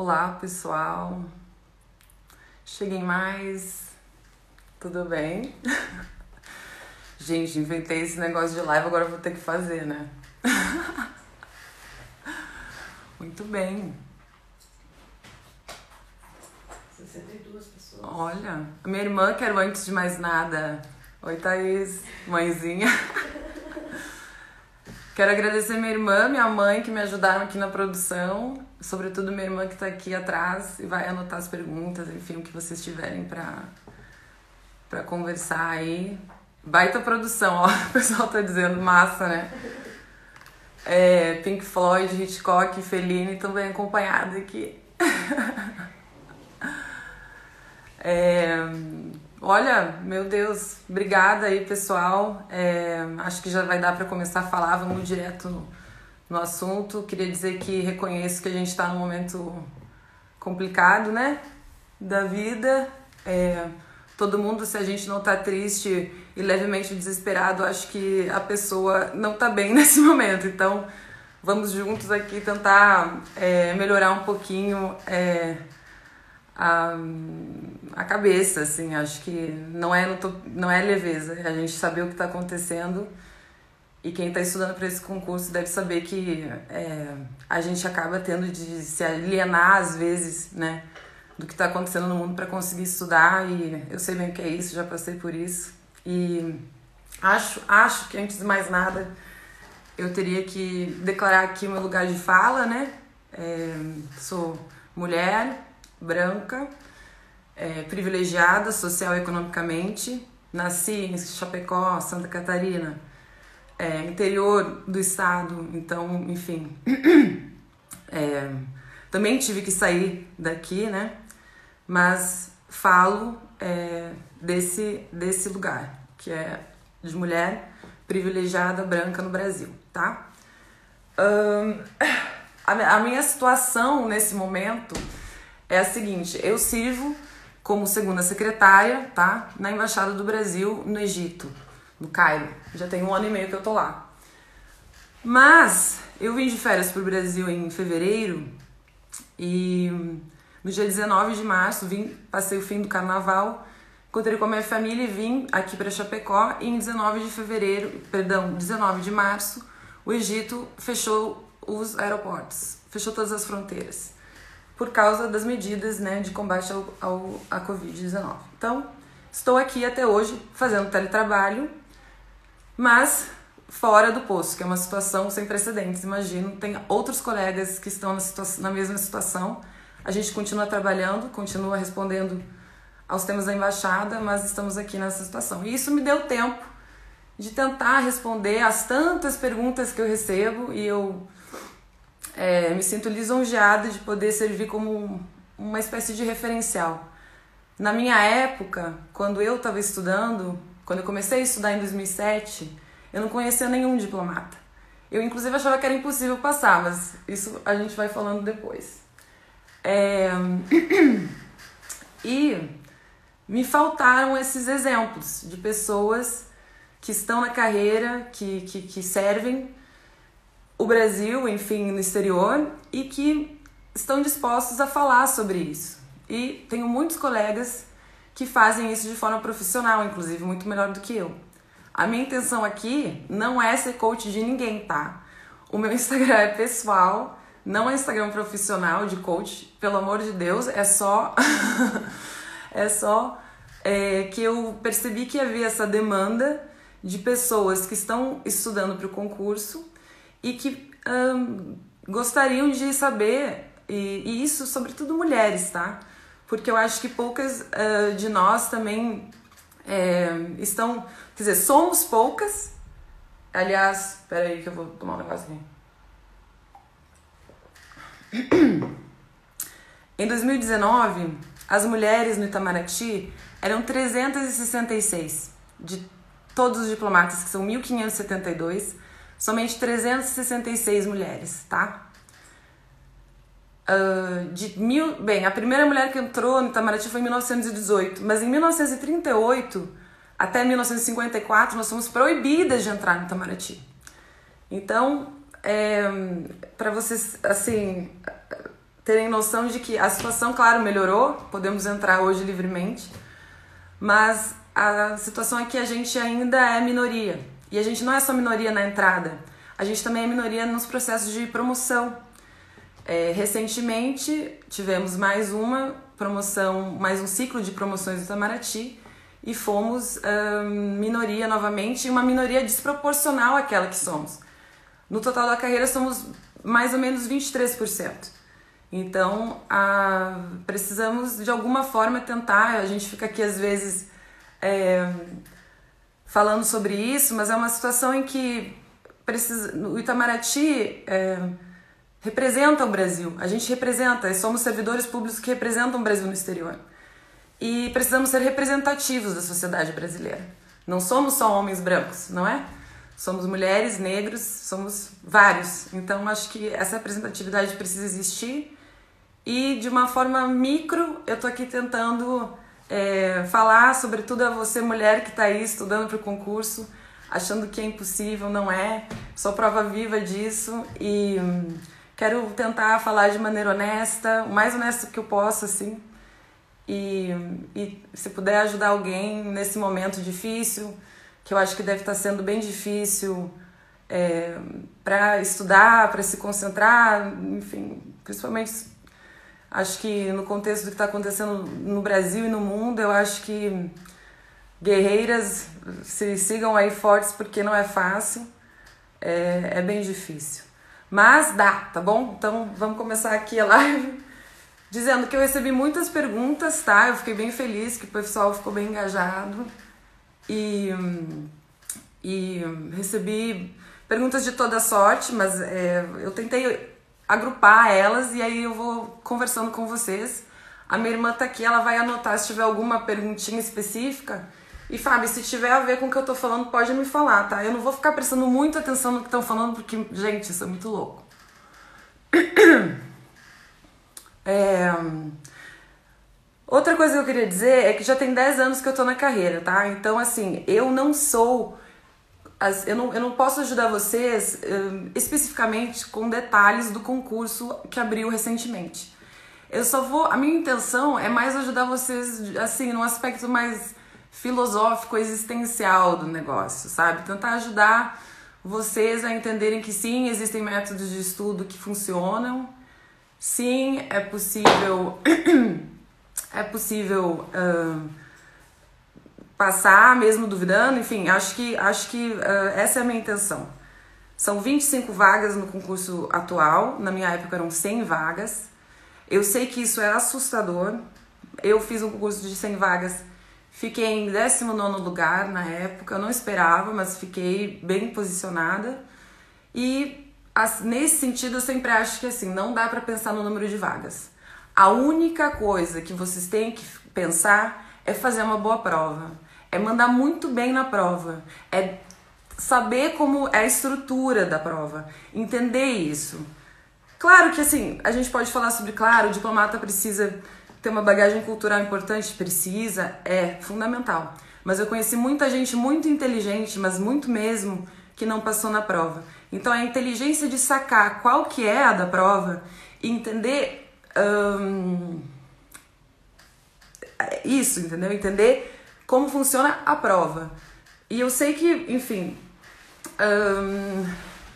Olá, pessoal. Cheguei mais. Tudo bem? Gente, inventei esse negócio de live, agora vou ter que fazer, né? Muito bem. 62 pessoas. Olha, minha irmã, quero antes de mais nada. Oi, Thaís, mãezinha. Quero agradecer minha irmã, minha mãe que me ajudaram aqui na produção, sobretudo minha irmã que está aqui atrás e vai anotar as perguntas, enfim, o que vocês tiverem para para conversar aí. Baita produção, ó, o pessoal tá dizendo massa, né? É, Pink Floyd, Hitchcock, Fellini também acompanhado aqui. é, Olha, meu Deus, obrigada aí, pessoal. É, acho que já vai dar para começar a falar, vamos direto no, assunto. Queria dizer que reconheço que a gente está num momento complicado, né? Da vida. É, todo mundo, se a gente não tá triste e levemente desesperado, acho que a pessoa não tá bem nesse momento. Então, vamos juntos aqui tentar é, melhorar um pouquinho. É, a, a cabeça, assim, acho que não é, não é leveza, é a gente saber o que está acontecendo e quem está estudando para esse concurso deve saber que é, a gente acaba tendo de se alienar às vezes, né, do que está acontecendo no mundo para conseguir estudar. E eu sei bem o que é isso, já passei por isso. E acho, acho que antes de mais nada eu teria que declarar aqui meu lugar de fala, né, é, sou mulher, branca, é, privilegiada social e economicamente. Nasci em Chapecó, Santa Catarina, é, interior do estado, então, enfim. É, também tive que sair daqui, né? Mas falo é, desse, desse lugar, que é de mulher privilegiada branca no Brasil, tá? Um, a, a minha situação nesse momento é a seguinte: eu sirvo como segunda secretária, tá? Na Embaixada do Brasil no Egito, no Cairo. Já tem um ano e meio que eu tô lá. Mas eu vim de férias pro Brasil em fevereiro e no dia 19 de março vim, passei o fim do carnaval, encontrei com a minha família e vim aqui para Chapecó e em 19 de fevereiro, perdão, 19 de março, o Egito fechou os aeroportos, fechou todas as fronteiras por causa das medidas né, de combate ao, ao, à Covid-19. Então, estou aqui até hoje fazendo teletrabalho, mas fora do posto, que é uma situação sem precedentes. Imagino, tem outros colegas que estão na, na mesma situação. A gente continua trabalhando, continua respondendo aos temas da embaixada, mas estamos aqui nessa situação. E isso me deu tempo de tentar responder às tantas perguntas que eu recebo e eu é, me sinto lisonjeada de poder servir como uma espécie de referencial. Na minha época, quando eu estava estudando, quando eu comecei a estudar em 2007, eu não conhecia nenhum diplomata. Eu, inclusive, achava que era impossível passar, mas isso a gente vai falando depois. É... e me faltaram esses exemplos de pessoas que estão na carreira, que, que, que servem o Brasil, enfim, no exterior e que estão dispostos a falar sobre isso. E tenho muitos colegas que fazem isso de forma profissional, inclusive muito melhor do que eu. A minha intenção aqui não é ser coach de ninguém, tá? O meu Instagram é pessoal, não é Instagram profissional de coach, pelo amor de Deus, é só é só é, que eu percebi que havia essa demanda de pessoas que estão estudando para o concurso e que gostariam de saber, e, e, isso sobretudo mulheres, tá? Porque eu acho que poucas uh, de nós também é, estão. Quer dizer, somos poucas. Aliás, peraí que eu vou tomar um negócio aqui. Em 2019, as mulheres no Itamaraty eram 366 de todos os diplomatas, que são 1572 somente 366 mulheres, tá? Uh, de mil, bem, a primeira mulher que entrou no Itamaraty foi em 1918, mas em 1938 até 1954 nós fomos proibidas de entrar no Itamaraty. Então, é, para vocês assim terem noção de que a situação, claro, melhorou, podemos entrar hoje livremente, mas a situação é que a gente ainda é minoria. E a gente não é só minoria na entrada, a gente também é minoria nos processos de promoção. É, recentemente tivemos mais uma promoção, mais um ciclo de promoções do Itamaraty e fomos minoria novamente, uma minoria desproporcional àquela que somos. No total da carreira somos mais ou menos 23%. Então, a, precisamos de alguma forma tentar. A gente fica aqui às vezes é, falando sobre isso, mas é uma situação em que precisa, o Itamaraty é, representa o Brasil. A gente representa, somos servidores públicos que representam o Brasil no exterior. E precisamos ser representativos da sociedade brasileira. Não somos só homens brancos, não é? Somos mulheres, negros, somos vários. Então acho que essa representatividade precisa existir. E de uma forma micro, eu tô aqui tentando é, falar, sobretudo a você, mulher que está aí estudando para o concurso, achando que é impossível, não é. Sou prova viva disso e hum, quero tentar falar de maneira honesta, o mais honesta que eu posso, assim. E, e se puder ajudar alguém nesse momento difícil, que eu acho que deve estar sendo bem difícil é, para estudar, para se concentrar, enfim, principalmente acho que no contexto do que está acontecendo no Brasil e no mundo, eu acho que guerreiras se sigam aí fortes porque não é fácil, é, é bem difícil. Mas dá, tá bom? Então vamos começar aqui a live dizendo que eu recebi muitas perguntas, tá? Eu fiquei bem feliz que o pessoal ficou bem engajado e, e recebi perguntas de toda sorte, mas é, eu tentei agrupar elas e aí eu vou conversando com vocês. A minha irmã tá aqui, ela vai anotar se tiver alguma perguntinha específica e Fábio, se tiver a ver com o que eu tô falando, pode me falar, tá? Eu não vou ficar prestando muita atenção no que estão falando, porque, gente, isso é muito louco. É... Outra coisa que eu queria dizer é que já tem 10 anos que eu tô na carreira, tá? Então, assim, eu não sou. Eu não, eu não posso ajudar vocês um, especificamente com detalhes do concurso que abriu recentemente. Eu só vou. A minha intenção é mais ajudar vocês, assim, num aspecto mais filosófico, existencial do negócio, sabe? Tentar ajudar vocês a entenderem que sim, existem métodos de estudo que funcionam, sim, é possível, é possível uh, passar mesmo duvidando, enfim, acho que, acho que uh, essa é a minha intenção. São 25 vagas no concurso atual, na minha época eram 100 vagas. Eu sei que isso é assustador. Eu fiz um concurso de 100 vagas Fiquei em 19 lugar na época, eu não esperava, mas fiquei bem posicionada. E nesse sentido, eu sempre acho que assim, não dá para pensar no número de vagas. A única coisa que vocês têm que pensar é fazer uma boa prova, é mandar muito bem na prova, é saber como é a estrutura da prova, entender isso. Claro que assim, a gente pode falar sobre, claro, o diplomata precisa ter uma bagagem cultural importante? Precisa, é fundamental. Mas eu conheci muita gente muito inteligente, mas muito mesmo, que não passou na prova. Então a inteligência de sacar qual que é a da prova e entender hum, isso, entendeu? Entender como funciona a prova. E eu sei que, enfim, hum,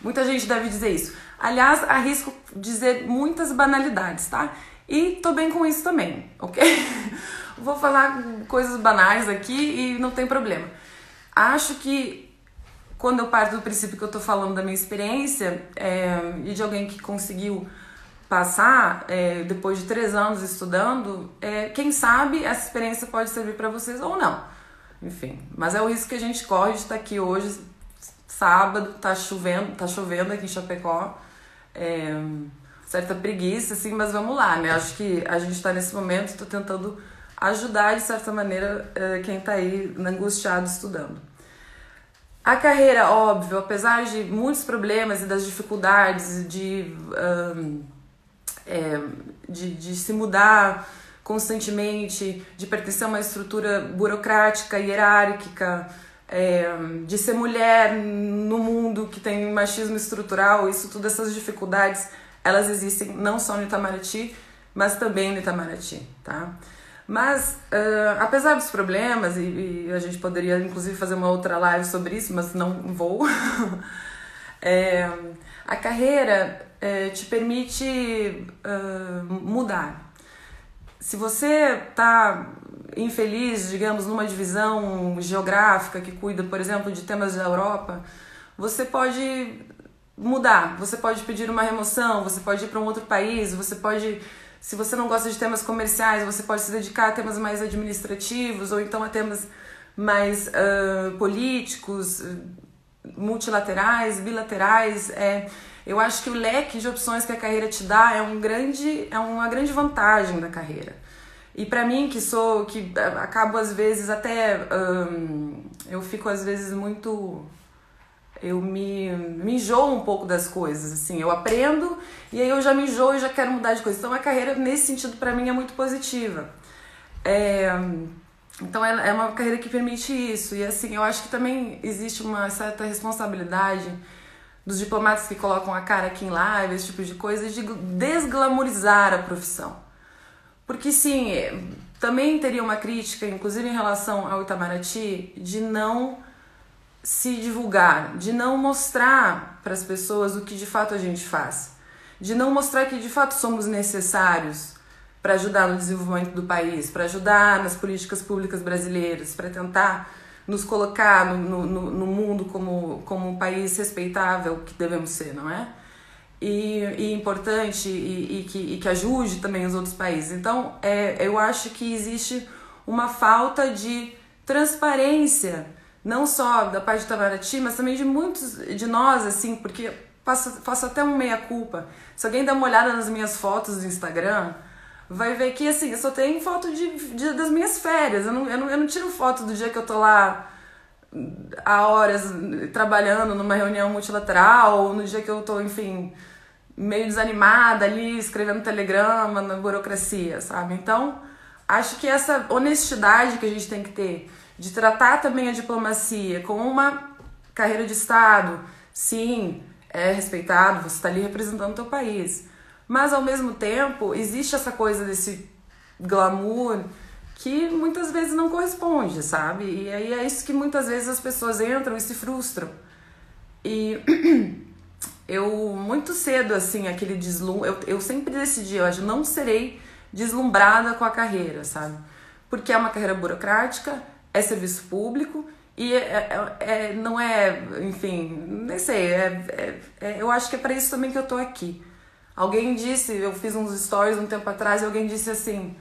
muita gente deve dizer isso. Aliás, arrisco dizer muitas banalidades, tá? E tô bem com isso também, ok? Vou falar coisas banais aqui e não tem problema. Acho que quando eu parto do princípio que eu tô falando da minha experiência é, e de alguém que conseguiu passar é, depois de três anos estudando, é, quem sabe essa experiência pode servir para vocês ou não. Enfim, mas é o risco que a gente corre de estar aqui hoje, sábado, tá chovendo, tá chovendo aqui em Chapecó. É, certa preguiça, assim, mas vamos lá, né? Acho que a gente está nesse momento, estou tentando ajudar, de certa maneira, eh, quem está aí angustiado estudando. A carreira, óbvio, apesar de muitos problemas e das dificuldades de, um, é, de, de se mudar constantemente, de pertencer a uma estrutura burocrática, hierárquica, é, de ser mulher no mundo que tem machismo estrutural, isso tudo, essas dificuldades elas existem não só no Itamaraty, mas também no Itamaraty, tá? Mas, uh, apesar dos problemas, e, e, a gente poderia inclusive fazer uma outra live sobre isso, mas não vou, é, a carreira é, te permite uh, mudar. Se você está infeliz, digamos, numa divisão geográfica que cuida, por exemplo, de temas da Europa, você pode mudar, você pode pedir uma remoção, você pode ir para um outro país, você pode, se você não gosta de temas comerciais, você pode se dedicar a temas mais administrativos ou então a temas mais uh, políticos, multilaterais, bilaterais. É, eu acho que o leque de opções que a carreira te dá é um grande, é uma grande vantagem da carreira. E para mim que sou que acabo às vezes até um, eu fico às vezes muito eu me, me enjoo um pouco das coisas, assim, eu aprendo e aí eu já me enjoo e já quero mudar de coisa. Então a carreira, nesse sentido, para mim é muito positiva. É, então é uma carreira que permite isso. E assim, eu acho que também existe uma certa responsabilidade dos diplomatas que colocam a cara aqui em live, esse tipo de coisa, de desglamorizar a profissão. Porque sim, também teria uma crítica, inclusive em relação ao Itamaraty, de não se divulgar, de não mostrar para as pessoas o que de fato a gente faz, de não mostrar que de fato somos necessários para ajudar no desenvolvimento do país, para ajudar nas políticas públicas brasileiras, para tentar nos colocar no, no, no, mundo como, como um país respeitável que devemos ser, não é? E, e importante e, e, que, e que ajude também os outros países. Então, é, eu acho que existe uma falta de transparência não só da parte do Itamaraty, mas também de muitos de nós, assim, porque faço, faço até um meia-culpa. Se alguém der uma olhada nas minhas fotos do Instagram, vai ver que, assim, eu só tenho foto de, de das minhas férias. Eu não, eu, não, eu não tiro foto do dia que eu tô lá há horas trabalhando numa reunião multilateral, ou no dia que eu tô, enfim, meio desanimada ali, escrevendo telegrama na burocracia, sabe? Então, acho que essa honestidade que a gente tem que ter de tratar também a diplomacia como uma carreira de Estado. Sim, é respeitado, você está ali representando o teu país. Mas ao mesmo tempo, existe essa coisa desse glamour que muitas vezes não corresponde, sabe? E aí é isso que muitas vezes as pessoas entram e se frustram. E eu, muito cedo, assim, aquele deslumbre. Eu, eu sempre decidi, eu não serei deslumbrada com a carreira, sabe? Porque é uma carreira burocrática, é serviço público e é, é, é, não é, enfim, nem sei, é, é, é eu acho que é para isso também que eu tô aqui. Alguém disse, eu fiz uns stories um tempo atrás e alguém disse assim: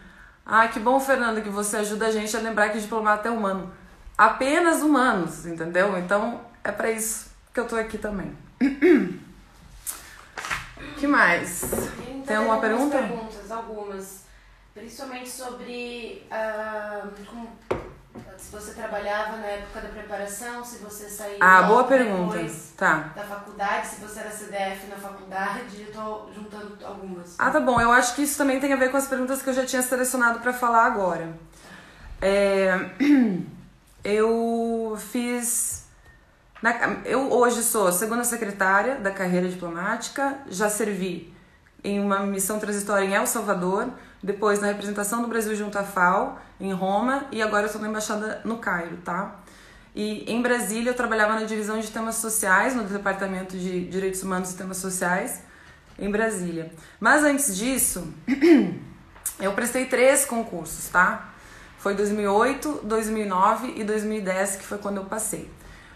Ah, que bom, Fernanda, que você ajuda a gente a lembrar que diplomata é humano. Apenas humanos, entendeu? Então é para isso que eu tô aqui também. que mais? Tem, Tem alguma pergunta? perguntas, algumas. Principalmente sobre uh, como se você trabalhava na época da preparação, se você saiu ah, boa pergunta. Tá. da faculdade, se você era CDF na faculdade, eu tô juntando algumas. Ah, tá bom. Eu acho que isso também tem a ver com as perguntas que eu já tinha selecionado para falar agora. É, eu fiz. eu hoje sou segunda secretária da carreira diplomática, já servi em uma missão transitória em El Salvador, depois na representação do Brasil junto à FAO, em Roma, e agora eu estou na embaixada no Cairo, tá? E em Brasília eu trabalhava na divisão de temas sociais, no departamento de direitos humanos e temas sociais, em Brasília. Mas antes disso, eu prestei três concursos, tá? Foi 2008, 2009 e 2010 que foi quando eu passei.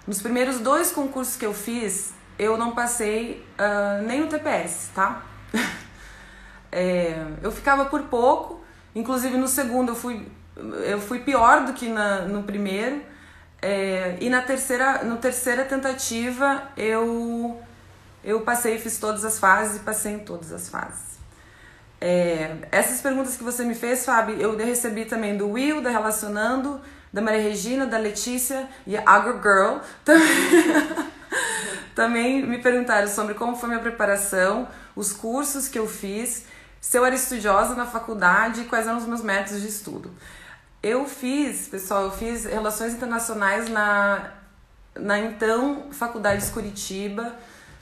Nos primeiros dois concursos que eu fiz, eu não passei uh, nem no TPS, tá? É, eu ficava por pouco, inclusive no segundo eu fui, eu fui pior do que na, no primeiro. É, e na terceira, no terceira tentativa eu, eu passei, fiz todas as fases e passei em todas as fases. É, essas perguntas que você me fez, Fábio, eu recebi também do Will, da Relacionando, da Maria Regina, da Letícia e a Agro Girl. Também, também me perguntaram sobre como foi minha preparação, os cursos que eu fiz se eu era estudiosa na faculdade e quais eram os meus métodos de estudo. Eu fiz, pessoal, eu fiz Relações Internacionais na, na então Faculdade de Curitiba,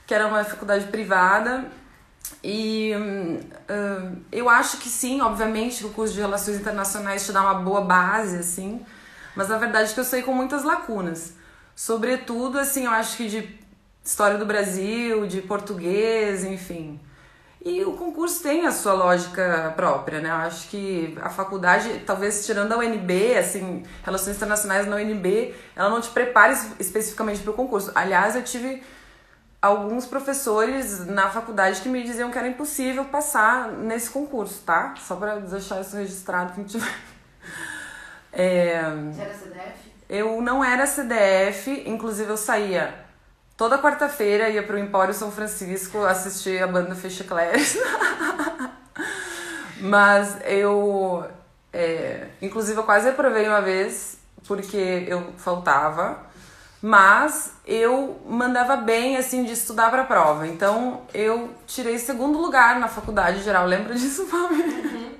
que era uma faculdade privada, e uh, eu acho que sim, obviamente, que o curso de Relações Internacionais te dá uma boa base, assim, mas na verdade que eu sei com muitas lacunas. Sobretudo, assim, eu acho que de história do Brasil, de português, enfim. E o concurso tem a sua lógica própria, né? Eu acho que a faculdade, talvez tirando a UNB, assim, Relações Internacionais na UNB, ela não te prepara especificamente para o concurso. Aliás, eu tive alguns professores na faculdade que me diziam que era impossível passar nesse concurso, tá? Só para deixar isso registrado que tiver. É... Você era CDF? Eu não era CDF, inclusive eu saía toda quarta-feira, ia pro Empório São Francisco assistir a banda Fecha Clares. Mas eu. É... inclusive eu quase reprovei uma vez porque eu faltava mas eu mandava bem assim de estudar para a prova. Então eu tirei segundo lugar na faculdade geral. Lembra disso, Fábio? Uhum.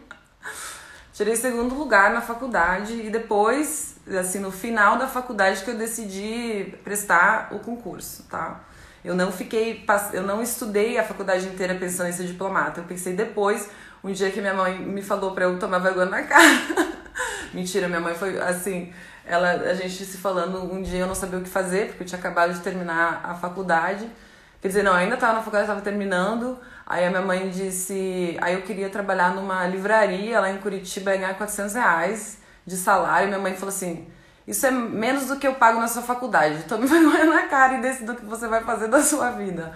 tirei segundo lugar na faculdade e depois, assim, no final da faculdade que eu decidi prestar o concurso, tá? Eu não fiquei, eu não estudei a faculdade inteira pensando em ser diplomata. Eu pensei depois, um dia que minha mãe me falou para eu tomar vergonha na cara. Mentira, minha mãe foi assim, ela, a gente se falando um dia eu não sabia o que fazer, porque eu tinha acabado de terminar a faculdade. Quer dizer, não, ainda estava na faculdade, estava terminando. Aí a minha mãe disse, aí eu queria trabalhar numa livraria lá em Curitiba e ganhar 400 reais de salário. Minha mãe falou assim, isso é menos do que eu pago na sua faculdade. Tome vergonha na cara e decida o que você vai fazer da sua vida.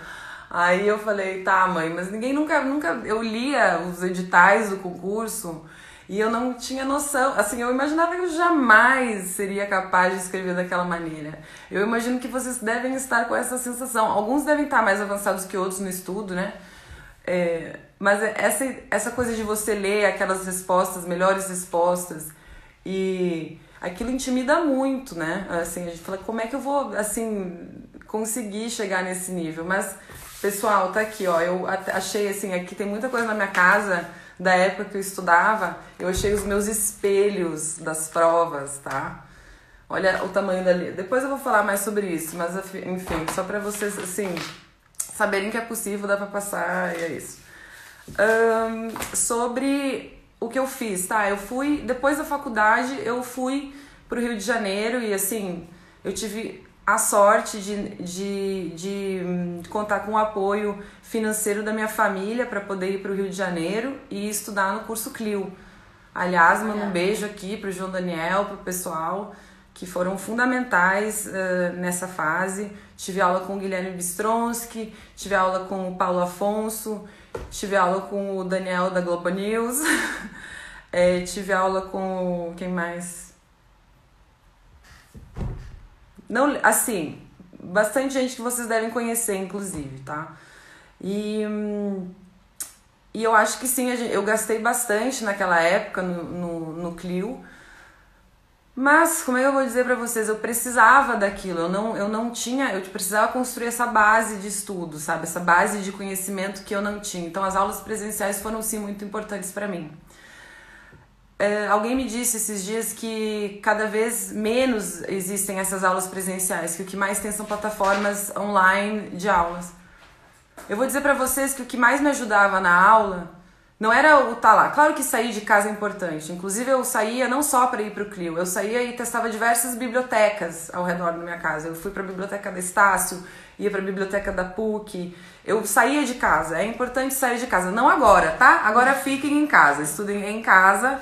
Aí eu falei, tá, mãe, mas ninguém nunca, nunca. Eu lia os editais do concurso e eu não tinha noção, assim, eu imaginava que eu jamais seria capaz de escrever daquela maneira. Eu imagino que vocês devem estar com essa sensação. Alguns devem estar mais avançados que outros no estudo, né? É, mas essa, essa coisa de você ler aquelas respostas, melhores respostas, e aquilo intimida muito, né? Assim, a gente fala, como é que eu vou, assim, conseguir chegar nesse nível? Mas, pessoal, tá aqui, ó, eu achei, assim, aqui tem muita coisa na minha casa da época que eu estudava, eu achei os meus espelhos das provas, tá? Olha o tamanho dali. Depois eu vou falar mais sobre isso, mas enfim, só para vocês assim saberem que é possível, dá para passar e é isso. Um, sobre o que eu fiz, tá? Eu fui depois da faculdade, eu fui pro Rio de Janeiro e assim, eu tive a sorte de, de, de hum, contar com o apoio financeiro da minha família para poder ir para o Rio de Janeiro e estudar no curso Clio. Aliás, mando um beijo aqui para o João Daniel, para o pessoal que foram fundamentais uh, nessa fase. Tive aula com o Guilherme Bistronski, tive aula com o Paulo Afonso, tive aula com o Daniel da Globo News, é, tive aula com quem mais? Não, assim, bastante gente que vocês devem conhecer, inclusive, tá? E, e eu acho que sim, eu gastei bastante naquela época no, no, no Clio. Mas, como é que eu vou dizer para vocês? Eu precisava daquilo, eu não, eu não tinha, eu precisava construir essa base de estudo, sabe? Essa base de conhecimento que eu não tinha. Então, as aulas presenciais foram sim muito importantes para mim. É, alguém me disse esses dias que cada vez menos existem essas aulas presenciais, que o que mais tem são plataformas online de aulas. Eu vou dizer para vocês que o que mais me ajudava na aula não era o tá lá. Claro que sair de casa é importante. Inclusive eu saía não só para ir para o Clio, eu saía e testava diversas bibliotecas ao redor da minha casa. Eu fui para a biblioteca da Estácio, ia para a biblioteca da PUC. Eu saía de casa. É importante sair de casa. Não agora, tá? Agora fiquem em casa, estudem em casa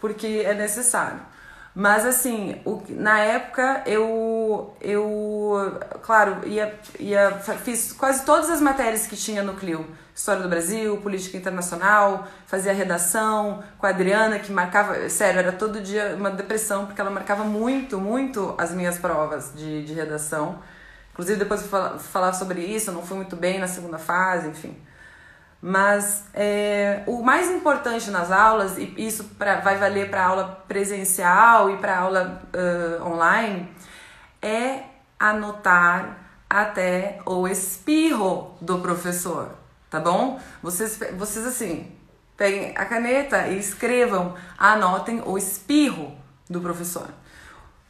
porque é necessário. Mas assim, o, na época eu, eu claro, ia, ia, fiz quase todas as matérias que tinha no Clio. História do Brasil, Política Internacional, fazia redação com a Adriana, que marcava, sério, era todo dia uma depressão, porque ela marcava muito, muito as minhas provas de, de redação. Inclusive, depois eu vou falar sobre isso, eu não fui muito bem na segunda fase, enfim. Mas é, o mais importante nas aulas, e isso pra, vai valer para aula presencial e para aula uh, online, é anotar até o espirro do professor, tá bom? Vocês, vocês assim, peguem a caneta e escrevam, anotem o espirro do professor.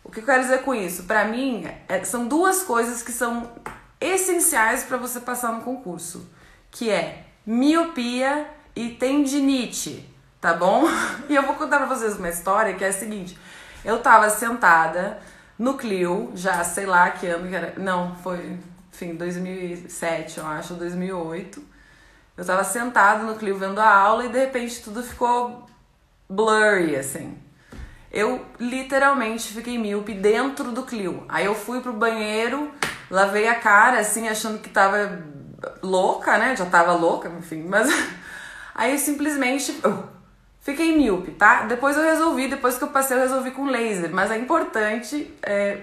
O que eu quero dizer com isso? Para mim, é, são duas coisas que são essenciais para você passar no concurso, que é miopia e tendinite, tá bom? E eu vou contar pra vocês uma história que é a seguinte: eu tava sentada no Clio, já sei lá que ano que era. Não, foi, enfim, 2007, eu acho, 2008. Eu tava sentada no Clio vendo a aula e de repente tudo ficou blurry, assim. Eu literalmente fiquei míope dentro do Clio. Aí eu fui pro banheiro, lavei a cara, assim, achando que tava louca, né? Já tava louca, enfim, mas. Aí simplesmente uh, fiquei míope, tá? Depois eu resolvi, depois que eu passei, eu resolvi com laser. Mas é importante é,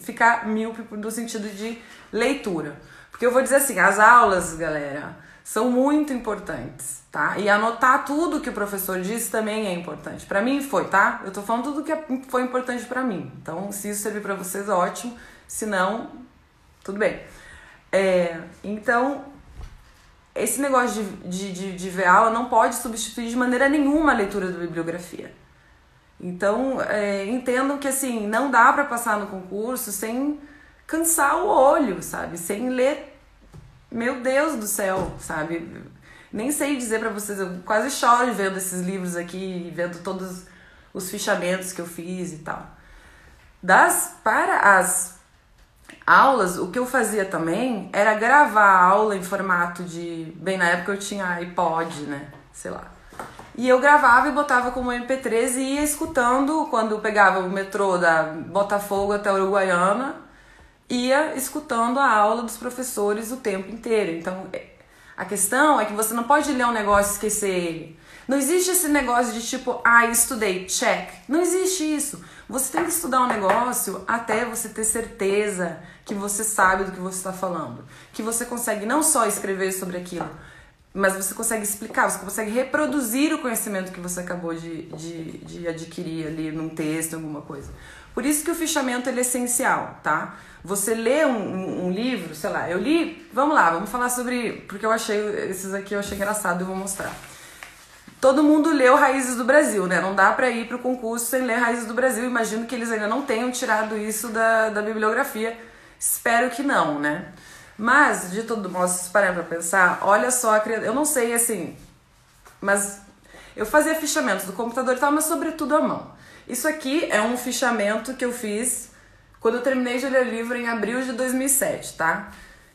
ficar míope no sentido de leitura. Porque eu vou dizer assim, as aulas, galera, são muito importantes, tá? E anotar tudo que o professor disse também é importante. Para mim foi, tá? Eu tô falando tudo que foi importante para mim. Então, se isso servir para vocês, ótimo. Se não, tudo bem. É, então, esse negócio de, de, de, de ver aula não pode substituir de maneira nenhuma a leitura da bibliografia. Então, é, entendam que assim, não dá para passar no concurso sem cansar o olho, sabe? Sem ler. Meu Deus do céu, sabe? Nem sei dizer para vocês, eu quase choro vendo esses livros aqui, vendo todos os fichamentos que eu fiz e tal. Das para as aulas, o que eu fazia também era gravar a aula em formato de. Bem, na época eu tinha iPod, né? Sei lá. E eu gravava e botava como MP3 e ia escutando quando pegava o metrô da Botafogo até Uruguaiana, ia escutando a aula dos professores o tempo inteiro. Então, é, a questão é que você não pode ler um negócio e esquecer ele. Não existe esse negócio de tipo, ah, estudei, check. Não existe isso. Você tem que estudar um negócio até você ter certeza que você sabe do que você está falando. Que você consegue não só escrever sobre aquilo, mas você consegue explicar, você consegue reproduzir o conhecimento que você acabou de, de, de adquirir ali num texto, alguma coisa. Por isso que o fichamento é essencial, tá? Você lê um, um, um, livro, sei lá, eu li, vamos lá, vamos falar sobre, porque eu achei, esses aqui eu achei engraçado, eu vou mostrar todo mundo leu Raízes do Brasil, né? Não dá para ir pro concurso sem ler Raízes do Brasil. Imagino que eles ainda não tenham tirado isso da, da bibliografia. Espero que não, né? Mas, de todo modo, se pararem pra pensar, olha só. Eu não sei, assim, mas eu fazia fichamentos do computador e tal, mas sobretudo à mão. Isso aqui é um fichamento que eu fiz quando eu terminei de ler o livro em abril de 2007, tá?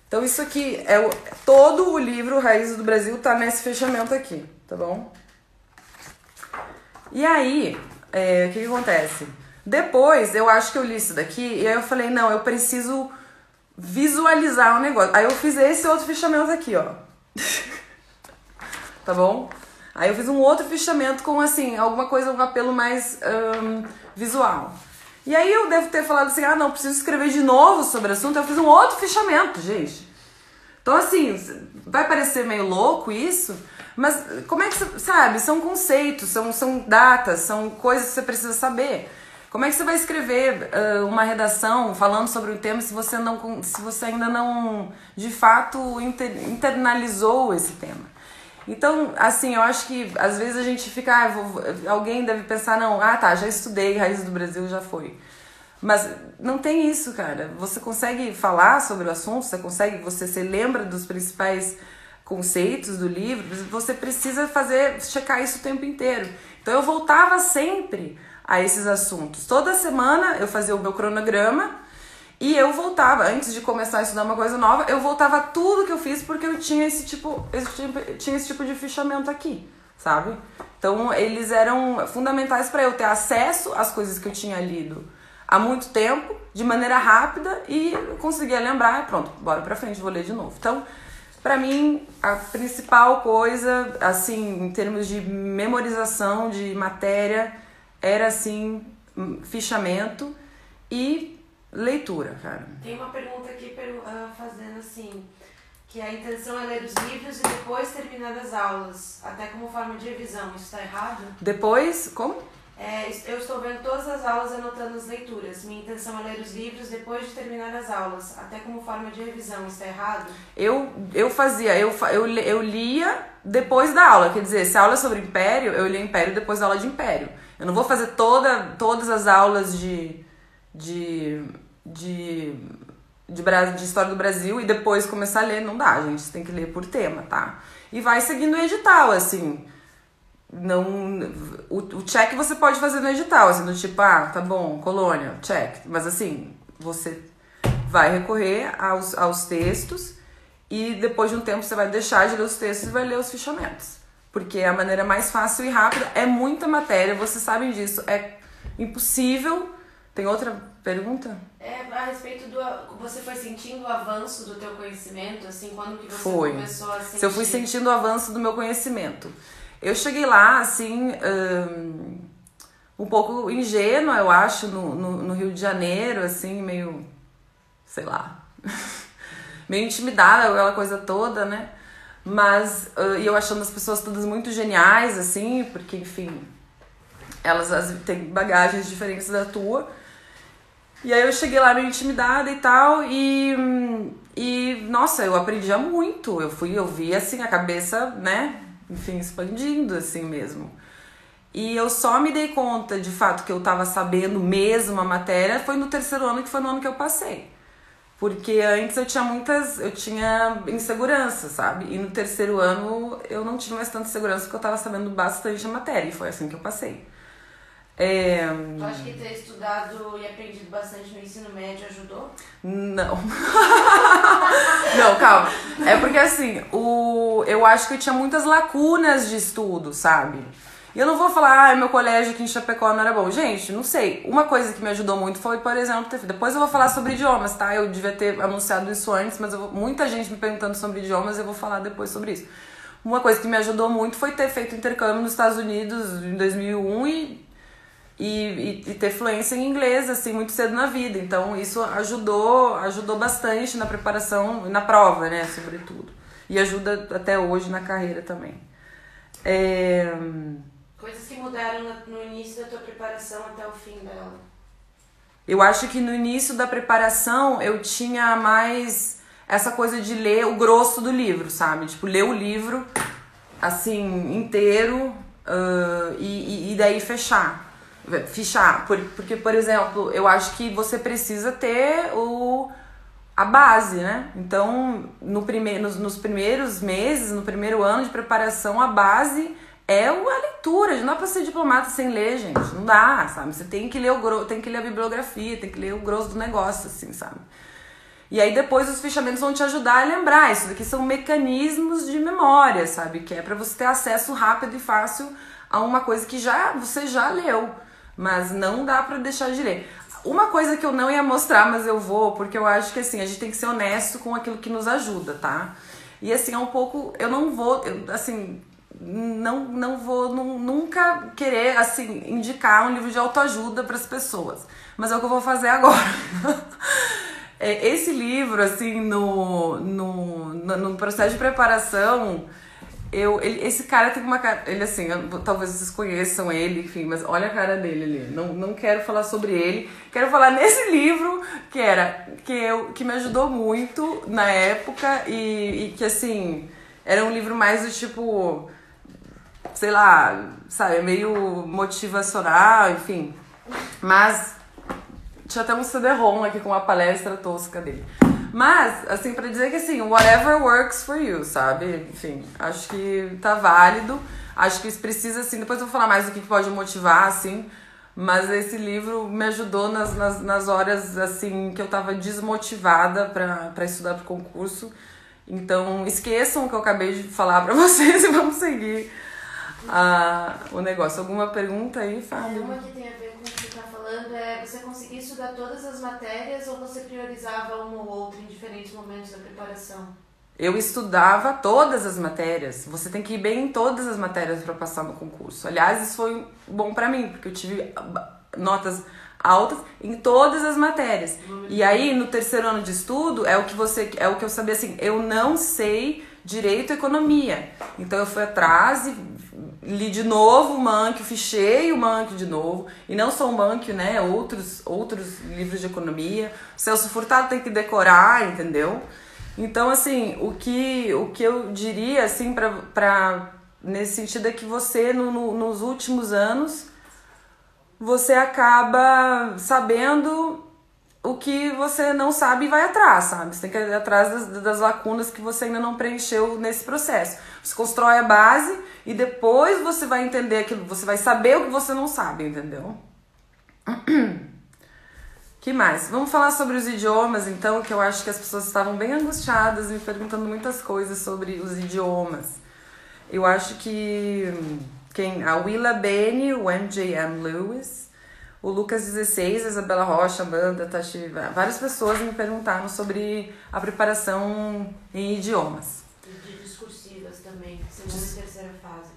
Então isso aqui é o, todo o livro Raízes do Brasil tá nesse fechamento aqui, tá bom? E aí, é, o que, que acontece? Depois, eu acho que eu li isso daqui e aí eu falei, não, eu preciso visualizar o negócio. Aí eu fiz esse outro fichamento aqui, ó. tá bom? Aí eu fiz um outro fichamento com, assim, alguma coisa, um apelo mais um, visual. E aí eu devo ter falado assim, ah, não, preciso escrever de novo sobre o assunto. Eu fiz um outro fichamento, gente. Então, assim, vai parecer meio louco isso, mas como é que você sabe? São conceitos, são, são datas, são coisas que você precisa saber. Como é que você vai escrever uh, uma redação falando sobre um tema se você, não, se você ainda não, de fato, inter, internalizou esse tema? Então, assim, eu acho que às vezes a gente fica. Ah, vou, alguém deve pensar, não, ah tá, já estudei Raízes do Brasil, já foi. Mas não tem isso, cara. Você consegue falar sobre o assunto, você consegue, você se lembra dos principais conceitos do livro, você precisa fazer, checar isso o tempo inteiro. Então eu voltava sempre a esses assuntos. Toda semana eu fazia o meu cronograma e eu voltava, antes de começar a estudar uma coisa nova, eu voltava tudo que eu fiz porque eu tinha esse tipo, esse tipo, tinha esse tipo de fichamento aqui, sabe? Então eles eram fundamentais para eu ter acesso às coisas que eu tinha lido há muito tempo, de maneira rápida e conseguia lembrar, pronto, bora para frente, vou ler de novo. Então, para mim, a principal coisa, assim, em termos de memorização de matéria, era assim, fichamento e leitura, cara. Tem uma pergunta aqui ah, fazendo assim, que a intenção é ler os livros e depois terminar as aulas, até como forma de revisão. Isso está errado? Depois, como? É, eu estou vendo todas as aulas anotando as leituras. Minha intenção é ler os livros depois de terminar as aulas, até como forma de revisão. Está errado? Eu, eu fazia, eu, eu, eu lia depois da aula. Quer dizer, se a aula é sobre Império, eu lia Império depois da aula de Império. Eu não vou fazer toda, todas as aulas de, de, de, de, de história do Brasil e depois começar a ler, não dá, gente. Tem que ler por tema, tá? E vai seguindo o edital, assim. Não. O, o check você pode fazer no edital, assim, do tipo, ah, tá bom, colônia, check. Mas assim, você vai recorrer aos, aos textos e depois de um tempo você vai deixar de ler os textos e vai ler os fichamentos. Porque é a maneira mais fácil e rápida. É muita matéria, vocês sabem disso. É impossível. Tem outra pergunta? É a respeito do. Você foi sentindo o avanço do teu conhecimento, assim, quando que você foi. começou a sentir? Se eu fui sentindo o avanço do meu conhecimento. Eu cheguei lá, assim, um, pouco ingênua, eu acho, no, no, no Rio de Janeiro, assim, meio. sei lá. meio intimidada aquela coisa toda, né? Mas e eu achando as pessoas todas muito geniais, assim, porque, enfim, elas as, têm bagagens diferentes da tua. E aí eu cheguei lá meio intimidada e tal, e, e nossa, eu aprendia muito. Eu fui, eu vi assim a cabeça, né, enfim, expandindo assim mesmo. E eu só me dei conta de fato que eu tava sabendo mesmo a matéria foi no terceiro ano, que foi no ano que eu passei. Porque antes eu tinha muitas, eu tinha insegurança, sabe? E no terceiro ano eu não tinha mais tanta segurança porque eu tava sabendo bastante a matéria. E foi assim que eu passei. É... Tu acha que ter estudado e aprendido bastante no ensino médio ajudou? Não. não, calma. É porque assim, o... eu acho que eu tinha muitas lacunas de estudo, sabe? E eu não vou falar, ah, meu colégio aqui em Chapecó não era bom. Gente, não sei. Uma coisa que me ajudou muito foi, por exemplo, ter... depois eu vou falar sobre idiomas, tá? Eu devia ter anunciado isso antes, mas vou... muita gente me perguntando sobre idiomas, eu vou falar depois sobre isso. Uma coisa que me ajudou muito foi ter feito intercâmbio nos Estados Unidos em 2001 e, e, e, e ter fluência em inglês, assim, muito cedo na vida. Então, isso ajudou, ajudou bastante na preparação, na prova, né, sobretudo. E ajuda até hoje na carreira também. É... Coisas que mudaram no início da tua preparação até o fim dela. Eu acho que no início da preparação eu tinha mais essa coisa de ler o grosso do livro, sabe? Tipo, ler o livro assim, inteiro uh, e, e daí fechar. Fichar. Porque, por exemplo, eu acho que você precisa ter o a base, né? Então, no prime nos, nos primeiros meses, no primeiro ano de preparação, a base é a leitura. Não dá pra ser diplomata sem ler, gente. Não dá, sabe? Você tem que ler o tem que ler a bibliografia, tem que ler o grosso do negócio, assim, sabe? E aí depois os fechamentos vão te ajudar a lembrar. Isso daqui são mecanismos de memória, sabe? Que é para você ter acesso rápido e fácil a uma coisa que já você já leu, mas não dá para deixar de ler. Uma coisa que eu não ia mostrar, mas eu vou, porque eu acho que assim, a gente tem que ser honesto com aquilo que nos ajuda, tá? E assim, é um pouco, eu não vou, eu, assim, não, não vou nunca querer assim indicar um livro de autoajuda para as pessoas, mas é o que eu vou fazer agora. é, esse livro, assim, no, no, no, processo de preparação, eu, ele, esse cara tem uma cara. Ele, assim, eu, talvez vocês conheçam ele, enfim, mas olha a cara dele ali. Não, não quero falar sobre ele. Quero falar nesse livro que era. que, eu, que me ajudou muito na época e, e que, assim, era um livro mais do tipo sei lá, sabe, meio motivacional, enfim. Mas tinha até um CD-ROM aqui com uma palestra tosca dele. Mas, assim, para dizer que assim, whatever works for you, sabe? Enfim, acho que tá válido. Acho que isso precisa, assim, depois eu vou falar mais do que pode motivar, assim. Mas esse livro me ajudou nas, nas, nas horas, assim, que eu tava desmotivada para estudar pro concurso. Então, esqueçam o que eu acabei de falar para vocês e vamos seguir a, o negócio. Alguma pergunta aí, Fábio? Uma que tem a ver com o que você está falando é você conseguir estudar todas as matérias ou você priorizava uma ou outra em diferentes momentos da preparação? Eu estudava todas as matérias. Você tem que ir bem em todas as matérias para passar no concurso. Aliás, isso foi bom para mim, porque eu tive notas altas em todas as matérias. E aí, no terceiro ano de estudo, é o que você é o que eu sabia assim, eu não sei direito e economia. Então eu fui atrás e li de novo o Manquio, fichei o Manquio de novo, e não só o Manquio, né, outros, outros livros de economia. O Celso Furtado tem que decorar, entendeu? Então, assim, o que, o que eu diria, assim, pra, pra, nesse sentido é que você, no, no, nos últimos anos, você acaba sabendo o que você não sabe e vai atrás, sabe? Você tem que ir atrás das, das lacunas que você ainda não preencheu nesse processo. Você constrói a base e depois você vai entender aquilo, você vai saber o que você não sabe, entendeu? que mais? Vamos falar sobre os idiomas, então, que eu acho que as pessoas estavam bem angustiadas me perguntando muitas coisas sobre os idiomas. Eu acho que quem a Willa Bene, o MJM Lewis, o Lucas 16, a Isabela Rocha, Amanda, Tati, várias pessoas me perguntaram sobre a preparação em idiomas. De discursivas também, segunda e terceira fase.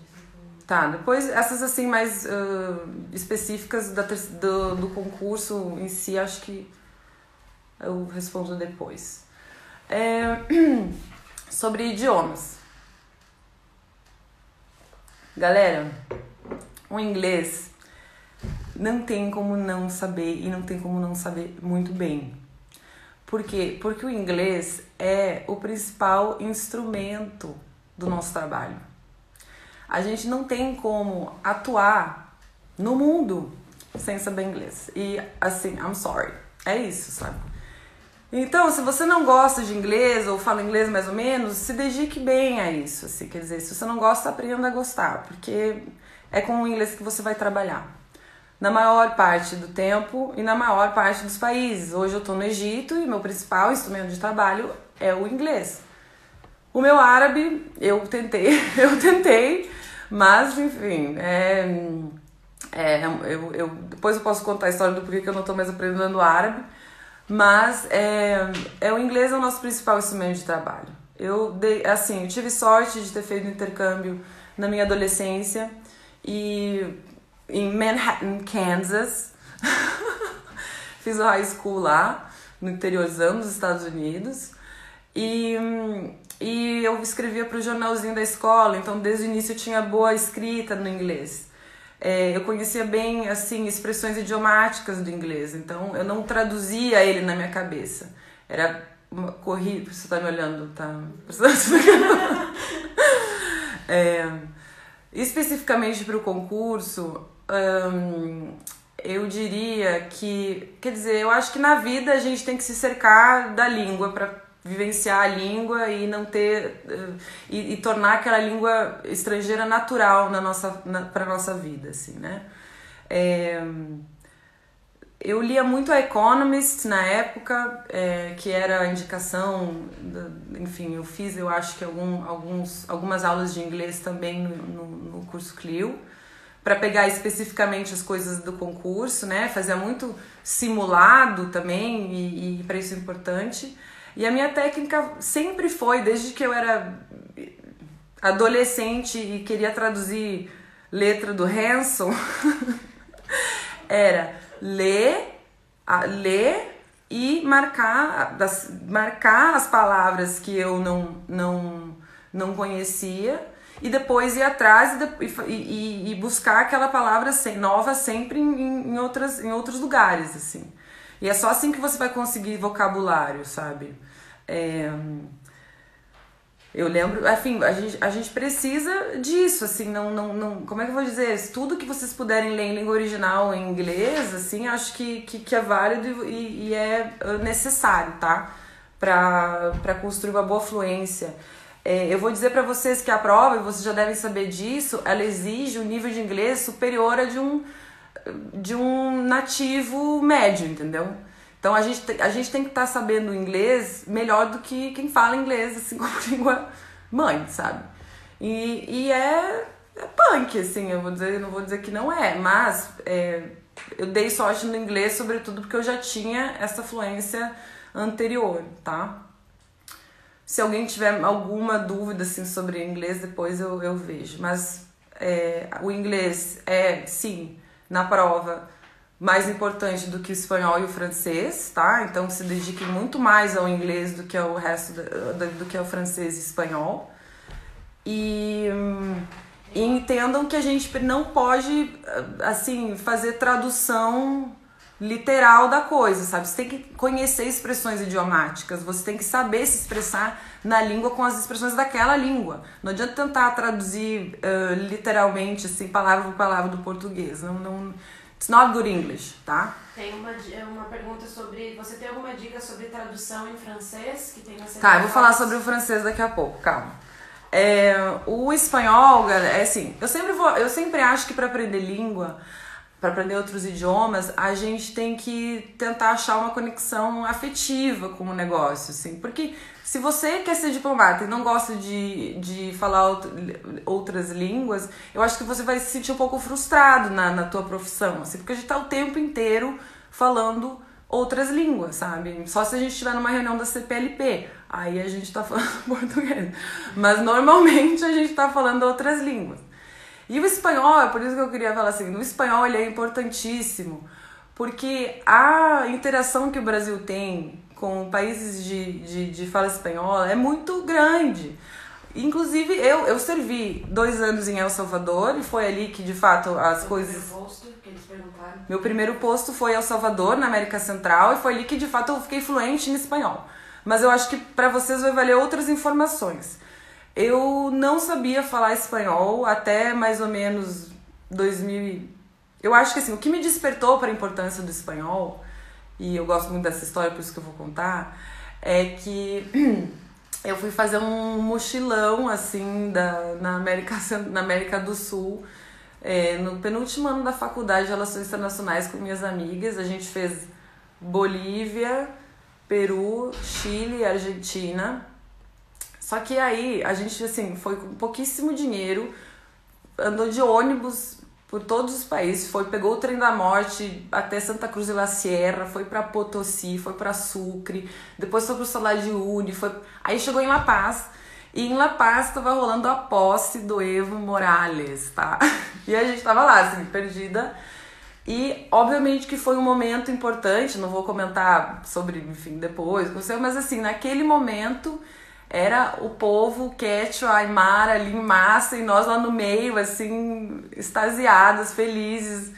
Tá, depois essas assim mais uh, específicas da, do, do concurso em si, acho que eu respondo depois. É, sobre idiomas. Galera, o inglês não tem como não saber e não tem como não saber muito bem. Por quê? Porque o inglês é o principal instrumento do nosso trabalho. A gente não tem como atuar no mundo sem saber inglês. E assim, I'm sorry. É isso, sabe? Então, se você não gosta de inglês ou fala inglês mais ou menos, se dedique bem a isso. Assim, quer dizer, se você não gosta, aprenda a gostar, porque é com o inglês que você vai trabalhar na maior parte do tempo e na maior parte dos países. Hoje eu estou no Egito e meu principal instrumento de trabalho é o inglês. O meu árabe, eu tentei, eu tentei, mas enfim, é, é, eu, eu, depois eu posso contar a história do porquê que eu não estou mais aprendendo árabe, mas é, é, o inglês é o nosso principal instrumento de trabalho. Eu dei, assim, eu tive sorte de ter feito intercâmbio na minha adolescência e em Manhattan, Kansas. Fiz o high school lá, no interiorzão dos Estados Unidos. E, e eu escrevia para o jornalzinho da escola, então desde o início eu tinha boa escrita no inglês. É, eu conhecia bem assim expressões idiomáticas do inglês, então eu não traduzia ele na minha cabeça. Era uma corrida. Você está me olhando, tá? é, especificamente para o concurso, Eu diria que, quer dizer, eu acho que na vida a gente tem que se cercar da língua para vivenciar a língua e não ter uh, e, e, tornar aquela língua estrangeira natural na nossa na, para nossa vida assim né? É, eu lia muito a Economist na época é, que era a indicação enfim eu fiz eu acho que algum, alguns algumas aulas de inglês também no, no curso Clio para pegar especificamente as coisas do concurso, né? Fazia muito simulado também e, e para isso é importante. E a minha técnica sempre foi, desde que eu era adolescente e queria traduzir letra do Hanson, era ler, ler e marcar, marcar as palavras que eu não, não, não conhecia e depois ir atrás e, e, e buscar aquela palavra nova sempre em, em, outras, em outros lugares, assim. E é só assim que você vai conseguir vocabulário, sabe? É... Eu lembro, enfim, a gente, a gente precisa disso, assim, não, não, não. Como é que eu vou dizer? Tudo que vocês puderem ler em língua original em inglês, assim, acho que, que, que é válido e, e é necessário, tá? Para construir uma boa fluência. É, eu vou dizer para vocês que a prova, e vocês já devem saber disso, ela exige um nível de inglês superior a de um, de um nativo médio, entendeu? Então a gente, a gente tem que estar tá sabendo inglês melhor do que quem fala inglês assim como língua mãe, sabe? E, e é, é punk, assim, eu vou dizer, não vou dizer que não é, mas é, eu dei sorte no inglês, sobretudo porque eu já tinha essa fluência anterior, tá? Se alguém tiver alguma dúvida assim, sobre inglês, depois eu, eu vejo. Mas é, o inglês é, sim, na prova, mais importante do que o espanhol e o francês, tá? Então se dedique muito mais ao inglês do que ao resto do, do que ao francês e espanhol. E, e entendam que a gente não pode assim fazer tradução literal da coisa, sabe? Você tem que conhecer expressões idiomáticas, você tem que saber se expressar na língua com as expressões daquela língua. Não adianta tentar traduzir uh, literalmente, assim, palavra por palavra do português. Não, não, It's not good English, tá? Tem uma, uma pergunta sobre. Você tem alguma dica sobre tradução em francês que tem na Tá, eu vou falar sobre o francês daqui a pouco, calma. É, o espanhol, é assim, eu sempre vou, eu sempre acho que para aprender língua, para aprender outros idiomas, a gente tem que tentar achar uma conexão afetiva com o negócio, assim, porque se você quer ser diplomata e não gosta de, de falar outras línguas, eu acho que você vai se sentir um pouco frustrado na, na tua profissão, assim, porque a gente tá o tempo inteiro falando outras línguas, sabe? Só se a gente estiver numa reunião da CPLP, aí a gente tá falando português. Mas normalmente a gente tá falando outras línguas. E o espanhol, é por isso que eu queria falar assim, no espanhol ele é importantíssimo, porque a interação que o Brasil tem com países de, de, de fala espanhola é muito grande. Inclusive, eu, eu servi dois anos em El Salvador e foi ali que, de fato, as Meu coisas... Primeiro posto que eles perguntaram. Meu primeiro posto foi El Salvador, na América Central, e foi ali que, de fato, eu fiquei fluente em espanhol. Mas eu acho que para vocês vai valer outras informações. Eu não sabia falar espanhol até mais ou menos 2000. Eu acho que assim, o que me despertou para a importância do espanhol e eu gosto muito dessa história, por isso que eu vou contar, é que eu fui fazer um mochilão, assim, da, na, América, na América do Sul, é, no penúltimo ano da faculdade de Relações Internacionais com minhas amigas. A gente fez Bolívia, Peru, Chile Argentina. Só que aí a gente, assim, foi com pouquíssimo dinheiro, andou de ônibus por todos os países, foi pegou o trem da morte até Santa Cruz de la Sierra, foi para Potosí, foi para Sucre, depois foi pro Salar de Uyuni, foi aí chegou em La Paz. E em La Paz estava rolando a posse do Evo Morales, tá? E a gente tava lá, assim, perdida. E obviamente que foi um momento importante, não vou comentar sobre, enfim, depois, mas assim, naquele momento era o povo quechua, aymara ali em massa e nós lá no meio, assim, extasiadas, felizes,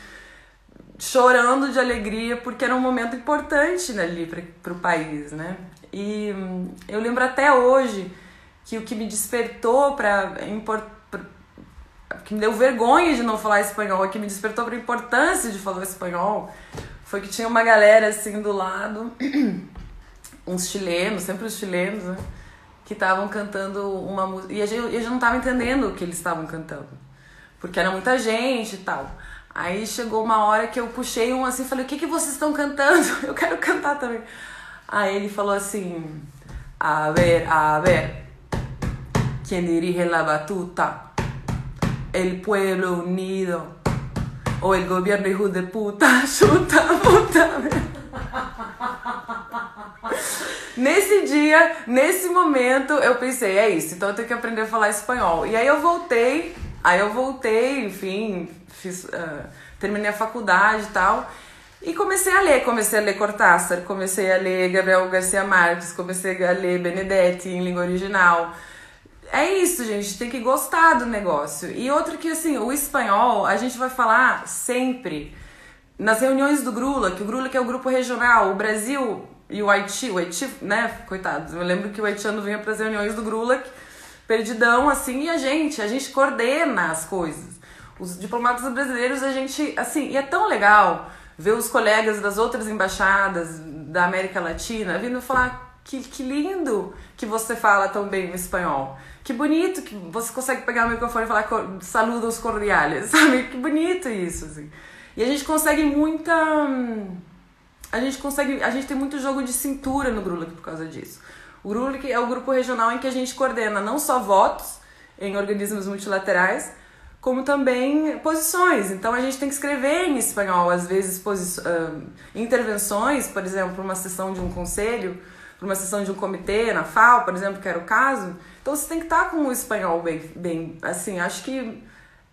chorando de alegria, porque era um momento importante né, ali para o país, né? E hum, eu lembro até hoje que o que me despertou para que me deu vergonha de não falar espanhol, que me despertou para a importância de falar espanhol, foi que tinha uma galera assim do lado, uns chilenos, sempre os chilenos, né? Que estavam cantando uma música. E a gente não estava entendendo o que eles estavam cantando. Porque era muita gente e tal. Aí chegou uma hora que eu puxei um assim falei: O que, que vocês estão cantando? Eu quero cantar também. Aí ele falou assim: A ver, a ver. Quem dirige la batuta? El pueblo unido. O el gobierno hijo de puta. Chuta, puta. Nesse dia, nesse momento, eu pensei, é isso, então eu tenho que aprender a falar espanhol. E aí eu voltei, aí eu voltei, enfim, fiz, uh, terminei a faculdade e tal. E comecei a ler, comecei a ler Cortázar, comecei a ler Gabriel Garcia Marques, comecei a ler Benedetti em língua original. É isso, gente, tem que gostar do negócio. E outro que, assim, o espanhol, a gente vai falar sempre nas reuniões do Grula, que o Grula que é o grupo regional, o Brasil e o Haiti, o Haiti, né, coitados, eu lembro que o haitiano vinha para as reuniões do Grula, perdidão, assim, e a gente, a gente coordena as coisas. Os diplomatas brasileiros, a gente, assim, e é tão legal ver os colegas das outras embaixadas da América Latina vindo falar que, que lindo que você fala tão bem o espanhol. Que bonito que você consegue pegar o microfone e falar saludos cordiais, sabe? Que bonito isso, assim. E a gente consegue muita a gente consegue, a gente tem muito jogo de cintura no Grulak por causa disso. O Grulak é o grupo regional em que a gente coordena não só votos em organismos multilaterais, como também posições. Então a gente tem que escrever em espanhol, às vezes, uh, intervenções, por exemplo, uma sessão de um conselho, uma sessão de um comitê, na FAO, por exemplo, que era o caso. Então você tem que estar com o espanhol bem, bem assim, acho que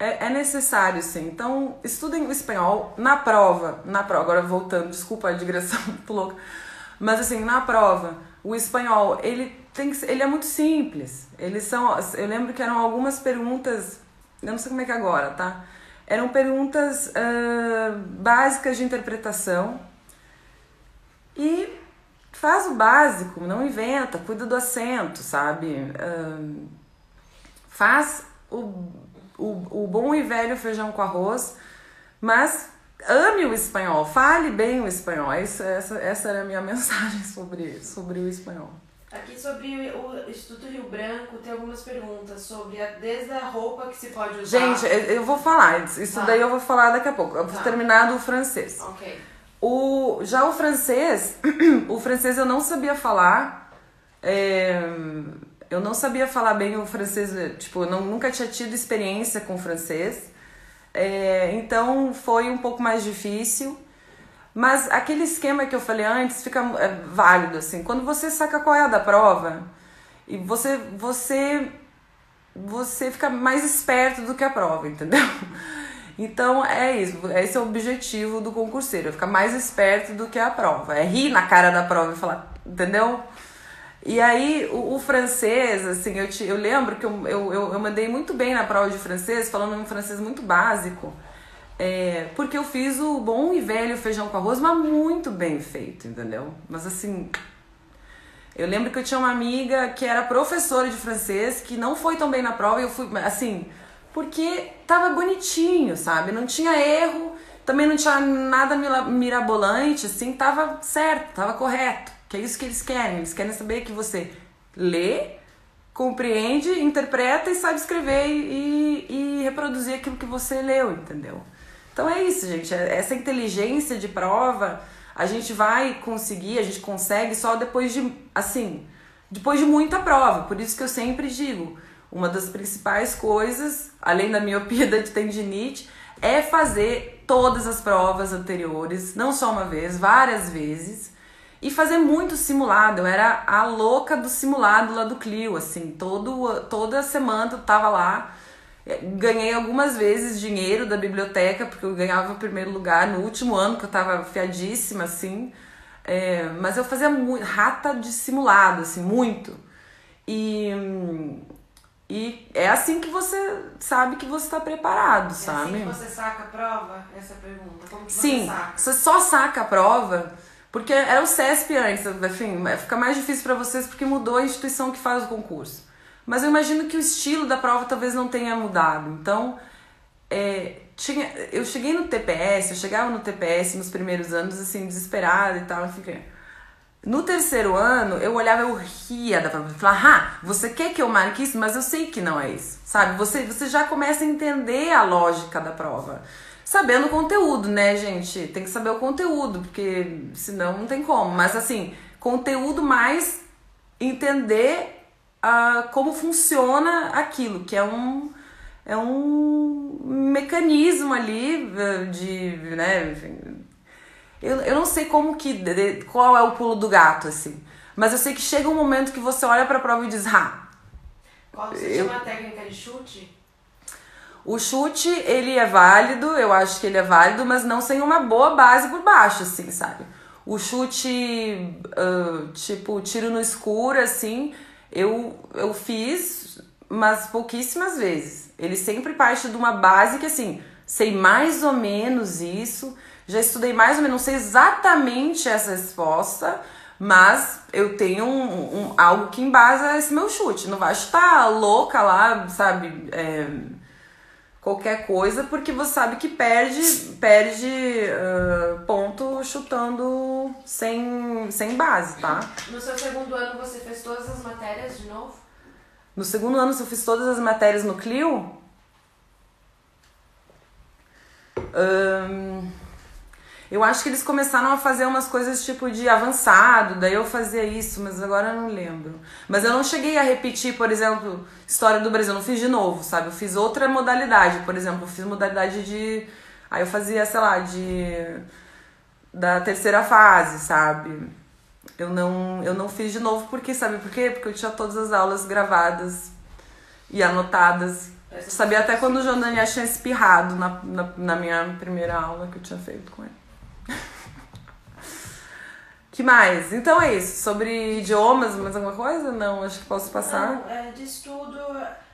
é, é necessário, sim. Então, estudem o espanhol na prova. Na prova, agora voltando, desculpa a digressão muito louca. Mas assim, na prova, o espanhol, ele tem que, ele é muito simples. Eles são, eu lembro que eram algumas perguntas, eu não sei como é que é agora, tá? Eram perguntas uh, básicas de interpretação. E faz o básico, não inventa, cuida do acento, sabe? Uh, faz o o, o bom e velho feijão com arroz, mas ame o espanhol, fale bem o espanhol. Essa, essa, essa era a minha mensagem sobre, sobre o espanhol. Aqui sobre o Instituto Rio Branco tem algumas perguntas sobre a, desde a roupa que se pode usar. Gente, eu vou falar, isso tá. daí eu vou falar daqui a pouco. Eu vou tá. terminar do francês. Ok. O, já o francês, o francês eu não sabia falar. É, eu não sabia falar bem o francês, tipo, eu não, nunca tinha tido experiência com francês. É, então foi um pouco mais difícil. Mas aquele esquema que eu falei antes fica é, válido, assim. Quando você saca qual é a da prova, e você, você, você fica mais esperto do que a prova, entendeu? Então é isso, esse é o objetivo do concurseiro, ficar mais esperto do que a prova. É rir na cara da prova e falar, entendeu? E aí, o, o, francês, assim, eu, te, eu lembro que eu, eu, eu, mandei muito bem na prova de francês, falando um francês muito básico, é, porque eu fiz o bom e velho feijão com arroz, mas muito bem feito, entendeu? Mas assim, eu lembro que eu tinha uma amiga que era professora de francês, que não foi tão bem na prova, e eu fui, assim, porque tava bonitinho, sabe? Não tinha erro, também não tinha nada mirabolante, assim, tava certo, tava correto. Que é isso que eles querem. Eles querem saber que você lê, compreende, interpreta e sabe escrever e, e reproduzir aquilo que você leu, entendeu? Então é isso, gente. É, essa inteligência de prova a gente vai conseguir, a gente consegue só depois de, assim, depois de muita prova. Por isso que eu sempre digo, uma das principais coisas, além da miopia da tendinite, é fazer todas as provas anteriores, não só uma vez, várias vezes, e fazer muito simulado. Eu era a louca do simulado lá do Clio, assim, todo, toda semana eu tava lá. Ganhei algumas vezes dinheiro da biblioteca, porque eu ganhava o primeiro lugar no último ano, que eu tava fiadíssima, assim. É, mas eu fazia muito, rata de simulado, assim, muito. E, e é assim que você sabe que você está preparado, é sabe? assim que você saca a prova? Essa é pergunta. Como que Sim, você saca? você só saca a prova porque era o CESP antes, enfim, fica mais difícil para vocês porque mudou a instituição que faz o concurso. Mas eu imagino que o estilo da prova talvez não tenha mudado. Então, é, tinha, eu cheguei no TPS, eu chegava no TPS nos primeiros anos, assim, desesperada e tal, enfim. No terceiro ano, eu olhava, eu ria da prova. Falava, ah, você quer que eu marque isso? Mas eu sei que não é isso, sabe? Você, você já começa a entender a lógica da prova sabendo o conteúdo, né, gente? Tem que saber o conteúdo, porque senão não tem como. Mas assim, conteúdo mais entender uh, como funciona aquilo, que é um é um mecanismo ali eh, de, né, enfim, eu, eu não sei como que qual é o pulo do gato assim, mas eu sei que chega um momento que você olha para a prova e diz, ah, qual você eu... chama a técnica de chute? O chute, ele é válido, eu acho que ele é válido, mas não sem uma boa base por baixo, assim, sabe? O chute, uh, tipo, tiro no escuro, assim, eu, eu fiz, mas pouquíssimas vezes. Ele sempre parte de uma base que, assim, sei mais ou menos isso, já estudei mais ou menos, não sei exatamente essa resposta, mas eu tenho um, um algo que embasa esse meu chute. Não vai chutar louca lá, sabe? É, qualquer coisa, porque você sabe que perde, perde uh, ponto chutando sem, sem base, tá? No seu segundo ano você fez todas as matérias de novo? No segundo ano eu fiz todas as matérias no Clio? Um, eu acho que eles começaram a fazer umas coisas tipo de avançado, daí eu fazia isso, mas agora eu não lembro. Mas eu não cheguei a repetir, por exemplo, História do Brasil, eu não fiz de novo, sabe? Eu fiz outra modalidade, por exemplo, eu fiz modalidade de. Aí eu fazia, sei lá, de. da terceira fase, sabe? Eu não, eu não fiz de novo porque, sabe por quê? Porque eu tinha todas as aulas gravadas e anotadas. Eu sabia até quando o João Daniel tinha espirrado na, na, na minha primeira aula que eu tinha feito com ele que mais? Então é isso. Sobre idiomas, mais alguma coisa? Não, acho que posso passar. Não, é, de estudo,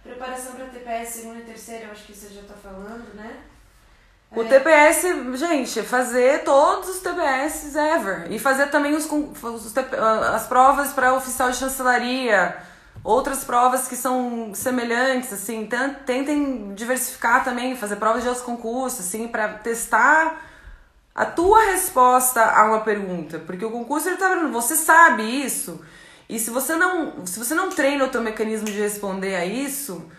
preparação para TPS segunda e terceira, eu acho que você já está falando, né? O é. TPS, gente, fazer todos os TPS ever. E fazer também os, os as provas para oficial de chancelaria. Outras provas que são semelhantes, assim. Tentem diversificar também, fazer provas de outros concursos, assim, para testar a tua resposta a uma pergunta, porque o concurso ele tá vendo, você sabe isso, e se você não, se você não treina o teu mecanismo de responder a isso,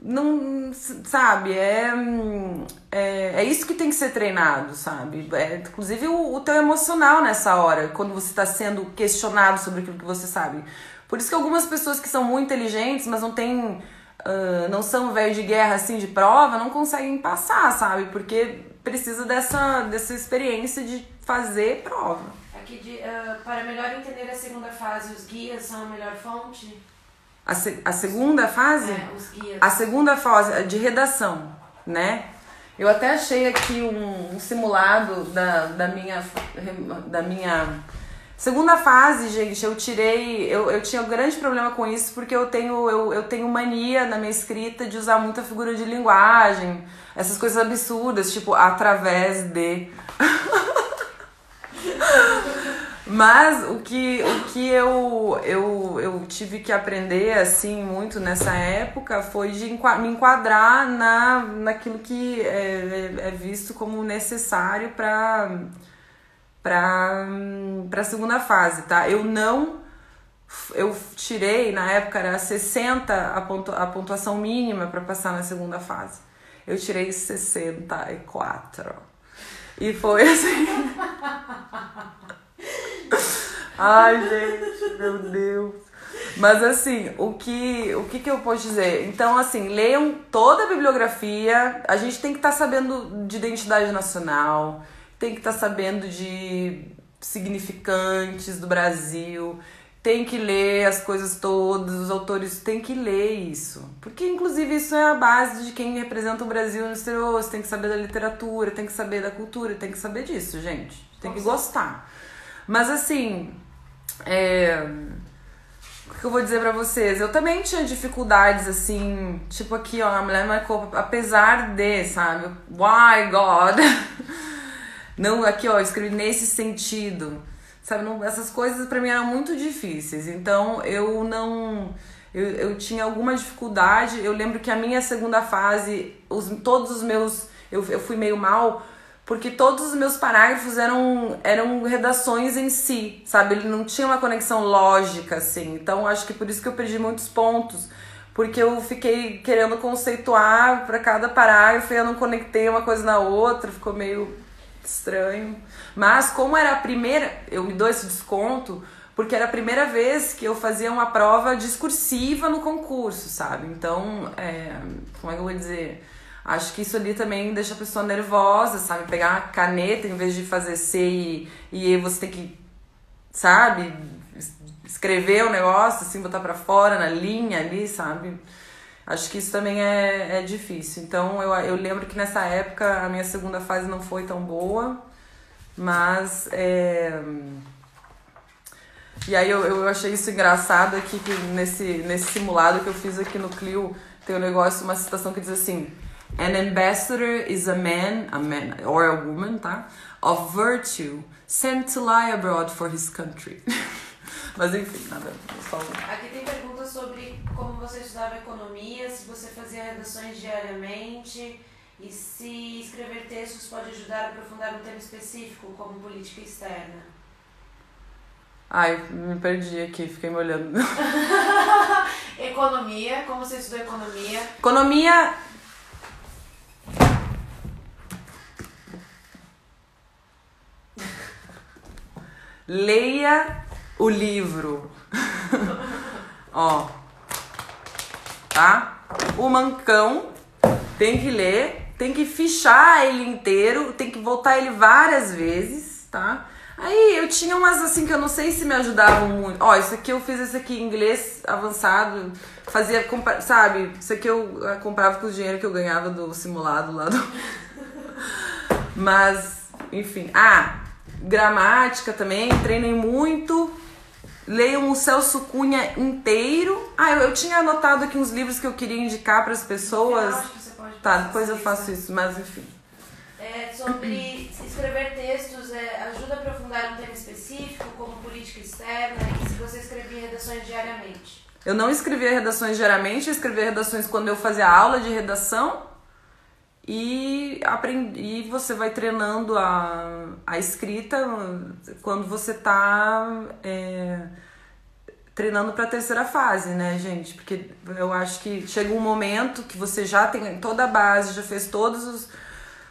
não sabe é, é, é isso que tem que ser treinado sabe? É, inclusive o, o teu emocional nessa hora quando você está sendo questionado sobre aquilo que você sabe. Por isso que algumas pessoas que são muito inteligentes mas não têm uh, não são velho de guerra assim de prova não conseguem passar sabe? Porque precisa dessa dessa experiência de fazer prova aqui de, uh, para melhor entender a segunda fase os guias são a melhor fonte a, se, a segunda fase? É, os guias. A segunda fase de redação, né? Eu até achei aqui um, um simulado da, da minha da minha segunda fase, gente. Eu tirei, eu, eu tinha um grande problema com isso porque eu tenho eu, eu tenho mania na minha escrita de usar muita figura de linguagem, essas coisas absurdas, tipo através de Mas o que, o que eu, eu, eu tive que aprender assim muito nessa época foi de me enquadrar na, naquilo que é, é, é visto como necessário para para a segunda fase, tá? Eu não eu tirei, na época era 60 a, pontu, a pontuação mínima para passar na segunda fase. Eu tirei 64. E foi assim. Ai, gente, meu Deus. Mas assim, o que, o que, que eu posso dizer? Então, assim, leiam toda a bibliografia. A gente tem que estar tá sabendo de identidade nacional, tem que estar tá sabendo de significantes do Brasil, tem que ler as coisas todas, os autores têm que ler isso. Porque, inclusive, isso é a base de quem representa o Brasil no exterior. Você tem que saber da literatura, tem que saber da cultura, tem que saber disso, gente. Tem que gostar. Mas assim, é... o que eu vou dizer para vocês? Eu também tinha dificuldades assim, tipo aqui, ó, a mulher marcou, apesar de, sabe? Why God? Não, aqui, ó, escrevi nesse sentido. Sabe, não, essas coisas para mim eram muito difíceis. Então eu não. Eu, eu tinha alguma dificuldade. Eu lembro que a minha segunda fase, os, todos os meus. Eu, eu fui meio mal porque todos os meus parágrafos eram, eram redações em si, sabe? Ele não tinha uma conexão lógica, assim. Então, acho que por isso que eu perdi muitos pontos, porque eu fiquei querendo conceituar para cada parágrafo e eu não conectei uma coisa na outra, ficou meio estranho. Mas, como era a primeira, eu me dou esse desconto, porque era a primeira vez que eu fazia uma prova discursiva no concurso, sabe? Então, é, como é que eu vou dizer? Acho que isso ali também deixa a pessoa nervosa, sabe? Pegar uma caneta em vez de fazer C e, e você tem que, sabe? Escrever o negócio, assim, botar para fora na linha ali, sabe? Acho que isso também é, é difícil. Então eu, eu lembro que nessa época a minha segunda fase não foi tão boa, mas. É... E aí eu, eu achei isso engraçado aqui que nesse, nesse simulado que eu fiz aqui no Clio tem um negócio, uma citação que diz assim An ambassador is a man, a man or a woman, tá? Of virtue, sent to lie abroad for his country. Mas enfim, nada. Só... Aqui tem sobre como você estudava economia, se você fazia redações diariamente e se escrever textos pode ajudar a aprofundar um tema específico, como política externa. Ai, me perdi aqui, fiquei me olhando. economia, como você estudou economia? Economia Leia o livro. Ó. Tá? O mancão tem que ler, tem que fichar ele inteiro, tem que voltar ele várias vezes, tá? Aí eu tinha umas assim que eu não sei se me ajudavam muito. Ó, isso aqui eu fiz esse aqui em inglês avançado, fazia, sabe? Isso aqui eu comprava com o dinheiro que eu ganhava do simulado lá do. Mas, enfim. Ah, gramática também, treinem muito. Leiam o Celso Cunha inteiro. Ah, eu, eu tinha anotado aqui uns livros que eu queria indicar para as pessoas. Eu acho que você pode tá, depois eu faço isso, mas enfim. É, sobre escrever textos, é, ajuda a aprofundar um tema específico, como política externa, e se você escrevia redações diariamente? Eu não escrevia redações diariamente, eu escrevia redações quando eu fazia aula de redação e, aprendi, e você vai treinando a, a escrita quando você tá é, treinando para a terceira fase, né, gente? Porque eu acho que chega um momento que você já tem toda a base, já fez todos os,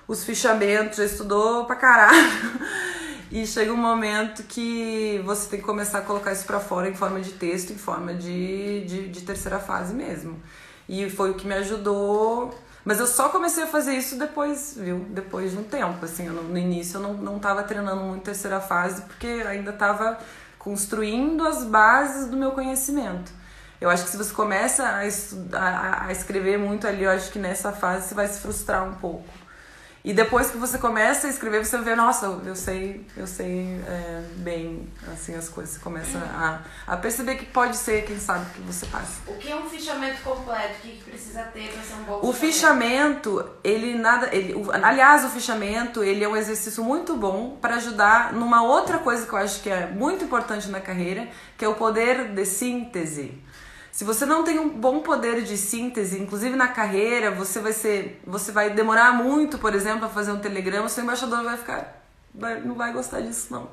os fichamentos, já estudou pra caralho. E chega um momento que você tem que começar a colocar isso para fora em forma de texto, em forma de, de, de terceira fase mesmo. E foi o que me ajudou mas eu só comecei a fazer isso depois, viu? Depois de um tempo, assim. Eu, no início eu não, não tava treinando muito terceira fase, porque ainda tava construindo as bases do meu conhecimento. Eu acho que se você começa a, estudar, a escrever muito ali, eu acho que nessa fase você vai se frustrar um pouco. E depois que você começa a escrever, você vê, nossa, eu sei, eu sei é, bem assim as coisas. Você começa a, a perceber que pode ser, quem sabe, que você passa. O que é um fichamento completo? O que precisa ter para ser um bom O fichamento, ele nada. Ele, o, aliás, o fichamento ele é um exercício muito bom para ajudar numa outra coisa que eu acho que é muito importante na carreira, que é o poder de síntese. Se você não tem um bom poder de síntese, inclusive na carreira, você vai ser, você vai demorar muito, por exemplo, a fazer um telegrama, seu embaixador vai ficar, vai, não vai gostar disso não.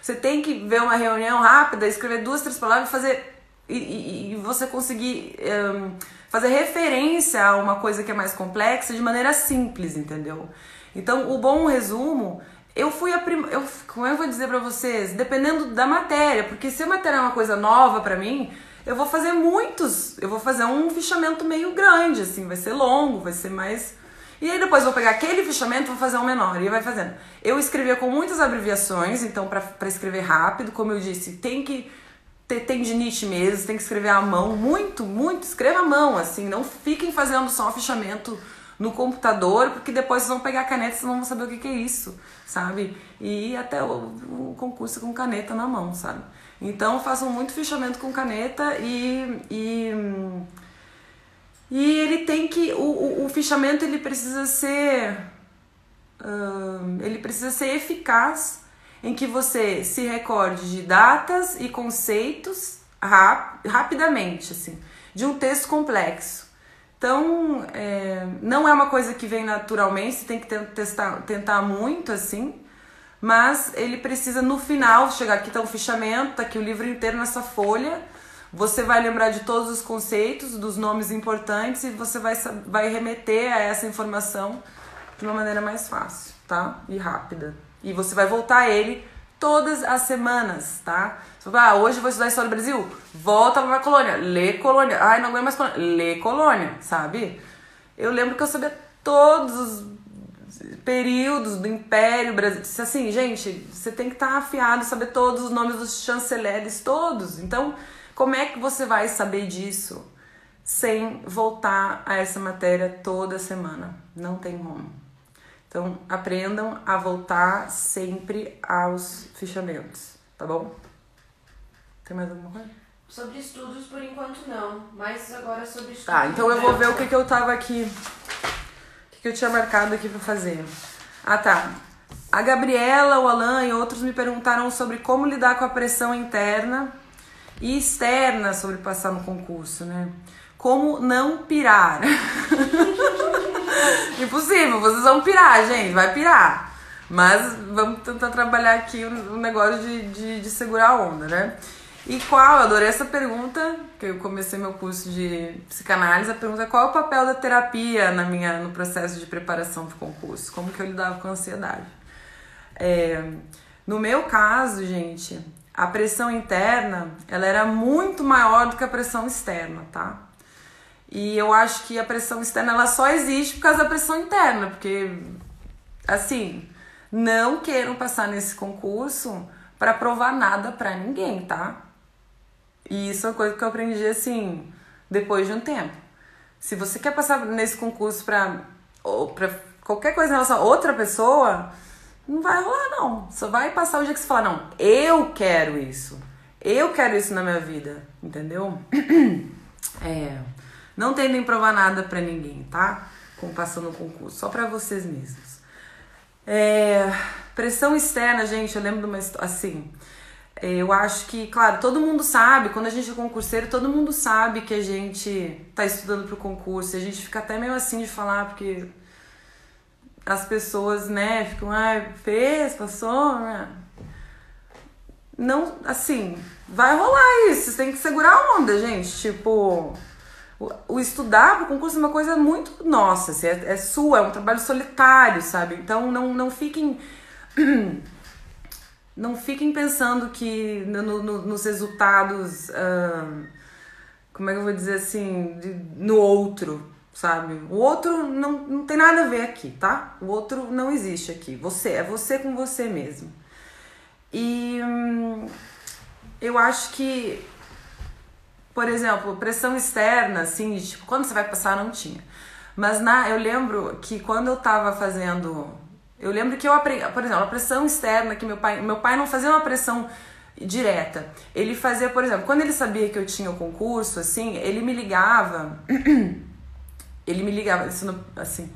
Você tem que ver uma reunião rápida, escrever duas, três palavras, fazer e, e, e você conseguir um, fazer referência a uma coisa que é mais complexa de maneira simples, entendeu? Então, o bom resumo eu fui a prim... eu como eu vou dizer para vocês, dependendo da matéria, porque se a matéria é uma coisa nova para mim, eu vou fazer muitos, eu vou fazer um fichamento meio grande, assim, vai ser longo, vai ser mais. E aí depois vou pegar aquele fichamento e vou fazer um menor, e vai fazendo. Eu escrevia com muitas abreviações, então para escrever rápido, como eu disse, tem que ter tendinite mesmo, tem que escrever à mão, muito, muito, escreva à mão, assim, não fiquem fazendo só fichamento no computador, porque depois vocês vão pegar a caneta e vocês não vão saber o que, que é isso, sabe? E até o, o concurso com caneta na mão, sabe? Então façam muito fichamento com caneta e, e, e ele tem que. O, o, o fichamento ele precisa ser. Uh, ele precisa ser eficaz em que você se recorde de datas e conceitos rap, rapidamente, assim, de um texto complexo. Então, é, não é uma coisa que vem naturalmente, você tem que testar, tentar muito, assim, mas ele precisa no final chegar aqui tá o fichamento, tá aqui o livro inteiro nessa folha. Você vai lembrar de todos os conceitos, dos nomes importantes e você vai, vai remeter a essa informação de uma maneira mais fácil, tá? E rápida. E você vai voltar a ele todas as semanas, tá? Você vai, ah, hoje vou estudar História do Brasil. Volta pra colônia, lê colônia. Ai, não aguento mais colônia. Lê colônia, sabe? Eu lembro que eu sabia todos os períodos do Império Brasileiro. Assim, gente, você tem que estar tá afiado, saber todos os nomes dos chanceleres, todos. Então, como é que você vai saber disso sem voltar a essa matéria toda semana? Não tem como. Então, aprendam a voltar sempre aos fichamentos, tá bom? Tem mais alguma coisa? Sobre estudos, por enquanto não, mas agora sobre estudos. Tá, então eu vou ver o que, que eu tava aqui que eu tinha marcado aqui para fazer. Ah, tá. A Gabriela, o Alan e outros me perguntaram sobre como lidar com a pressão interna e externa sobre passar no concurso, né? Como não pirar. Impossível, vocês vão pirar, gente, vai pirar. Mas vamos tentar trabalhar aqui o negócio de, de, de segurar a onda, né? E qual, eu adorei essa pergunta, que eu comecei meu curso de psicanálise, a pergunta é qual é o papel da terapia na minha, no processo de preparação para o concurso? Como que eu lidava com a ansiedade? É, no meu caso, gente, a pressão interna, ela era muito maior do que a pressão externa, tá? E eu acho que a pressão externa, ela só existe por causa da pressão interna, porque, assim, não queiram passar nesse concurso para provar nada para ninguém, tá? E isso é uma coisa que eu aprendi assim, depois de um tempo. Se você quer passar nesse concurso pra, ou pra qualquer coisa em relação a outra pessoa, não vai rolar, não. Só vai passar o dia que você falar, não, eu quero isso. Eu quero isso na minha vida, entendeu? É. Não tentem provar nada pra ninguém, tá? Com passando o concurso, só pra vocês mesmos. É, pressão externa, gente, eu lembro de uma assim. É, eu acho que, claro, todo mundo sabe, quando a gente é concurseiro, todo mundo sabe que a gente tá estudando pro concurso. E a gente fica até meio assim de falar, porque as pessoas, né, ficam, ah, fez, passou, né? Não, assim, vai rolar isso, vocês têm que segurar a onda, gente. Tipo, o, o estudar para concurso é uma coisa muito nossa, assim, é, é sua, é um trabalho solitário, sabe? Então não, não fiquem. Não fiquem pensando que no, no, nos resultados. Uh, como é que eu vou dizer assim? De, no outro, sabe? O outro não, não tem nada a ver aqui, tá? O outro não existe aqui. Você é você com você mesmo. E hum, eu acho que, por exemplo, pressão externa, assim, tipo, quando você vai passar, não tinha. Mas na, eu lembro que quando eu tava fazendo. Eu lembro que eu aprendi, por exemplo, a pressão externa que meu pai. Meu pai não fazia uma pressão direta. Ele fazia, por exemplo, quando ele sabia que eu tinha o concurso, assim, ele me ligava. ele me ligava, isso assim,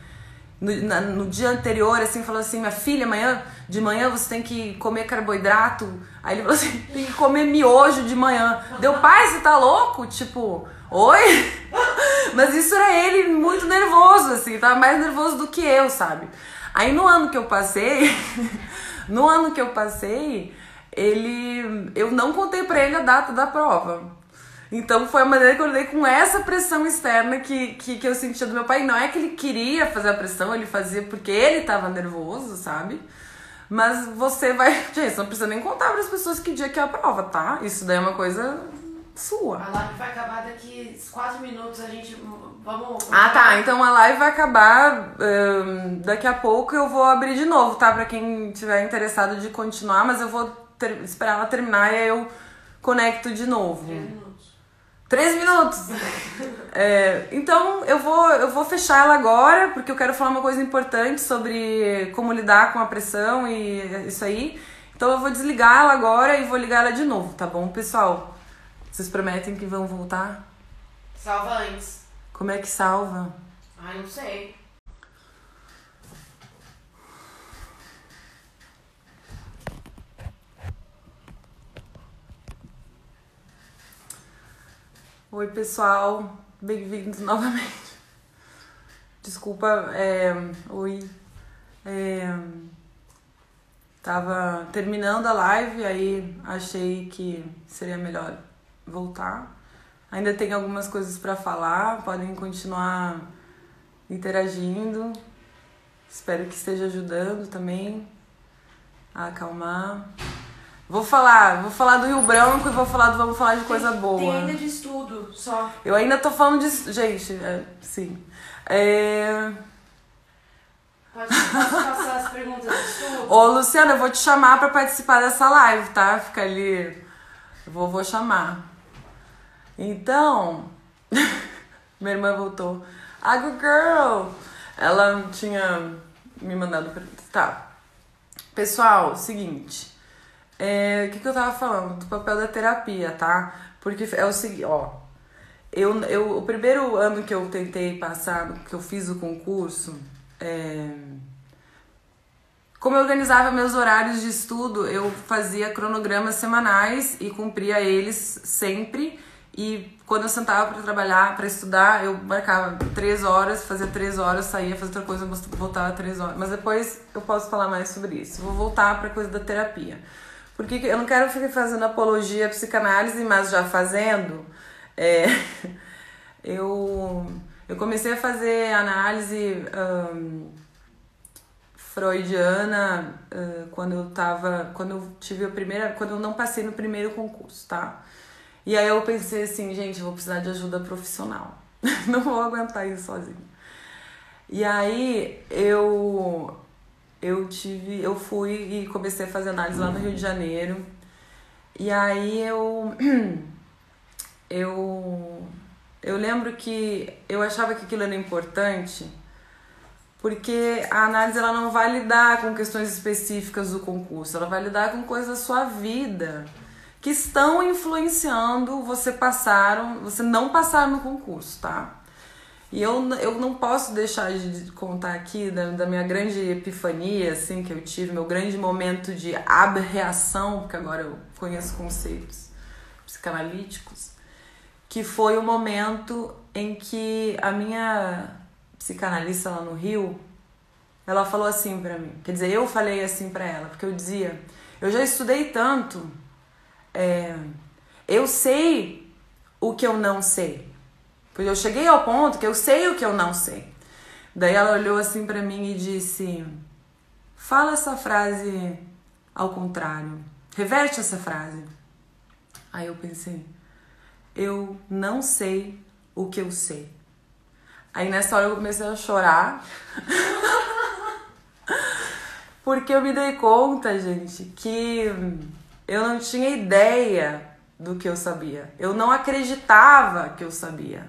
no, na, no dia anterior, assim, falou assim, minha filha, amanhã, de manhã você tem que comer carboidrato. Aí ele falou assim, tem que comer miojo de manhã. Deu, pai, você tá louco? Tipo, oi? Mas isso era ele muito nervoso, assim, tava mais nervoso do que eu, sabe? Aí no ano que eu passei, no ano que eu passei, ele. Eu não contei pra ele a data da prova. Então foi a maneira que eu lidei com essa pressão externa que, que, que eu sentia do meu pai. Não é que ele queria fazer a pressão, ele fazia porque ele tava nervoso, sabe? Mas você vai. Gente, não precisa nem contar para as pessoas que dia que é a prova, tá? Isso daí é uma coisa sua. A live vai acabar daqui 4 minutos, a gente. Vamos. Ah, tá. Então a live vai acabar. Um, daqui a pouco eu vou abrir de novo, tá? Pra quem tiver interessado de continuar, mas eu vou ter, esperar ela terminar e aí eu conecto de novo. Três minutos! É, então eu vou, eu vou fechar ela agora, porque eu quero falar uma coisa importante sobre como lidar com a pressão e isso aí. Então eu vou desligar ela agora e vou ligar ela de novo, tá bom, pessoal? Vocês prometem que vão voltar? Salva antes. Como é que salva? Ai, não sei. Oi, pessoal, bem-vindos novamente. Desculpa, é, oi. É, tava terminando a live, aí achei que seria melhor voltar. Ainda tem algumas coisas para falar, podem continuar interagindo. Espero que esteja ajudando também a acalmar. Vou falar, vou falar do Rio Branco e vou falar do vamos falar de coisa boa. Tem ainda de estudo, só. Eu ainda tô falando de. Gente, é, sim. É... Pode, passar as perguntas de estudo? Ô, Luciana, eu vou te chamar pra participar dessa live, tá? Fica ali. Eu vou, vou chamar. Então. minha irmã voltou. Água Girl! Ela tinha me mandado. Tá. Pessoal, seguinte. É, o que, que eu tava falando? Do papel da terapia, tá? Porque é o seguinte, ó. Eu, eu, o primeiro ano que eu tentei passar, que eu fiz o concurso, é, como eu organizava meus horários de estudo, eu fazia cronogramas semanais e cumpria eles sempre. E quando eu sentava para trabalhar, para estudar, eu marcava três horas, fazia três horas, saía, fazia outra coisa, voltava três horas. Mas depois eu posso falar mais sobre isso. Vou voltar para coisa da terapia. Porque eu não quero ficar fazendo apologia à psicanálise, mas já fazendo, é, eu, eu comecei a fazer análise um, freudiana uh, quando eu tava. Quando eu tive a primeira. Quando eu não passei no primeiro concurso, tá? E aí eu pensei assim, gente, eu vou precisar de ajuda profissional. não vou aguentar isso sozinho. E aí eu eu tive, eu fui e comecei a fazer análise lá no Rio de Janeiro. E aí eu eu eu lembro que eu achava que aquilo era importante porque a análise ela não vai lidar com questões específicas do concurso, ela vai lidar com coisas da sua vida que estão influenciando você passar, você não passar no concurso, tá? E eu, eu não posso deixar de contar aqui da, da minha grande epifania, assim, que eu tive, meu grande momento de abreação, porque agora eu conheço conceitos psicanalíticos, que foi o momento em que a minha psicanalista lá no Rio, ela falou assim para mim. Quer dizer, eu falei assim para ela, porque eu dizia, eu já estudei tanto, é, eu sei o que eu não sei. Porque eu cheguei ao ponto que eu sei o que eu não sei. Daí ela olhou assim para mim e disse: Fala essa frase ao contrário. Reverte essa frase. Aí eu pensei: Eu não sei o que eu sei. Aí nessa hora eu comecei a chorar. Porque eu me dei conta, gente, que eu não tinha ideia do que eu sabia. Eu não acreditava que eu sabia.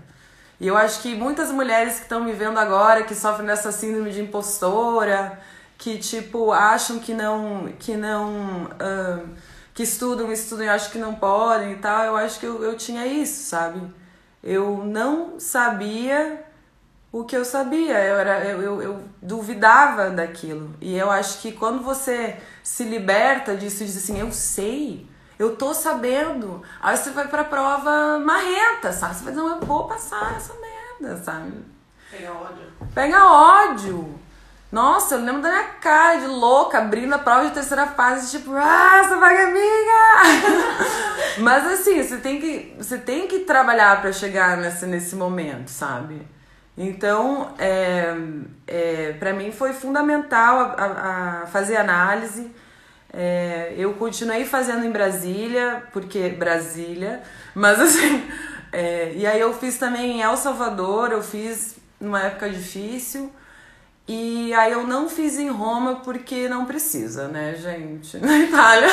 E eu acho que muitas mulheres que estão me vendo agora, que sofrem dessa síndrome de impostora, que tipo acham que não, que não, uh, que estudam, estudam e acham que não podem e tal, eu acho que eu, eu tinha isso, sabe? Eu não sabia o que eu sabia, eu, era, eu, eu, eu, duvidava daquilo. E eu acho que quando você se liberta disso e diz assim, eu sei, eu tô sabendo, aí você vai pra prova marrenta, sabe? Você vai dizer, eu vou passar essa merda, sabe? Pega ódio. Pega ódio. Nossa, eu lembro da minha cara de louca, abrindo a prova de terceira fase, tipo, ah, essa vagaminha! Mas assim, você tem que, você tem que trabalhar para chegar nesse, nesse momento, sabe? Então, é, é, para mim foi fundamental a, a, a fazer análise. É, eu continuei fazendo em Brasília, porque Brasília, mas assim, é, e aí eu fiz também em El Salvador, eu fiz numa época difícil. E aí eu não fiz em Roma porque não precisa, né, gente? Na Itália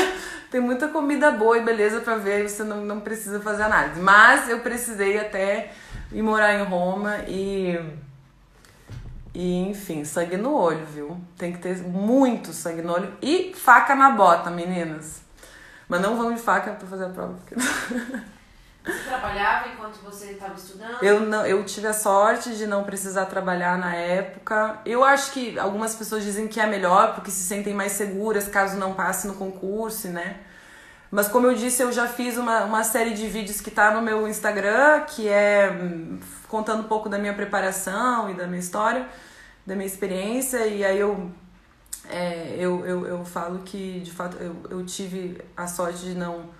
tem muita comida boa e beleza para ver, você não, não precisa fazer análise. Mas eu precisei até ir morar em Roma e. E enfim, sangue no olho, viu? Tem que ter muito sangue no olho e faca na bota, meninas. Mas não vamos de faca para fazer a prova. Porque... Você trabalhava enquanto você estava estudando? Eu, não, eu tive a sorte de não precisar trabalhar na época. Eu acho que algumas pessoas dizem que é melhor porque se sentem mais seguras caso não passe no concurso, né? Mas como eu disse, eu já fiz uma, uma série de vídeos que tá no meu Instagram, que é hum, contando um pouco da minha preparação e da minha história, da minha experiência. E aí eu, é, eu, eu, eu falo que, de fato, eu, eu tive a sorte de não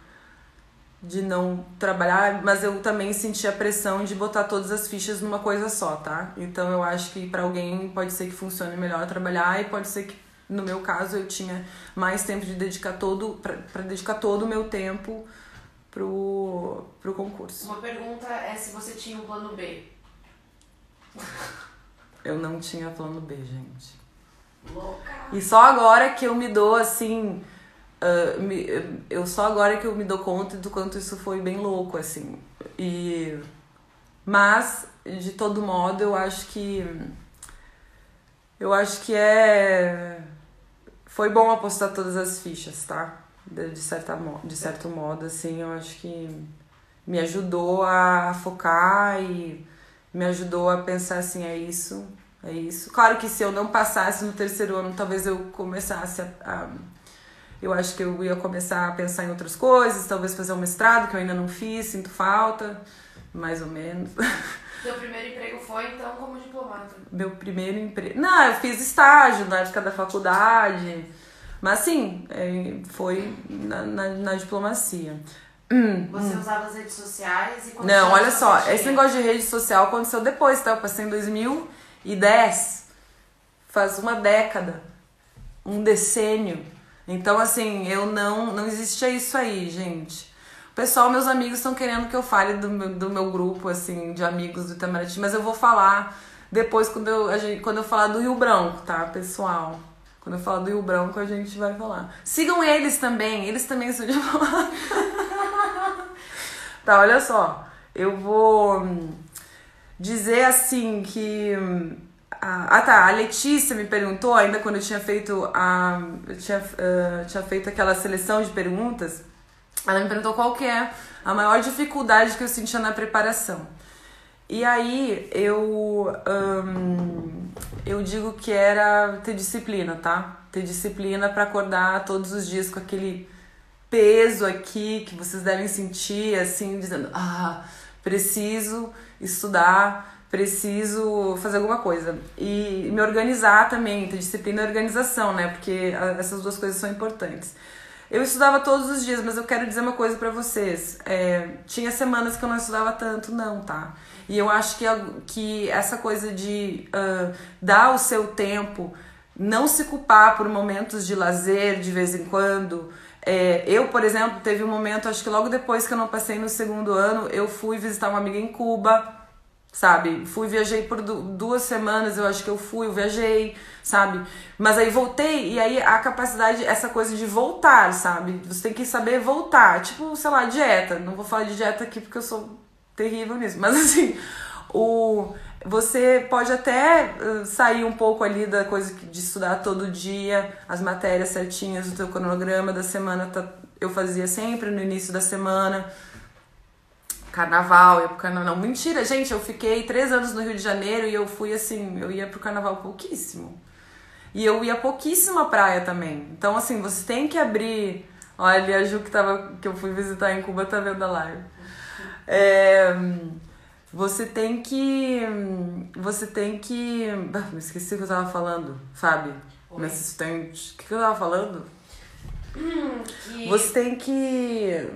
de não trabalhar, mas eu também senti a pressão de botar todas as fichas numa coisa só, tá? Então eu acho que para alguém pode ser que funcione melhor trabalhar e pode ser que no meu caso eu tinha mais tempo de dedicar todo para dedicar todo o meu tempo pro pro concurso. Uma pergunta é se você tinha um plano B. Eu não tinha plano B, gente. Louca. E só agora que eu me dou assim, Uh, me, eu só agora que eu me dou conta do quanto isso foi bem louco, assim. E, mas, de todo modo, eu acho que. Eu acho que é. Foi bom apostar todas as fichas, tá? De, certa, de certo modo, assim, eu acho que me ajudou a focar e me ajudou a pensar assim: é isso, é isso. Claro que se eu não passasse no terceiro ano, talvez eu começasse a, a eu acho que eu ia começar a pensar em outras coisas, talvez fazer um mestrado, que eu ainda não fiz, sinto falta, mais ou menos. Seu primeiro emprego foi, então, como diplomata? Meu primeiro emprego. Não, eu fiz estágio na época da faculdade. Mas sim, é, foi na, na, na diplomacia. Hum, Você hum. usava as redes sociais e Não, olha só, esse negócio de rede social aconteceu depois, tá? Eu passei em 2010. Faz uma década. Um decênio. Então, assim, eu não. Não existia isso aí, gente. Pessoal, meus amigos estão querendo que eu fale do meu, do meu grupo, assim, de amigos do Itamaraty, mas eu vou falar depois quando eu, a gente, quando eu falar do Rio Branco, tá, pessoal? Quando eu falar do Rio Branco, a gente vai falar. Sigam eles também, eles também são de falar. tá, olha só. Eu vou dizer assim que ah, tá, a Letícia me perguntou, ainda quando eu tinha feito a. Eu tinha, uh, tinha feito aquela seleção de perguntas, ela me perguntou qual que é a maior dificuldade que eu sentia na preparação. E aí eu, eu digo que era ter disciplina, tá? Ter disciplina para acordar todos os dias com aquele peso aqui que vocês devem sentir, assim, dizendo, ah, preciso estudar preciso fazer alguma coisa. E me organizar também, ter disciplina e organização, né? Porque essas duas coisas são importantes. Eu estudava todos os dias, mas eu quero dizer uma coisa para vocês. É, tinha semanas que eu não estudava tanto, não, tá? E eu acho que, que essa coisa de uh, dar o seu tempo, não se culpar por momentos de lazer de vez em quando. É, eu, por exemplo, teve um momento, acho que logo depois que eu não passei no segundo ano, eu fui visitar uma amiga em Cuba sabe? Fui, viajei por duas semanas, eu acho que eu fui, eu viajei, sabe? Mas aí voltei, e aí a capacidade, essa coisa de voltar, sabe? Você tem que saber voltar. Tipo, sei lá, dieta. Não vou falar de dieta aqui porque eu sou terrível nisso. Mas assim, o. Você pode até sair um pouco ali da coisa de estudar todo dia, as matérias certinhas, o teu cronograma da semana tá, eu fazia sempre no início da semana carnaval, ia pro carnaval. Não, mentira, gente, eu fiquei três anos no Rio de Janeiro e eu fui assim, eu ia pro carnaval pouquíssimo. E eu ia pouquíssimo à praia também. Então, assim, você tem que abrir. Olha, a Ju que, tava, que eu fui visitar em Cuba tá vendo a live. É, você tem que. Você tem que. me esqueci o que eu tava falando, Fábio. Mas tem. O que eu tava falando? Hum, que... Você tem que.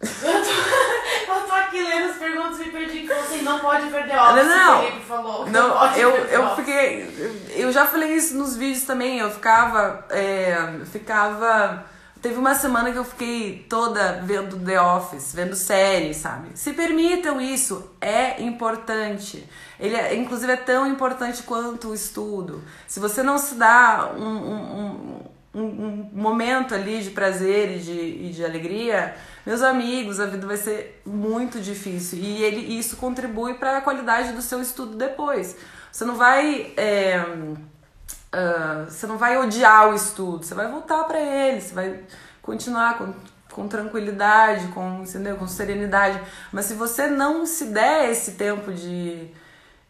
Eu tô, eu tô aqui lendo as perguntas e me perdi que você não pode perder Office, não, o Felipe falou. Não, não eu, eu fiquei. Eu já falei isso nos vídeos também. Eu ficava. É, ficava. Teve uma semana que eu fiquei toda vendo The Office, vendo séries, sabe? Se permitam isso, é importante. Ele é, inclusive é tão importante quanto o estudo. Se você não se dá um, um, um, um momento ali de prazer e de, e de alegria, meus amigos, a vida vai ser muito difícil e ele isso contribui para a qualidade do seu estudo depois. Você não vai é, uh, você não vai odiar o estudo, você vai voltar para ele, você vai continuar com, com tranquilidade, com, entendeu? com serenidade. Mas se você não se der esse tempo de,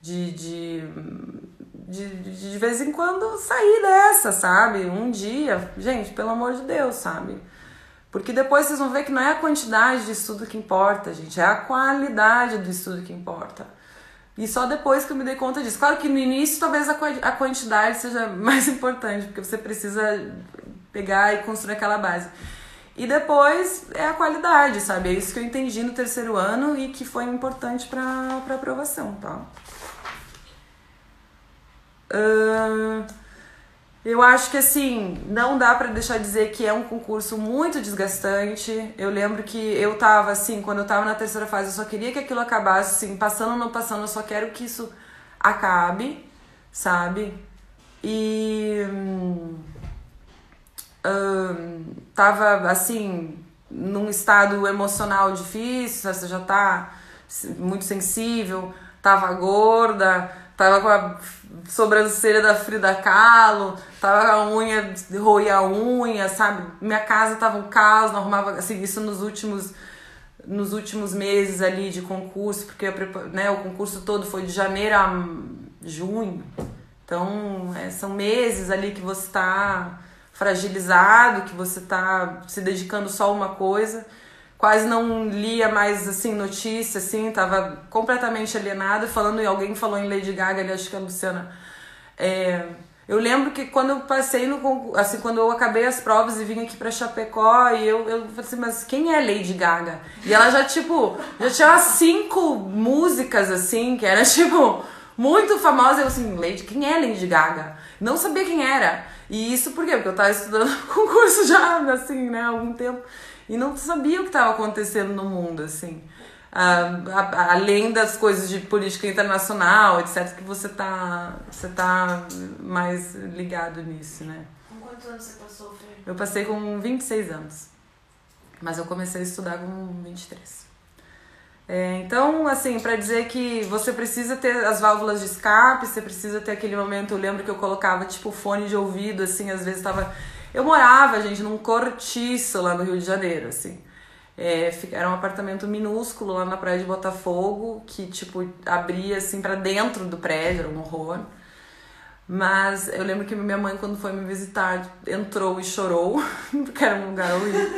de, de de, de, de vez em quando sair dessa, sabe? Um dia, gente, pelo amor de Deus, sabe? Porque depois vocês vão ver que não é a quantidade de estudo que importa, gente, é a qualidade do estudo que importa. E só depois que eu me dei conta disso. Claro que no início talvez a, quantidade seja mais importante, porque você precisa pegar e construir aquela base. E depois é a qualidade, sabe? É isso que eu entendi no terceiro ano e que foi importante para aprovação, tá? Uh... Eu acho que assim, não dá para deixar de dizer que é um concurso muito desgastante. Eu lembro que eu tava assim, quando eu tava na terceira fase, eu só queria que aquilo acabasse, assim, passando ou não passando, eu só quero que isso acabe, sabe? E hum, hum, tava assim, num estado emocional difícil, você já tá muito sensível, tava gorda, tava com a sobrancelha da Frida Kahlo, tava com a unha, roía a unha, sabe? Minha casa tava um caos, não arrumava, assim, isso nos últimos nos últimos meses ali de concurso, porque né, o concurso todo foi de janeiro a junho. Então, é, são meses ali que você está fragilizado, que você está se dedicando só a uma coisa quase não lia mais assim notícia assim tava completamente alienada falando e alguém falou em Lady Gaga ali acho que é a Luciana. É, eu lembro que quando eu passei no assim quando eu acabei as provas e vim aqui para Chapecó e eu eu falei assim mas quem é Lady Gaga? E ela já tipo já tinha umas cinco músicas assim que era tipo muito famosa eu assim Lady quem é Lady Gaga? Não sabia quem era. E isso por quê? Porque eu tava estudando concurso já assim né há algum tempo e não sabia o que estava acontecendo no mundo, assim. Ah, além das coisas de política internacional, etc., que você tá, você tá mais ligado nisso, né? Com quantos anos você passou, Fê? Eu passei com 26 anos. Mas eu comecei a estudar com 23. É, então, assim, para dizer que você precisa ter as válvulas de escape, você precisa ter aquele momento. Eu lembro que eu colocava tipo fone de ouvido, assim, às vezes tava eu morava, gente, num cortiço lá no Rio de Janeiro, assim. É, era um apartamento minúsculo lá na praia de Botafogo, que, tipo, abria, assim, para dentro do prédio, era um horror. Mas eu lembro que minha mãe, quando foi me visitar, entrou e chorou, porque era um lugar horrível.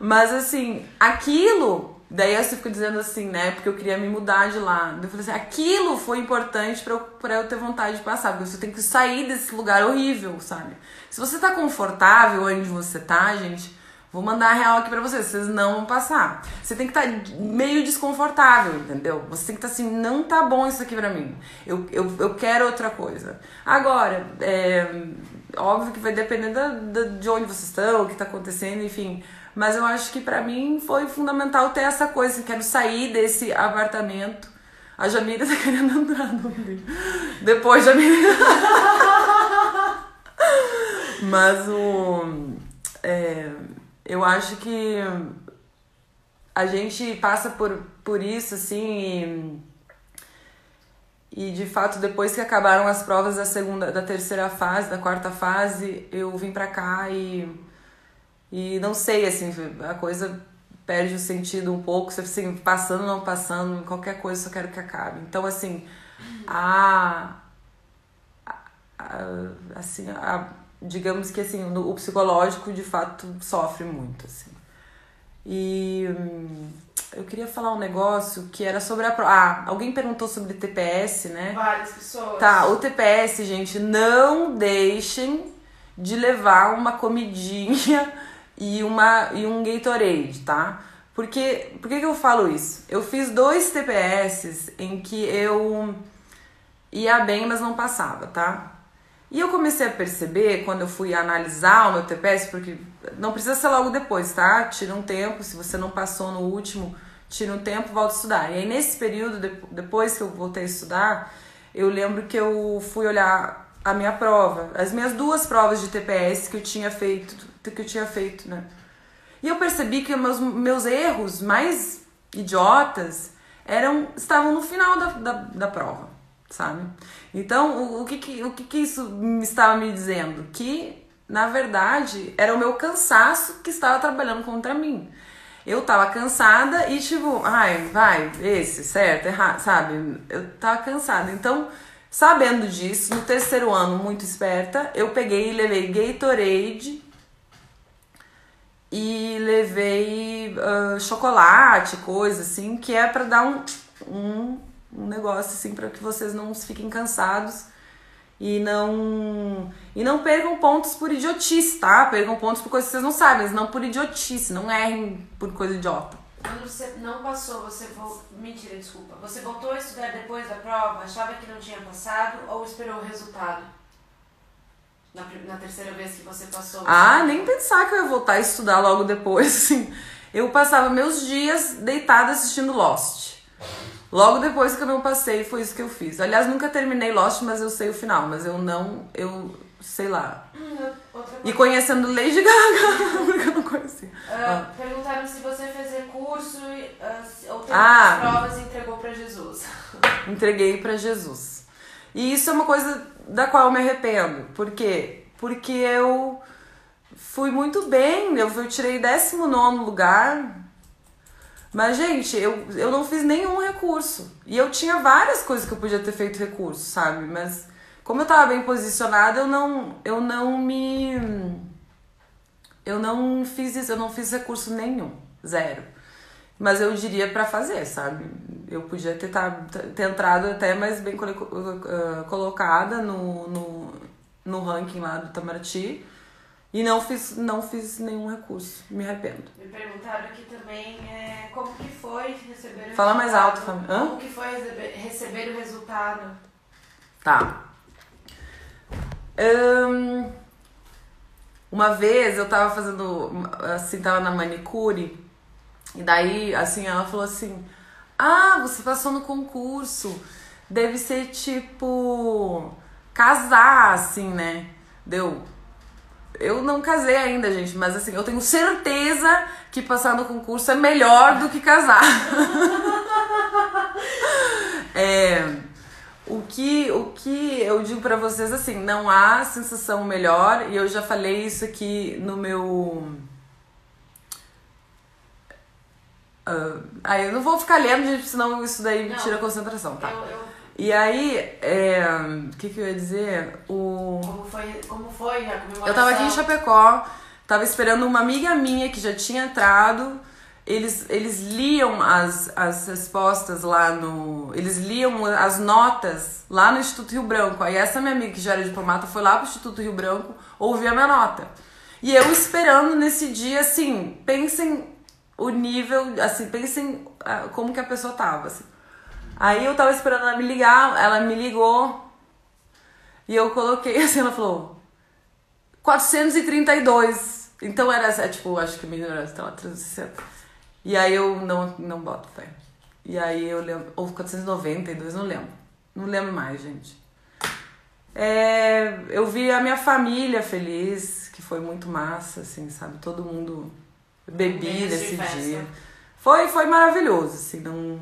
Mas, assim, aquilo Daí eu fico dizendo assim, né? Porque eu queria me mudar de lá. Eu falei assim, aquilo foi importante pra eu, pra eu ter vontade de passar. Porque você tem que sair desse lugar horrível, sabe? Se você tá confortável onde você tá, gente, vou mandar a real aqui pra vocês. Vocês não vão passar. Você tem que estar tá meio desconfortável, entendeu? Você tem que estar tá assim, não tá bom isso aqui pra mim. Eu, eu, eu quero outra coisa. Agora, é, óbvio que vai depender da, da, de onde vocês estão, o que tá acontecendo, enfim. Mas eu acho que para mim foi fundamental ter essa coisa. Quero sair desse apartamento. A Jamila tá querendo entrar no livro. Depois, Jamila. Mas o. É, eu acho que a gente passa por, por isso, assim, e, e de fato, depois que acabaram as provas da segunda, da terceira fase, da quarta fase, eu vim pra cá e e não sei, assim, a coisa perde o sentido um pouco, se assim, passando ou não passando, qualquer coisa só quero que acabe. Então, assim, a, a assim, a, digamos que assim, o psicológico de fato sofre muito, assim. E hum, eu queria falar um negócio que era sobre a Ah, alguém perguntou sobre TPS, né? Várias pessoas. Tá, o TPS, gente, não deixem de levar uma comidinha e, uma, e um Gatorade, tá? Porque, por que, que eu falo isso? Eu fiz dois TPS em que eu ia bem, mas não passava, tá? E eu comecei a perceber, quando eu fui analisar o meu TPS, porque não precisa ser logo depois, tá? Tira um tempo, se você não passou no último, tira um tempo, volta a estudar. E aí, nesse período, depois que eu voltei a estudar, eu lembro que eu fui olhar a minha prova, as minhas duas provas de TPS que eu tinha feito que eu tinha feito, né? E eu percebi que meus, meus erros mais idiotas eram estavam no final da, da, da prova, sabe? Então, o, o, que, que, o que, que isso estava me dizendo? Que, na verdade, era o meu cansaço que estava trabalhando contra mim. Eu tava cansada e, tipo, ai, vai, esse, certo, errado, sabe? Eu tava cansada. Então, sabendo disso, no terceiro ano, muito esperta, eu peguei e levei Gatorade e levei uh, chocolate, coisa assim, que é para dar um, um, um negócio assim para que vocês não fiquem cansados e não e não percam pontos por idiotice, tá? Percam pontos por coisas que vocês não sabem, mas não por idiotice, não errem por coisa idiota. Quando você não passou, você voltou. Mentira, desculpa. Você voltou a estudar depois da prova, achava que não tinha passado ou esperou o resultado? Na, na terceira vez que você passou? Ah, nem pensar que eu ia voltar a estudar logo depois, assim. Eu passava meus dias deitada assistindo Lost. Logo depois que eu não passei, foi isso que eu fiz. Aliás, nunca terminei Lost, mas eu sei o final. Mas eu não, eu sei lá. Hum, e conhecendo Lady Gaga, porque eu não conhecia. Uh, ah. Perguntaram se você fez recurso uh, ou teve ah, provas e entregou para Jesus. Entreguei para Jesus. E isso é uma coisa da qual eu me arrependo. Por quê? Porque eu fui muito bem, eu, eu tirei 19 lugar. Mas, gente, eu, eu não fiz nenhum recurso. E eu tinha várias coisas que eu podia ter feito recurso, sabe? Mas como eu tava bem posicionada, eu não, eu não me. Eu não fiz isso, eu não fiz recurso nenhum. Zero. Mas eu diria para fazer, sabe? Eu podia ter, tá, ter entrado até mais bem uh, colocada no, no, no ranking lá do Tamaraty. E não fiz, não fiz nenhum recurso. Me arrependo. Me perguntaram aqui também é, como que foi receber o Fala mais alto, Fábio. Como que foi receber o resultado? Tá. Um, uma vez eu tava fazendo, assim, tava na manicure e daí, assim, ela falou assim: Ah, você passou no concurso. Deve ser tipo. casar, assim, né? Deu. Eu não casei ainda, gente, mas assim, eu tenho certeza que passar no concurso é melhor do que casar. é, o que, o que eu digo para vocês assim, não há sensação melhor, e eu já falei isso aqui no meu Uh, aí eu não vou ficar lendo, gente, senão isso daí me tira a concentração, tá? Eu, eu... E aí, é, o que, que eu ia dizer? O... Como foi, como foi a comemoração? Eu tava aqui em Chapecó, tava esperando uma amiga minha que já tinha entrado eles, eles liam as, as respostas lá no. Eles liam as notas lá no Instituto Rio Branco. Aí essa minha amiga que já era diplomata foi lá pro Instituto Rio Branco ouvir a minha nota. E eu esperando nesse dia, assim, pensem o nível, assim, pensem ah, como que a pessoa tava. Assim. Aí eu tava esperando ela me ligar, ela me ligou e eu coloquei assim, ela falou 432. Então era, é, tipo, acho que melhor era, sei lá, 360. E aí eu não, não boto fé. E aí eu lembro. Ou 492, não lembro. Não lembro mais, gente. É, eu vi a minha família feliz, que foi muito massa, assim, sabe? Todo mundo bebi nesse dia. Foi, foi maravilhoso, assim, não...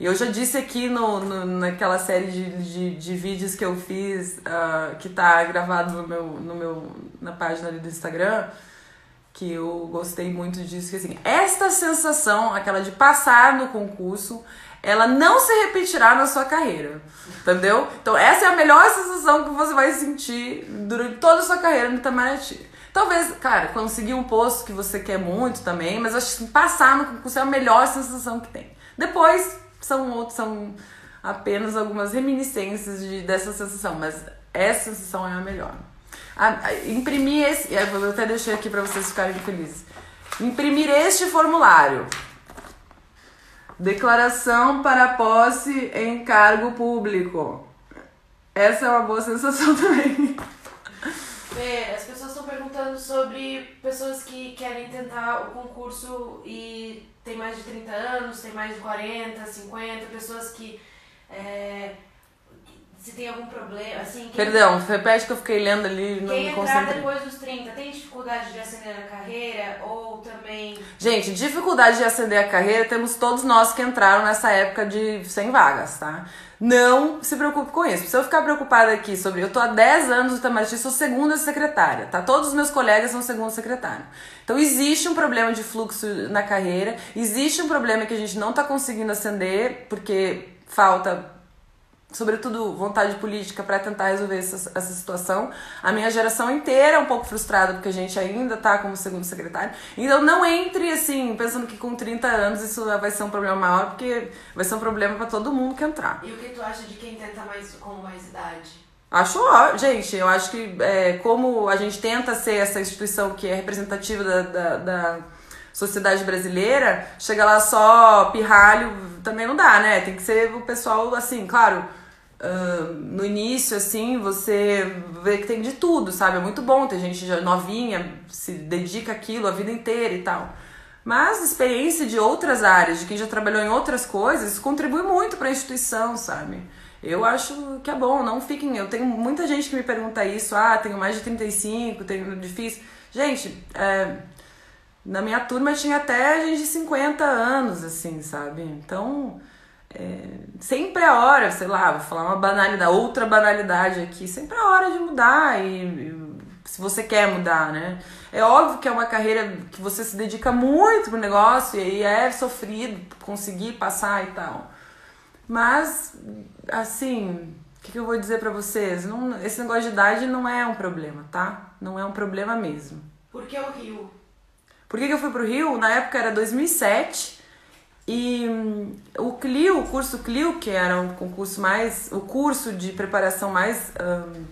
E eu já disse aqui no, no, naquela série de, de, de vídeos que eu fiz, uh, que tá gravado no meu, no meu, na página ali do Instagram, que eu gostei muito disso, que assim, esta sensação, aquela de passar no concurso, ela não se repetirá na sua carreira, entendeu? Então essa é a melhor sensação que você vai sentir durante toda a sua carreira no Itamaraty. Talvez, cara, conseguir um posto que você quer muito também, mas acho que passar no concurso é a melhor sensação que tem. Depois são outros, são apenas algumas reminiscências de, dessa sensação, mas essa sensação é a melhor imprimir esse. Eu até deixei aqui para vocês ficarem felizes. Imprimir este formulário. Declaração para posse em cargo público. Essa é uma boa sensação também. As pessoas perguntando sobre pessoas que querem tentar o concurso e tem mais de 30 anos, tem mais de 40, 50, pessoas que é, se tem algum problema, assim... Perdão, repete que eu fiquei lendo ali no Quem entrar depois dos 30 tem dificuldade de ascender na carreira ou também... Gente, dificuldade de ascender a carreira temos todos nós que entraram nessa época de 100 vagas, tá? Não se preocupe com isso. Se eu ficar preocupada aqui sobre... Eu tô há 10 anos no Itamaraty, sou segunda secretária, tá? Todos os meus colegas são segundo secretário. Então existe um problema de fluxo na carreira, existe um problema que a gente não tá conseguindo ascender porque falta sobretudo vontade política para tentar resolver essa, essa situação. A minha geração inteira é um pouco frustrada porque a gente ainda tá como segundo secretário. Então não entre assim, pensando que com 30 anos isso vai ser um problema maior, porque vai ser um problema para todo mundo que entrar. E o que tu acha de quem tenta mais com mais idade? Acho, ó, gente, eu acho que é, como a gente tenta ser essa instituição que é representativa da, da, da sociedade brasileira, chega lá só pirralho, também não dá, né? Tem que ser o pessoal, assim, claro, uh, no início, assim, você vê que tem de tudo, sabe? É muito bom ter gente novinha, se dedica aquilo a vida inteira e tal. Mas experiência de outras áreas, de quem já trabalhou em outras coisas, contribui muito para a instituição, sabe? Eu acho que é bom, não fiquem. Eu tenho muita gente que me pergunta isso, ah, tenho mais de 35, tenho difícil. Gente, é, na minha turma tinha até gente de 50 anos, assim, sabe? Então, é, sempre é hora, sei lá, vou falar uma banalidade, outra banalidade aqui, sempre é hora de mudar e, e, se você quer mudar, né? É óbvio que é uma carreira que você se dedica muito pro negócio e é sofrido conseguir passar e tal. Mas, assim, o que, que eu vou dizer para vocês? Não, esse negócio de idade não é um problema, tá? Não é um problema mesmo. Por que o Rio? Por que, que eu fui pro Rio? Na época era 2007 e hum, o Clio, o curso Clio, que era um concurso mais, o curso de preparação mais, hum,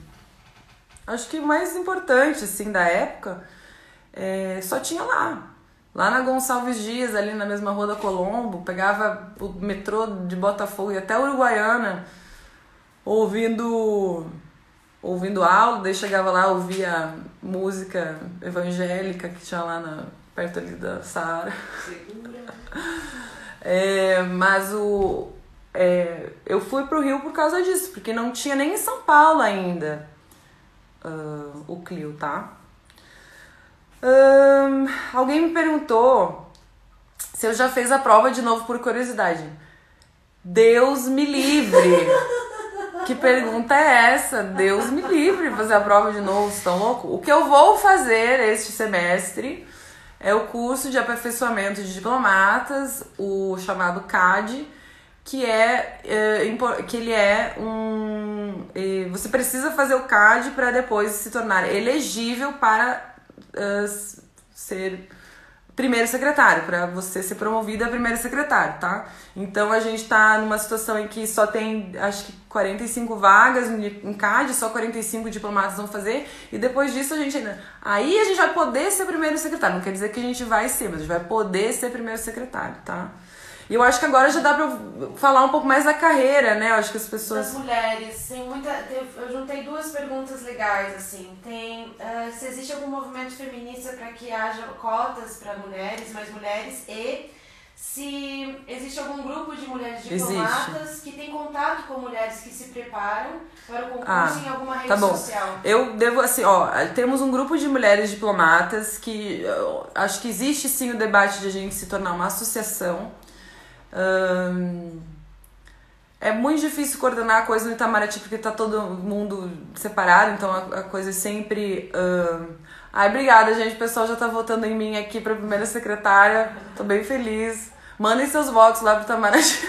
acho que mais importante assim da época, é, só tinha lá. Lá na Gonçalves Dias, ali na mesma rua da Colombo, pegava o metrô de Botafogo e até Uruguaiana, ouvindo ouvindo aula, daí chegava lá, ouvia música evangélica que tinha lá na, perto ali da Saara. Segura. É, mas o, é, eu fui pro Rio por causa disso, porque não tinha nem em São Paulo ainda uh, o Clio, tá? Um, alguém me perguntou se eu já fez a prova de novo por curiosidade. Deus me livre! que pergunta é essa? Deus me livre fazer a prova de novo, estão louco? O que eu vou fazer este semestre é o curso de aperfeiçoamento de diplomatas, o chamado CAD, que é, é que ele é um você precisa fazer o CAD para depois se tornar elegível para uh, ser primeiro secretário, para você ser promovida a primeiro secretário, tá? Então a gente tá numa situação em que só tem, acho que 45 vagas em CAD, só 45 diplomatas vão fazer, e depois disso a gente ainda. Aí a gente vai poder ser primeiro secretário. Não quer dizer que a gente vai ser, mas a gente vai poder ser primeiro secretário, tá? E eu acho que agora já dá pra falar um pouco mais da carreira, né? Eu acho que as pessoas. Das mulheres, tem muita. Eu juntei duas perguntas legais, assim. Tem. Uh, se existe algum movimento feminista para que haja cotas para mulheres, mais mulheres, e se existe algum grupo de mulheres diplomatas existe. que tem contato com mulheres que se preparam para o concurso ah, em alguma rede tá bom. social. Eu devo, assim, ó, temos um grupo de mulheres diplomatas que acho que existe sim o debate de a gente se tornar uma associação é muito difícil coordenar a coisa no Itamaraty porque tá todo mundo separado, então a, a coisa é sempre. Ai, obrigada, gente. O pessoal já tá votando em mim aqui pra primeira secretária. Tô bem feliz. Mandem seus votos lá pro Itamaraty. O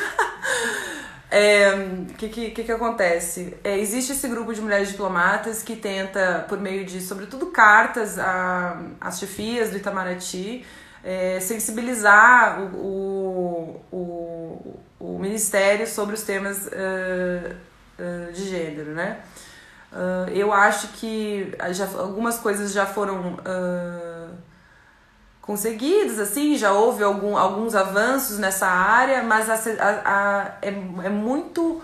é, que, que, que, que acontece? É, existe esse grupo de mulheres diplomatas que tenta, por meio de, sobretudo, cartas às chefias do Itamaraty, é, sensibilizar o, o, o, Ministério sobre os temas uh, uh, de gênero, né? Uh, eu acho que já, algumas coisas já foram conseguidas, assim, já houve algum, alguns avanços nessa área, mas a, a, a, é, é muito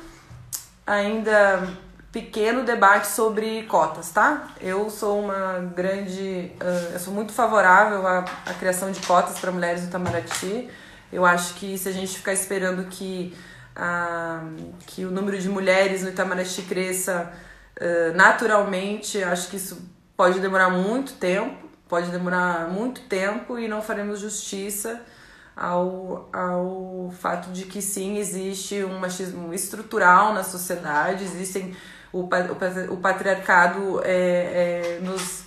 ainda pequeno debate sobre cotas, tá? Eu sou uma grande. Uh, eu sou muito favorável à, à criação de cotas para mulheres no Itamaraty. Eu acho que se a gente ficar esperando que, uh, que o número de mulheres no Itamaraty cresça uh, naturalmente, acho que isso pode demorar muito tempo, pode demorar muito tempo e não faremos justiça ao, ao fato de que sim, existe um machismo estrutural na sociedade, existem o, o, o patriarcado é, é, nos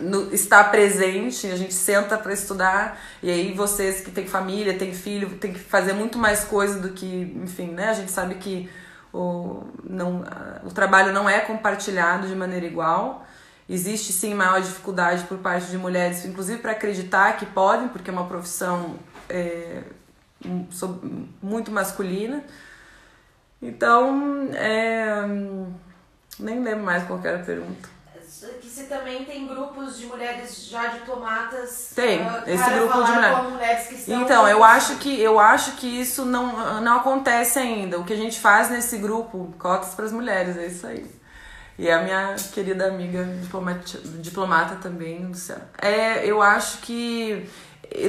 no, está presente, a gente senta para estudar, e aí vocês que têm família, têm filho, tem que fazer muito mais coisa do que, enfim, né? A gente sabe que o, não, o trabalho não é compartilhado de maneira igual. Existe sim maior dificuldade por parte de mulheres, inclusive para acreditar que podem, porque é uma profissão é, muito masculina. Então, é... nem lembro mais qual era a pergunta. Que se também tem grupos de mulheres já diplomatas. Tem, uh, esse grupo de mulheres. mulheres que estão então, eu acho que eu acho que isso não, não acontece ainda. O que a gente faz nesse grupo, cotas para as mulheres, é isso aí. E a minha querida amiga diplomata, diplomata também, Luciana. É, eu acho que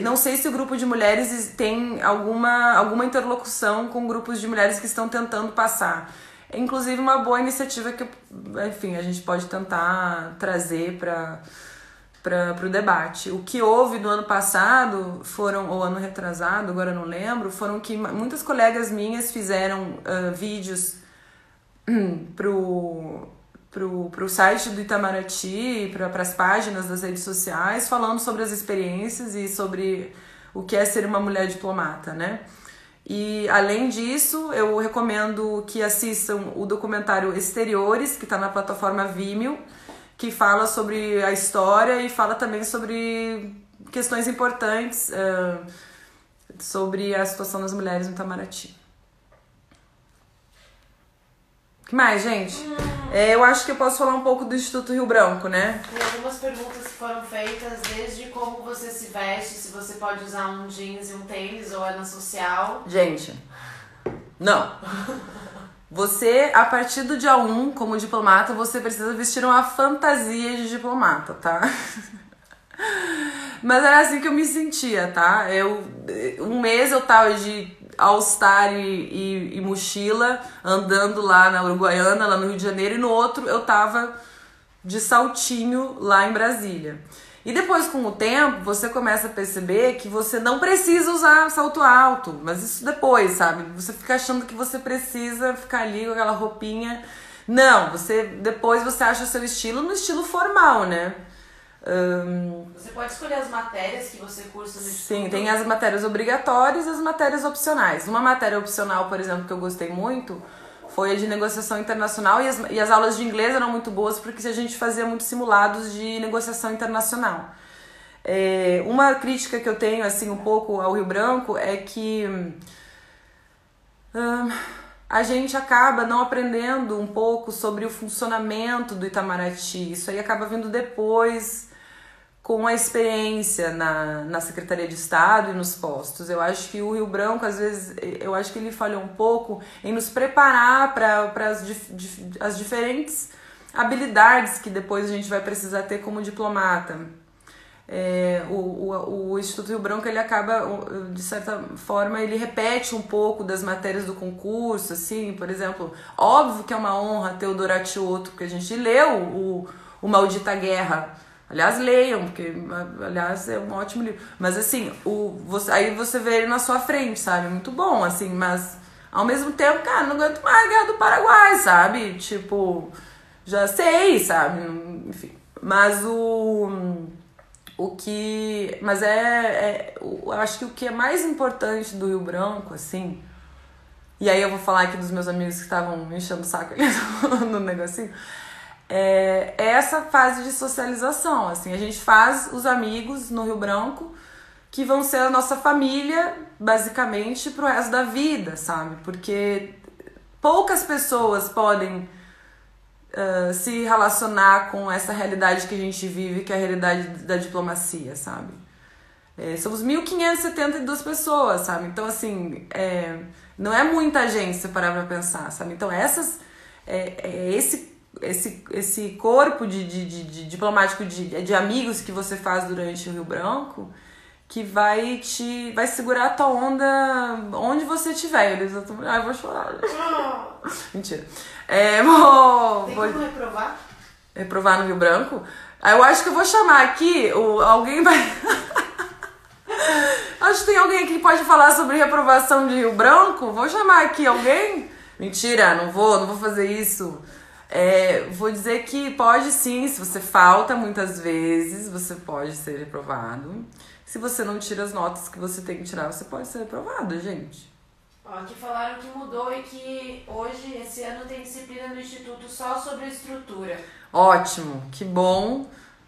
não sei se o grupo de mulheres tem alguma, alguma interlocução com grupos de mulheres que estão tentando passar. É inclusive uma boa iniciativa que, enfim, a gente pode tentar trazer para para o debate. O que houve no ano passado foram, ou ano retrasado, agora não lembro, foram que muitas colegas minhas fizeram uh, vídeos pro pro, pro site do Itamaraty, para as páginas das redes sociais, falando sobre as experiências e sobre o que é ser uma mulher diplomata, né? E além disso, eu recomendo que assistam o documentário Exteriores, que está na plataforma Vimeo, que fala sobre a história e fala também sobre questões importantes uh, sobre a situação das mulheres no Itamaraty. Que mais, gente? Hum. É, eu acho que eu posso falar um pouco do Instituto Rio Branco, né? Tem algumas perguntas que foram feitas, desde como você se veste, se você pode usar um jeans e um tênis ou é na social. Gente, não. Você, a partir do dia 1, como diplomata, você precisa vestir uma fantasia de diplomata, tá? Mas era assim que eu me sentia, tá? Eu, um mês eu tava de All-Star e, e, e, mochila, andando lá na Uruguaiana, lá no Rio de Janeiro, e no outro eu tava de saltinho lá em Brasília. E depois, com o tempo, você começa a perceber que você não precisa usar salto alto, mas isso depois, sabe? Você fica achando que você precisa ficar ali com aquela roupinha. Não, você depois você acha o seu estilo no estilo formal, né? Um, você pode escolher as matérias que você cursa no Sim, tem as matérias obrigatórias e as matérias opcionais. Uma matéria opcional, por exemplo, que eu gostei muito foi a de negociação internacional e as, e as aulas de inglês eram muito boas porque a gente fazia muitos simulados de negociação internacional. É, uma crítica que eu tenho, assim, um pouco ao Rio Branco é que hum, a gente acaba não aprendendo um pouco sobre o funcionamento do Itamaraty. Isso aí acaba vindo depois com a experiência na, na Secretaria de Estado e nos postos. Eu acho que o Rio Branco, às vezes, eu acho que ele falhou um pouco em nos preparar para as, as diferentes habilidades que depois a gente vai precisar ter como diplomata. É, o, o, o Instituto Rio Branco ele acaba de certa forma ele repete um pouco das matérias do concurso assim por exemplo óbvio que é uma honra ter o Doratioto porque a gente leu o, o Maldita Guerra Aliás, leiam, porque, aliás, é um ótimo livro. Mas, assim, o, você, aí você vê ele na sua frente, sabe? Muito bom, assim, mas ao mesmo tempo, cara, não aguento mais a Guerra do Paraguai, sabe? Tipo, já sei, sabe? Enfim. Mas o. O que. Mas é. é eu acho que o que é mais importante do Rio Branco, assim. E aí eu vou falar aqui dos meus amigos que estavam me enchendo o saco ali no negocinho é, é essa fase de socialização. Assim, a gente faz os amigos no Rio Branco que vão ser a nossa família, basicamente, pro resto da vida, sabe? Porque poucas pessoas podem uh, se relacionar com essa realidade que a gente vive, que é a realidade da diplomacia, sabe? É, somos 1.572 pessoas, sabe? Então, assim, é, não é muita gente se parar pra pensar, sabe? Então, essas, é, é esse esse, esse corpo de, de, de, de diplomático de, de amigos que você faz durante o Rio Branco que vai te vai segurar a tua onda onde você estiver. Eles eu tô, ai, vou chorar. Mentira. É, vou, Tem vou, como reprovar? Reprovar no Rio Branco? Eu acho que eu vou chamar aqui, o, alguém vai. acho que tem alguém aqui que pode falar sobre reprovação de Rio Branco. Vou chamar aqui alguém. Mentira, não vou, não vou fazer isso. É, vou dizer que pode sim, se você falta muitas vezes, você pode ser reprovado. Se você não tira as notas que você tem que tirar, você pode ser reprovado, gente. Ó, aqui falaram que mudou e que hoje, esse ano, tem disciplina no Instituto só sobre estrutura. Ótimo, que bom.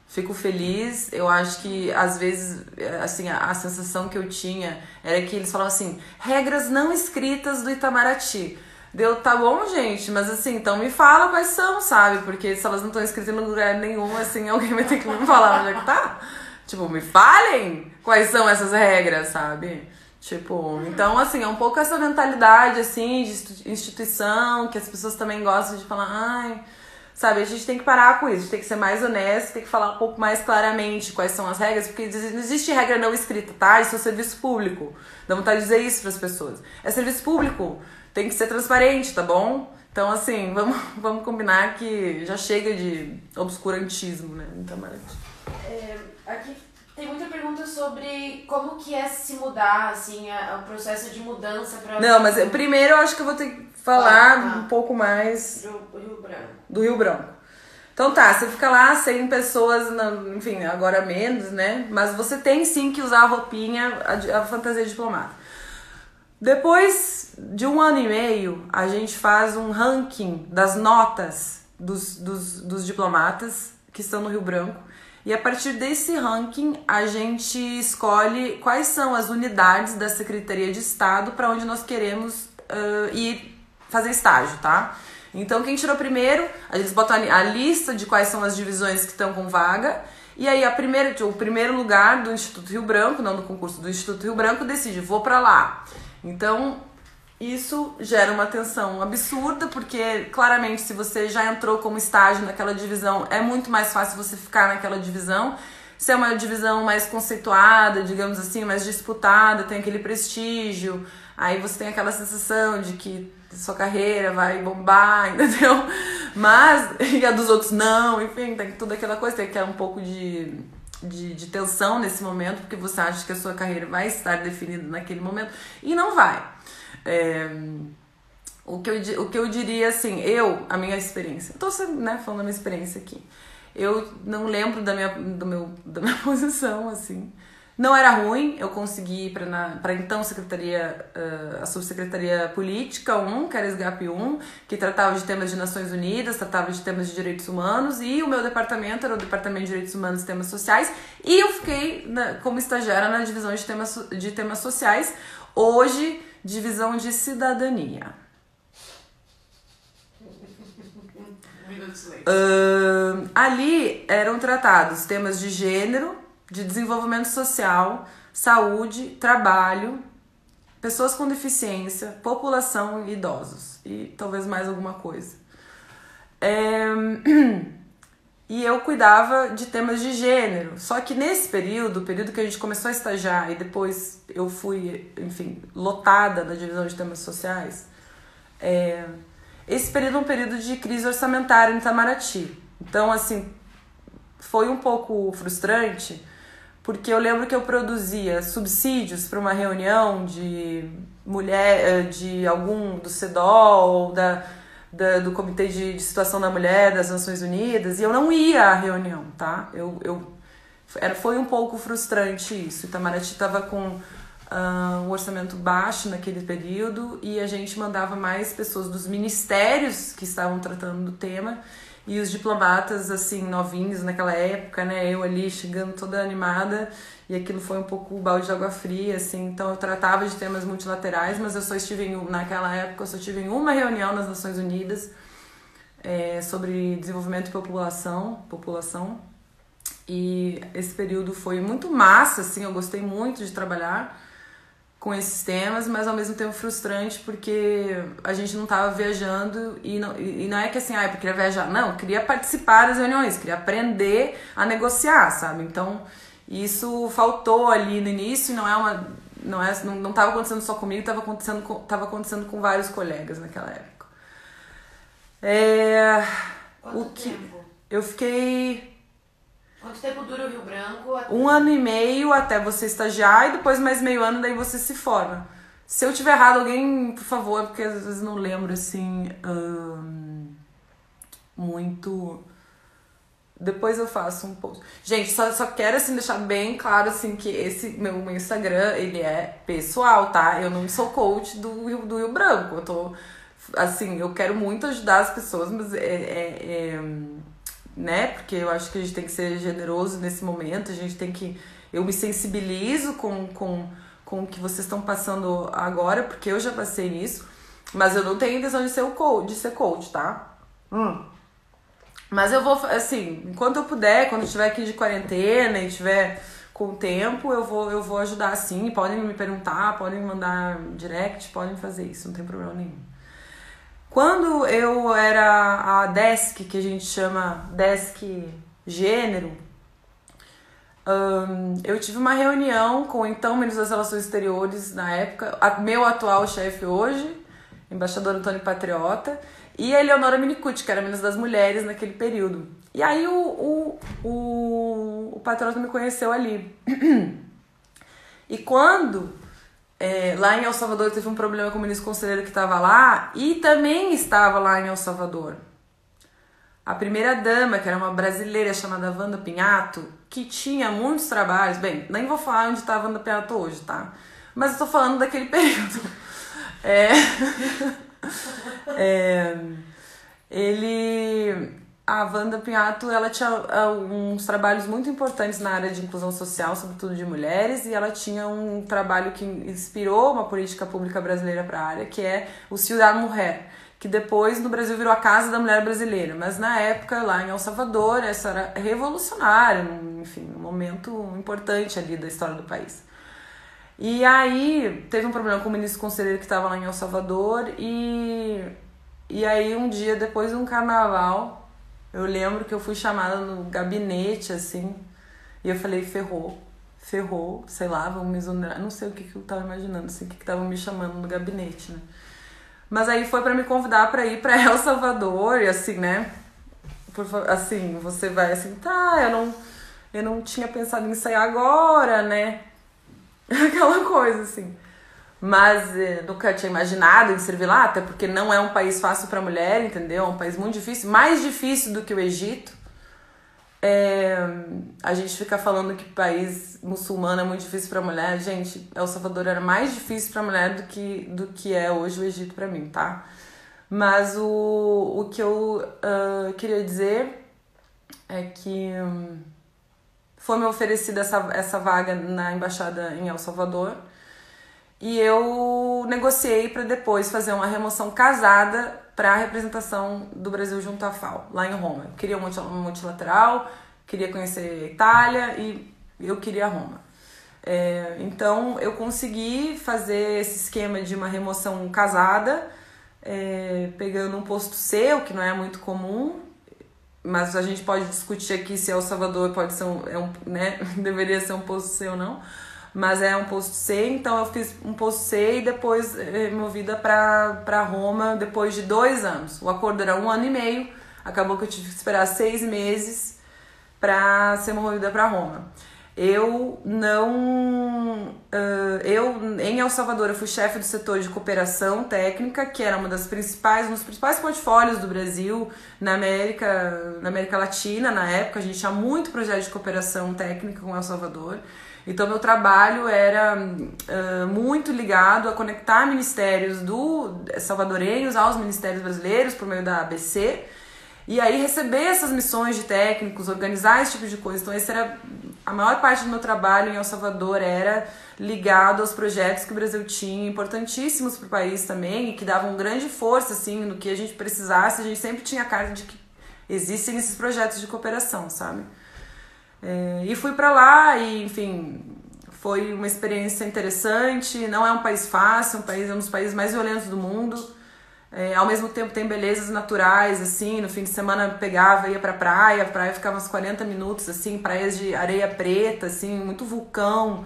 Fico feliz. Eu acho que às vezes, assim, a, a sensação que eu tinha era que eles falavam assim: regras não escritas do Itamaraty. Deu, tá bom, gente, mas assim, então me fala quais são, sabe? Porque se elas não estão escritas em lugar nenhum, assim, alguém vai ter que me falar onde é que tá. Tipo, me falem quais são essas regras, sabe? Tipo, então, assim, é um pouco essa mentalidade, assim, de instituição, que as pessoas também gostam de falar, ai, sabe? A gente tem que parar com isso, a gente tem que ser mais honesto, tem que falar um pouco mais claramente quais são as regras, porque não existe regra não escrita, tá? Isso é serviço público. Dá vontade de dizer isso para as pessoas. É serviço público tem que ser transparente, tá bom? Então, assim, vamos, vamos combinar que já chega de obscurantismo, né? Então, é, aqui tem muita pergunta sobre como que é se mudar, assim, o processo de mudança para... Não, mas primeiro eu acho que eu vou ter que falar ah, tá. um pouco mais... Do Rio Branco. Do Rio Branco. Então tá, você fica lá 100 pessoas, enfim, agora menos, né? Mas você tem sim que usar a roupinha, a, a fantasia diplomata. Depois de um ano e meio, a gente faz um ranking das notas dos, dos, dos diplomatas que estão no Rio Branco. E a partir desse ranking, a gente escolhe quais são as unidades da Secretaria de Estado para onde nós queremos uh, ir fazer estágio, tá? Então, quem tirou primeiro, eles botam a lista de quais são as divisões que estão com vaga. E aí, a primeira, o primeiro lugar do Instituto Rio Branco, não do concurso do Instituto Rio Branco, decide: vou para lá. Então, isso gera uma tensão absurda, porque claramente se você já entrou como estágio naquela divisão, é muito mais fácil você ficar naquela divisão. Se é uma divisão mais conceituada, digamos assim, mais disputada, tem aquele prestígio, aí você tem aquela sensação de que sua carreira vai bombar, entendeu? Mas, e a dos outros não, enfim, tem tudo aquela coisa, tem que é um pouco de de, de tensão nesse momento, porque você acha que a sua carreira vai estar definida naquele momento e não vai. É, o, que eu, o que eu diria assim, eu, a minha experiência, estou né, falando da minha experiência aqui, eu não lembro da minha, do meu, da minha posição, assim. Não era ruim, eu consegui para então secretaria, uh, a subsecretaria política 1, que era SGAP 1, que tratava de temas de Nações Unidas, tratava de temas de direitos humanos, e o meu departamento era o Departamento de Direitos Humanos e Temas Sociais, e eu fiquei na, como estagiária na divisão de temas, de temas sociais, hoje divisão de cidadania. Uh, ali eram tratados temas de gênero, de desenvolvimento social, saúde, trabalho, pessoas com deficiência, população e idosos. E talvez mais alguma coisa. É... E eu cuidava de temas de gênero. Só que nesse período, período que a gente começou a estagiar e depois eu fui, enfim, lotada na divisão de temas sociais, é... esse período é um período de crise orçamentária em Itamaraty. Então, assim, foi um pouco frustrante porque eu lembro que eu produzia subsídios para uma reunião de mulher, eh, de algum do CEDOL da, da, do Comitê de, de Situação da Mulher das Nações Unidas e eu não ia à reunião, tá? Eu, eu era, foi um pouco frustrante isso. Itamaraty estava com uh, um orçamento baixo naquele período e a gente mandava mais pessoas dos ministérios que estavam tratando do tema e os diplomatas, assim, novinhos naquela época, né? Eu ali chegando toda animada. E aquilo foi um pouco o balde de água fria, assim. Então eu tratava de temas multilaterais, mas eu só estive em, naquela época, eu só tive em uma reunião nas Nações Unidas é, sobre desenvolvimento e população, população. E esse período foi muito massa, assim, eu gostei muito de trabalhar com esses temas, mas ao mesmo tempo frustrante porque a gente não estava viajando e não, e não é que assim, ah, eu queria viajar, não, eu queria participar das reuniões, queria aprender a negociar, sabe? Então, isso faltou ali no início, não é uma não é não, não tava acontecendo só comigo, estava acontecendo com, tava acontecendo com vários colegas naquela época. É, Quanto o que tempo? eu fiquei Quanto tempo dura o Rio Branco? Até... Um ano e meio até você estagiar e depois mais meio ano, daí você se forma. Se eu tiver errado, alguém, por favor, porque às vezes não lembro assim. Hum, muito. Depois eu faço um post. Gente, só, só quero assim deixar bem claro assim que esse meu, meu Instagram, ele é pessoal, tá? Eu não sou coach do do Rio Branco. Eu tô assim, eu quero muito ajudar as pessoas, mas é, é, é né? Porque eu acho que a gente tem que ser generoso nesse momento, a gente tem que. Eu me sensibilizo com, com, com o que vocês estão passando agora, porque eu já passei nisso, mas eu não tenho intenção de ser o coach, de ser coach, tá? Hum. Mas eu vou, assim, enquanto eu puder, quando eu estiver aqui de quarentena e tiver com tempo, eu vou, eu vou ajudar sim. Podem me perguntar, podem me mandar direct, podem fazer isso, não tem problema nenhum. Quando eu era a desk, que a gente chama desk gênero, um, eu tive uma reunião com o então ministro das Relações Exteriores na época, a, meu atual chefe hoje, embaixador Antônio Patriota, e a Eleonora Minicucci, que era ministra das Mulheres naquele período. E aí o, o, o, o Patriota me conheceu ali. e quando é, lá em El Salvador teve um problema com o ministro conselheiro que estava lá e também estava lá em El Salvador. A primeira dama, que era uma brasileira chamada Wanda Pinhato, que tinha muitos trabalhos. Bem, nem vou falar onde está a Wanda Pinhato hoje, tá? Mas eu falando daquele período. É, é, ele a Wanda Pinhato ela tinha ah, uns trabalhos muito importantes na área de inclusão social, sobretudo de mulheres, e ela tinha um trabalho que inspirou uma política pública brasileira para a área, que é o Ciudad Mujer, que depois no Brasil virou a Casa da Mulher Brasileira, mas na época lá em El Salvador, essa era revolucionária, enfim, um momento importante ali da história do país. E aí teve um problema com o ministro conselheiro que estava lá em El Salvador e e aí um dia depois de um carnaval eu lembro que eu fui chamada no gabinete, assim, e eu falei, ferrou, ferrou, sei lá, vamos me exonerar. Não sei o que, que eu tava imaginando, assim, o que, tava me chamando no gabinete, né? Mas aí foi para me convidar para ir para El Salvador, e assim, né? Por, assim, você vai assim, tá, eu não, eu não tinha pensado em sair agora, né? Aquela coisa, assim mas eh, nunca tinha imaginado em servir lá, até porque não é um país fácil para mulher, entendeu? É um país muito difícil, mais difícil do que o Egito. É, a gente fica falando que país muçulmano é muito difícil para mulher. Gente, El Salvador era mais difícil para mulher do que, do que é hoje o Egito para mim, tá? Mas o, o que eu uh, queria dizer é que um, foi me oferecida essa, essa vaga na embaixada em El Salvador e eu negociei para depois fazer uma remoção casada para a representação do Brasil junto à FAO, lá em Roma. Eu queria um multilateral, queria conhecer a Itália e eu queria Roma. É, então eu consegui fazer esse esquema de uma remoção casada, é, pegando um posto C, que não é muito comum, mas a gente pode discutir aqui se El Salvador pode ser um, é um né, deveria ser um posto C ou não mas é um posto C, então eu fiz um posto C e depois removida para Roma depois de dois anos. O acordo era um ano e meio, acabou que eu tive que esperar seis meses para ser movida para Roma. Eu não. Uh, eu, em El Salvador, eu fui chefe do setor de cooperação técnica, que era uma das principais, um dos principais portfólios do Brasil na América, na América Latina, na época. A gente tinha muito projeto de cooperação técnica com El Salvador. Então, meu trabalho era uh, muito ligado a conectar ministérios do salvadorenhos aos ministérios brasileiros por meio da ABC. E aí receber essas missões de técnicos, organizar esse tipo de coisa. Então, esse era a maior parte do meu trabalho em El Salvador era ligado aos projetos que o Brasil tinha, importantíssimos para o país também, e que davam grande força assim no que a gente precisasse. A gente sempre tinha a cara de que existem esses projetos de cooperação, sabe? É, e fui para lá e, enfim, foi uma experiência interessante. Não é um país fácil, é um país é um dos países mais violentos do mundo. É, ao mesmo tempo tem belezas naturais, assim, no fim de semana pegava, ia pra praia, a praia ficava uns 40 minutos, assim, praias de areia preta, assim, muito vulcão,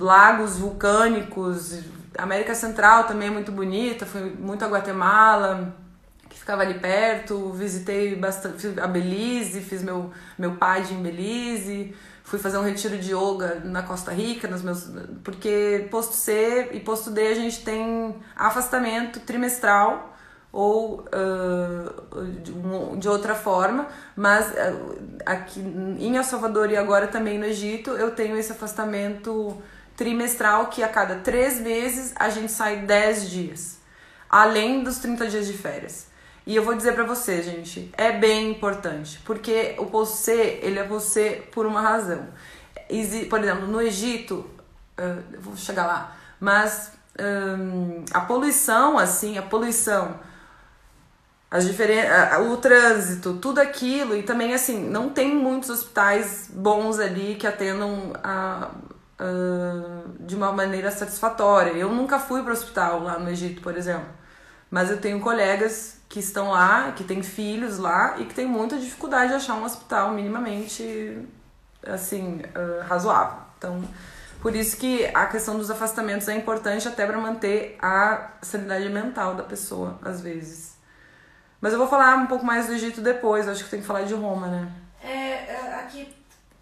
lagos vulcânicos, América Central também é muito bonita, fui muito a Guatemala, ficava ali perto, visitei bastante a Belize, fiz meu, meu PAD em Belize, fui fazer um retiro de yoga na Costa Rica, nos meus, porque posto C e posto D a gente tem afastamento trimestral ou uh, de, outra forma, mas aqui em El Salvador e agora também no Egito eu tenho esse afastamento trimestral que a cada três meses a gente sai dez dias, além dos 30 dias de férias. E eu vou dizer para você, gente, é bem importante, porque o você, ele é você por uma razão. Por exemplo, no Egito, eu vou chegar lá, mas a poluição, assim, a poluição, as o trânsito, tudo aquilo, e também, assim, não tem muitos hospitais bons ali que atendam a, a, de uma maneira satisfatória. Eu nunca fui para o hospital lá no Egito, por exemplo, mas eu tenho colegas que estão lá, que têm filhos lá e que têm muita dificuldade de achar um hospital minimamente assim uh, razoável. Então, por isso que a questão dos afastamentos é importante até para manter a sanidade mental da pessoa, às vezes. Mas eu vou falar um pouco mais do Egito depois, acho que tem que falar de Roma, né? É, é aqui.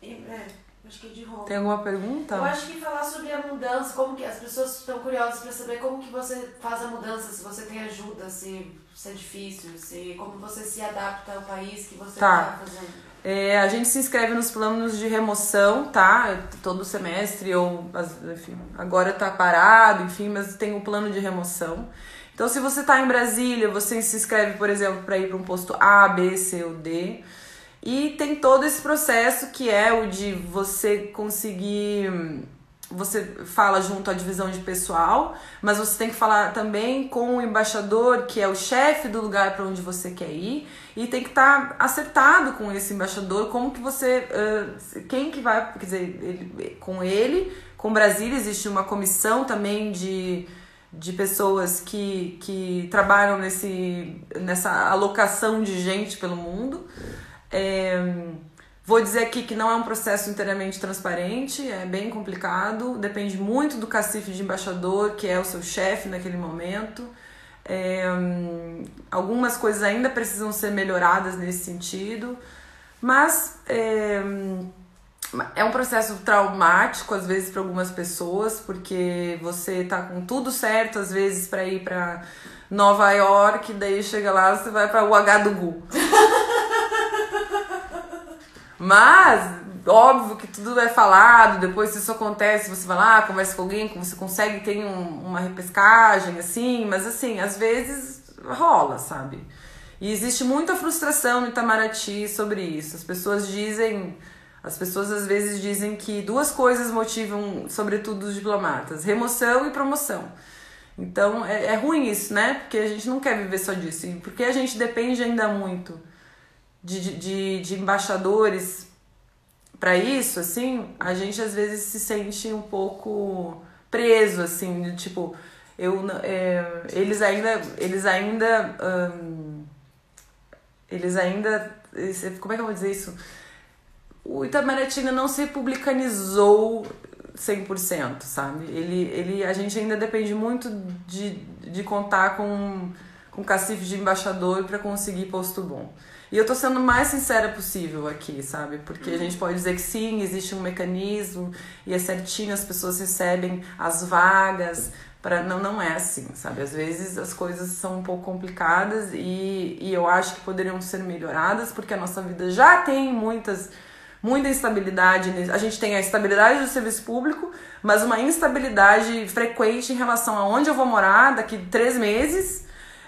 É, acho que é de Roma. Tem alguma pergunta? Eu acho que falar sobre a mudança, como que as pessoas estão curiosas para saber como que você faz a mudança, se você tem ajuda, se se é difícil, se, como você se adapta ao país que você está tá fazendo? É, a gente se inscreve nos planos de remoção, tá? Todo semestre, ou enfim, agora tá parado, enfim, mas tem um plano de remoção. Então, se você está em Brasília, você se inscreve, por exemplo, para ir para um posto A, B, C ou D. E tem todo esse processo que é o de você conseguir você fala junto à divisão de pessoal, mas você tem que falar também com o embaixador, que é o chefe do lugar para onde você quer ir, e tem que estar tá acertado com esse embaixador, como que você, quem que vai, quer dizer, ele, com ele, com Brasília existe uma comissão também de, de pessoas que, que trabalham nesse, nessa alocação de gente pelo mundo. É, Vou dizer aqui que não é um processo inteiramente transparente, é bem complicado, depende muito do cacife de embaixador, que é o seu chefe naquele momento. É, algumas coisas ainda precisam ser melhoradas nesse sentido, mas é, é um processo traumático às vezes para algumas pessoas, porque você tá com tudo certo às vezes para ir para Nova York, daí chega lá você vai para o H do Gu. Mas, óbvio que tudo é falado, depois se isso acontece, você vai lá, conversa com alguém, você consegue, tem um, uma repescagem, assim, mas assim, às vezes rola, sabe? E existe muita frustração no Itamaraty sobre isso. As pessoas dizem, as pessoas às vezes dizem que duas coisas motivam, sobretudo, os diplomatas: remoção e promoção. Então é, é ruim isso, né? Porque a gente não quer viver só disso. E porque a gente depende ainda muito de, de, de embaixadores para isso, assim, a gente às vezes se sente um pouco preso, assim, tipo, eu, é, eles ainda, eles ainda, hum, eles ainda, como é que eu vou dizer isso? O Itamaraty ainda não se republicanizou 100%, sabe? Ele, ele, a gente ainda depende muito de, de contar com, com cacife de embaixador para conseguir posto bom. E eu tô sendo o mais sincera possível aqui, sabe? Porque a gente pode dizer que sim, existe um mecanismo e é certinho, as pessoas recebem as vagas. Para não, não é assim, sabe? Às vezes as coisas são um pouco complicadas e, e eu acho que poderiam ser melhoradas, porque a nossa vida já tem muitas muita instabilidade. A gente tem a estabilidade do serviço público, mas uma instabilidade frequente em relação a onde eu vou morar daqui três meses.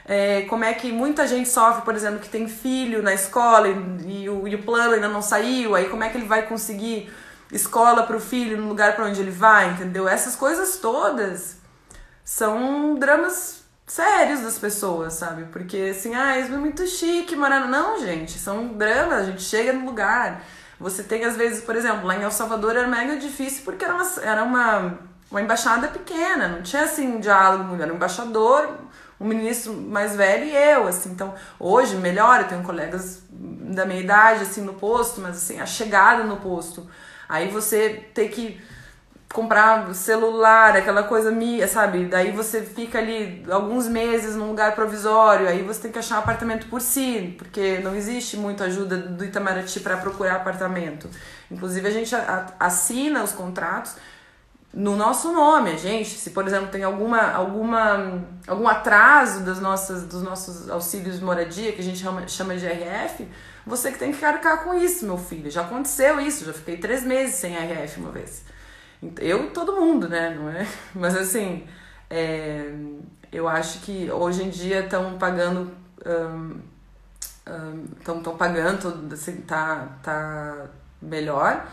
É, como é que muita gente sofre, por exemplo, que tem filho na escola e, e, o, e o plano ainda não saiu, aí como é que ele vai conseguir escola para o filho no lugar para onde ele vai, entendeu? Essas coisas todas são dramas sérios das pessoas, sabe? Porque assim, ah, isso é muito chique morar. Não, gente, são dramas, a gente chega no lugar. Você tem, às vezes, por exemplo, lá em El Salvador era mega difícil porque era uma, era uma, uma embaixada pequena, não tinha assim um diálogo, era um embaixador, um ministro mais velho e eu, assim. Então, hoje melhor, eu tenho colegas da minha idade, assim, no posto, mas assim, a chegada no posto. Aí você tem que comprar celular, aquela coisa minha, sabe? Daí você fica ali alguns meses num lugar provisório, aí você tem que achar um apartamento por si, porque não existe muita ajuda do Itamaraty para procurar apartamento. Inclusive a gente assina os contratos no nosso nome, a gente, se por exemplo tem alguma alguma algum atraso das nossas dos nossos auxílios de moradia que a gente chama, chama de RF, você que tem que carregar com isso, meu filho. Já aconteceu isso, já fiquei três meses sem RF uma vez. Eu e todo mundo, né? Não é? Mas assim, é, eu acho que hoje em dia estão pagando. Estão um, um, pagando, assim, tá, tá melhor.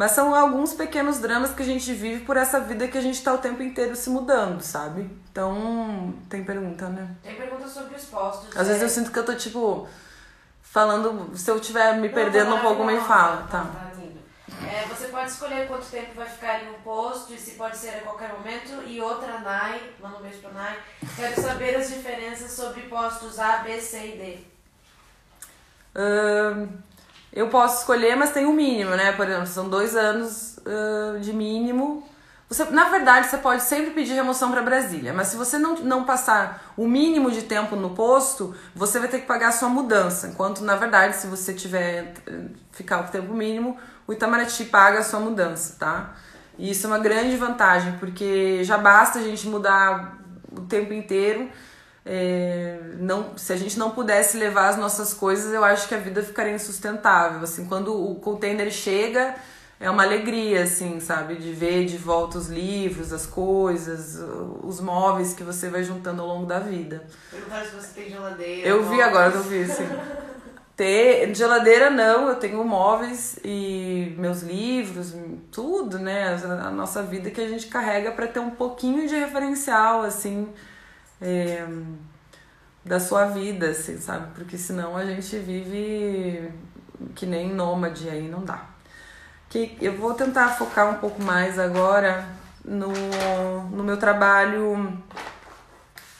Mas são alguns pequenos dramas que a gente vive por essa vida que a gente tá o tempo inteiro se mudando, sabe? Então, tem pergunta, né? Tem pergunta sobre os postos. Às é... vezes eu sinto que eu tô, tipo, falando. Se eu estiver me perdendo um pouco, me fala, tá? tá é, você pode escolher quanto tempo vai ficar em um posto e se pode ser a qualquer momento. E outra, Nai, manda um beijo pra Nai. Quero saber as diferenças sobre postos A, B, C e D. Uh, eu posso escolher, mas tem um mínimo, né? Por exemplo, são dois anos uh, de mínimo. Você, na verdade, você pode sempre pedir remoção para Brasília, mas se você não, não passar o mínimo de tempo no posto, você vai ter que pagar a sua mudança. Enquanto, na verdade, se você tiver ficar o tempo mínimo, o Itamaraty paga a sua mudança, tá? E isso é uma grande vantagem, porque já basta a gente mudar o tempo inteiro. É, não, se a gente não pudesse levar as nossas coisas, eu acho que a vida ficaria insustentável. Assim, quando o container chega, é uma alegria, assim, sabe? De ver de volta os livros, as coisas, os móveis que você vai juntando ao longo da vida. Perguntaram se você tem geladeira. Eu vi agora, eu vi, sim. ter geladeira não, eu tenho móveis e meus livros, tudo, né? A nossa vida que a gente carrega para ter um pouquinho de referencial, assim, é, da sua vida, assim, sabe? Porque senão a gente vive que nem nômade aí, não dá. Que eu vou tentar focar um pouco mais agora no, no meu trabalho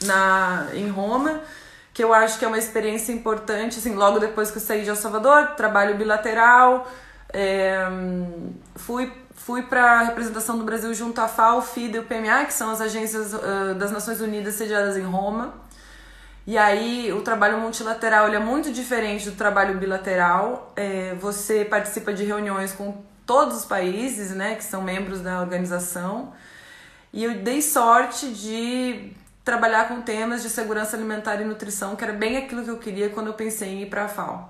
na, em Roma que eu acho que é uma experiência importante, assim, logo depois que eu saí de El Salvador, trabalho bilateral, é, fui, fui para a representação do Brasil junto à FAO, FIDA e o PMA, que são as agências uh, das Nações Unidas sediadas em Roma. E aí o trabalho multilateral ele é muito diferente do trabalho bilateral. É, você participa de reuniões com todos os países, né, que são membros da organização. E eu dei sorte de trabalhar com temas de segurança alimentar e nutrição, que era bem aquilo que eu queria quando eu pensei em ir para a FAO.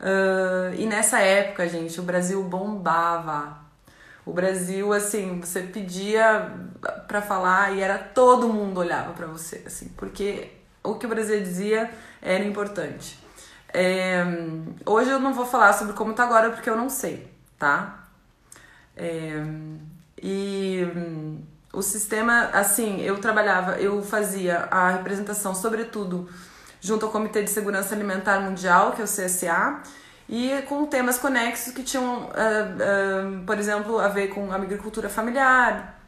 Uh, e nessa época, gente, o Brasil bombava. O Brasil, assim, você pedia para falar e era todo mundo olhava para você, assim, porque o que o Brasil dizia era importante. É, hoje eu não vou falar sobre como tá agora porque eu não sei, tá? É, e o sistema, assim, eu trabalhava, eu fazia a representação, sobretudo, junto ao Comitê de Segurança Alimentar Mundial, que é o CSA, e com temas conexos que tinham, uh, uh, por exemplo, a ver com agricultura familiar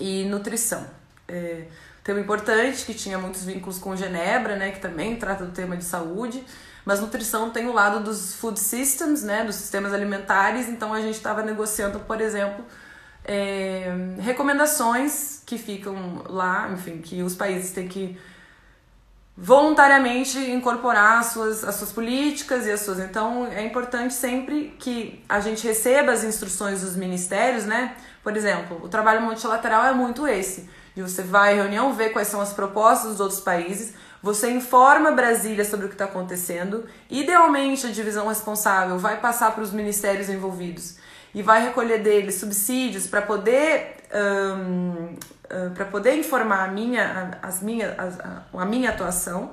e nutrição. É, tema importante que tinha muitos vínculos com Genebra, né, que também trata do tema de saúde, mas nutrição tem o lado dos food systems, né, dos sistemas alimentares, então a gente estava negociando, por exemplo, é, recomendações que ficam lá, enfim, que os países têm que voluntariamente incorporar as suas, as suas políticas e as suas. Então é importante sempre que a gente receba as instruções dos ministérios, né? Por exemplo, o trabalho multilateral é muito esse. E você vai à reunião, vê quais são as propostas dos outros países, você informa Brasília sobre o que está acontecendo. Idealmente, a divisão responsável vai passar para os ministérios envolvidos e vai recolher deles subsídios para poder um, para poder informar a minha as minha, a, a minha atuação.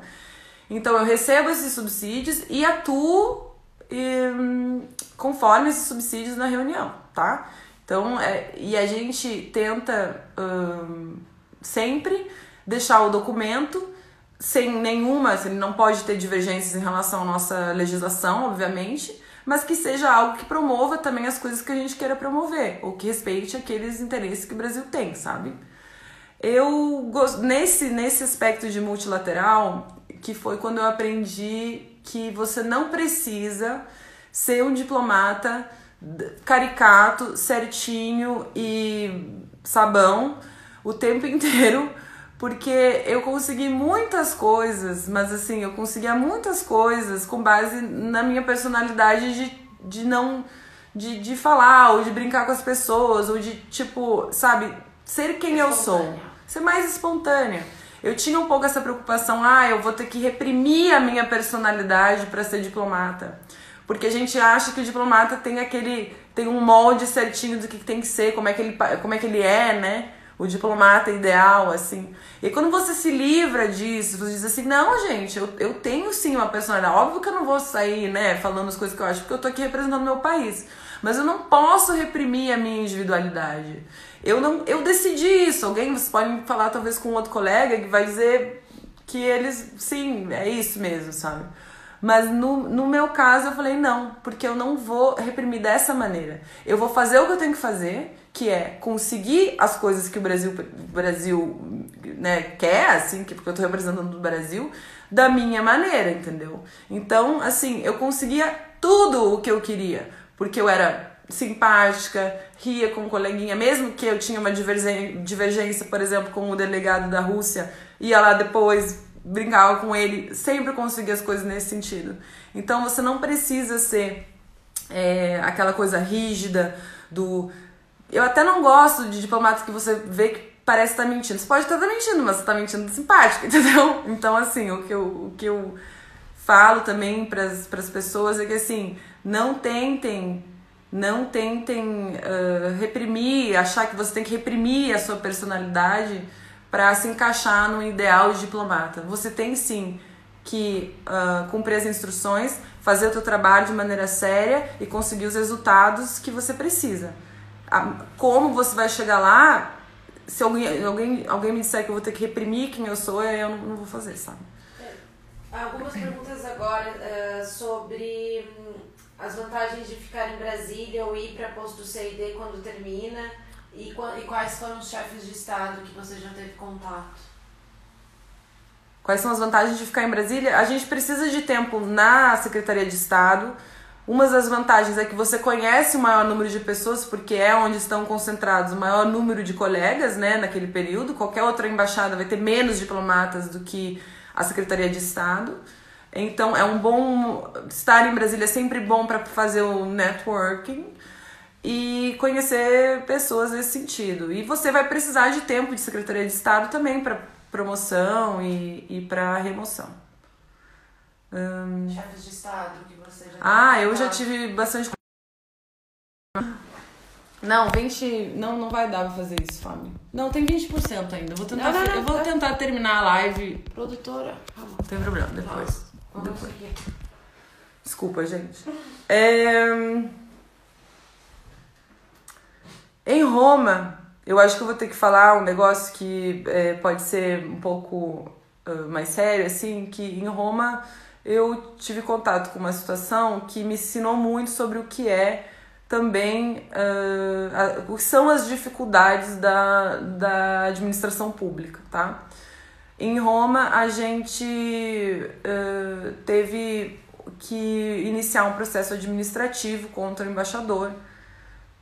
Então eu recebo esses subsídios e atuo um, conforme esses subsídios na reunião, tá? Então, é, e a gente tenta um, sempre deixar o documento sem nenhuma, assim, não pode ter divergências em relação à nossa legislação, obviamente, mas que seja algo que promova também as coisas que a gente queira promover, ou que respeite aqueles interesses que o Brasil tem, sabe? Eu nesse nesse aspecto de multilateral, que foi quando eu aprendi que você não precisa ser um diplomata caricato, certinho e sabão o tempo inteiro porque eu consegui muitas coisas, mas assim, eu conseguia muitas coisas com base na minha personalidade de, de não. De, de falar, ou de brincar com as pessoas, ou de, tipo, sabe, ser quem eu sou. Ser mais espontânea. Eu tinha um pouco essa preocupação, ah, eu vou ter que reprimir a minha personalidade para ser diplomata. Porque a gente acha que o diplomata tem aquele. tem um molde certinho do que tem que ser, como é que ele, como é, que ele é, né? o diplomata ideal, assim. E quando você se livra disso, você diz assim, não, gente, eu, eu tenho sim uma personalidade. Óbvio que eu não vou sair, né, falando as coisas que eu acho, porque eu tô aqui representando meu país. Mas eu não posso reprimir a minha individualidade. Eu não, eu decidi isso. Alguém, você pode falar talvez com outro colega que vai dizer que eles, sim, é isso mesmo, sabe? Mas no, no meu caso eu falei não, porque eu não vou reprimir dessa maneira. Eu vou fazer o que eu tenho que fazer que é conseguir as coisas que o Brasil, Brasil né, quer, assim, que, porque eu estou representando o Brasil, da minha maneira, entendeu? Então, assim, eu conseguia tudo o que eu queria, porque eu era simpática, ria com o coleguinha, mesmo que eu tinha uma divergência, por exemplo, com o delegado da Rússia, ia lá depois, brincava com ele, sempre conseguia as coisas nesse sentido. Então, você não precisa ser é, aquela coisa rígida do eu até não gosto de diplomatas que você vê que parece estar tá mentindo. Você pode estar tá mentindo, mas você está mentindo simpático, entendeu? Então, assim, o que eu, o que eu falo também para as pessoas é que, assim, não tentem não tentem uh, reprimir, achar que você tem que reprimir a sua personalidade para se encaixar no ideal de diplomata. Você tem sim que uh, cumprir as instruções, fazer o seu trabalho de maneira séria e conseguir os resultados que você precisa como você vai chegar lá, se alguém, alguém, alguém me disser que eu vou ter que reprimir quem eu sou, eu não, não vou fazer, sabe? Algumas perguntas agora uh, sobre hum, as vantagens de ficar em Brasília ou ir para posto do CID quando termina e, e quais foram os chefes de Estado que você já teve contato? Quais são as vantagens de ficar em Brasília? A gente precisa de tempo na Secretaria de Estado uma das vantagens é que você conhece o maior número de pessoas, porque é onde estão concentrados o maior número de colegas, né, naquele período. Qualquer outra embaixada vai ter menos diplomatas do que a Secretaria de Estado. Então, é um bom estar em Brasília é sempre bom para fazer o networking e conhecer pessoas nesse sentido. E você vai precisar de tempo de Secretaria de Estado também para promoção e, e para remoção. Hum, Chefes de Estado que você já Ah, eu já tive bastante. Não, 20. Não, não vai dar pra fazer isso, Fábio. Não, tem 20% ainda. Eu vou tentar, Não, não, não, eu vou tá. tentar terminar a live. Produtora. Calma. Não tem problema, depois. Depois. Desculpa, gente. É... Em Roma, eu acho que eu vou ter que falar um negócio que é, pode ser um pouco ah, mais sério, assim, que em Roma eu tive contato com uma situação que me ensinou muito sobre o que é também ah, a- o que são as dificuldades da, da administração pública, tá? Em Roma, a gente eh, teve que iniciar um processo administrativo contra o embaixador,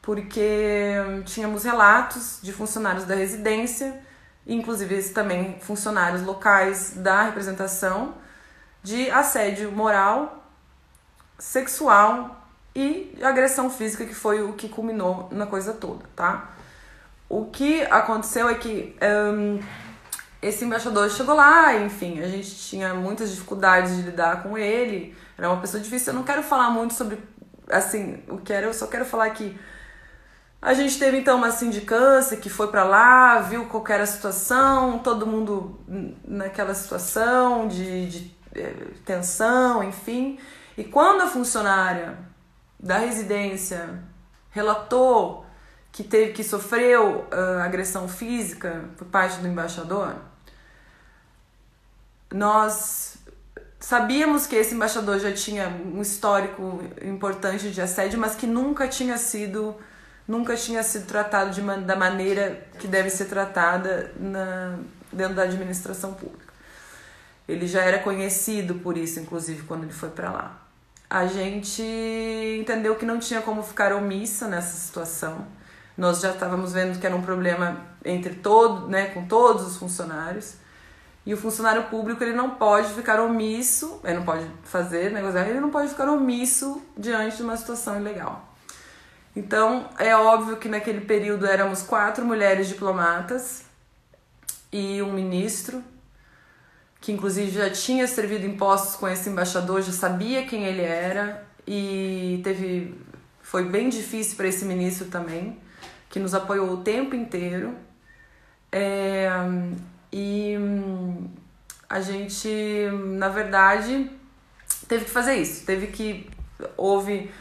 porque tínhamos relatos de funcionários da residência, inclusive também funcionários locais da representação, de assédio moral, sexual e agressão física, que foi o que culminou na coisa toda, tá? O que aconteceu é que hum, esse embaixador chegou lá, enfim, a gente tinha muitas dificuldades de lidar com ele, era uma pessoa difícil. Eu não quero falar muito sobre, assim, o que era, eu só quero falar que a gente teve então uma sindicância que foi pra lá, viu qual era a situação, todo mundo naquela situação de, de eh, tensão, enfim. E quando a funcionária da residência relatou que teve que sofreu ah, agressão física por parte do embaixador, nós sabíamos que esse embaixador já tinha um histórico importante de assédio, mas que nunca tinha sido nunca tinha sido tratado de da maneira que deve ser tratada na, dentro da administração pública. Ele já era conhecido por isso, inclusive, quando ele foi para lá. A gente entendeu que não tinha como ficar omissa nessa situação. Nós já estávamos vendo que era um problema entre todo, né, com todos os funcionários. E o funcionário público ele não pode ficar omisso, ele não pode fazer negociar, ele não pode ficar omisso diante de uma situação ilegal. Então, é óbvio que naquele período éramos quatro mulheres diplomatas e um ministro, que inclusive já tinha servido em postos com esse embaixador, já sabia quem ele era e teve foi bem difícil para esse ministro também, que nos apoiou o tempo inteiro. É, e a gente, na verdade, teve que fazer isso. Teve que. Houve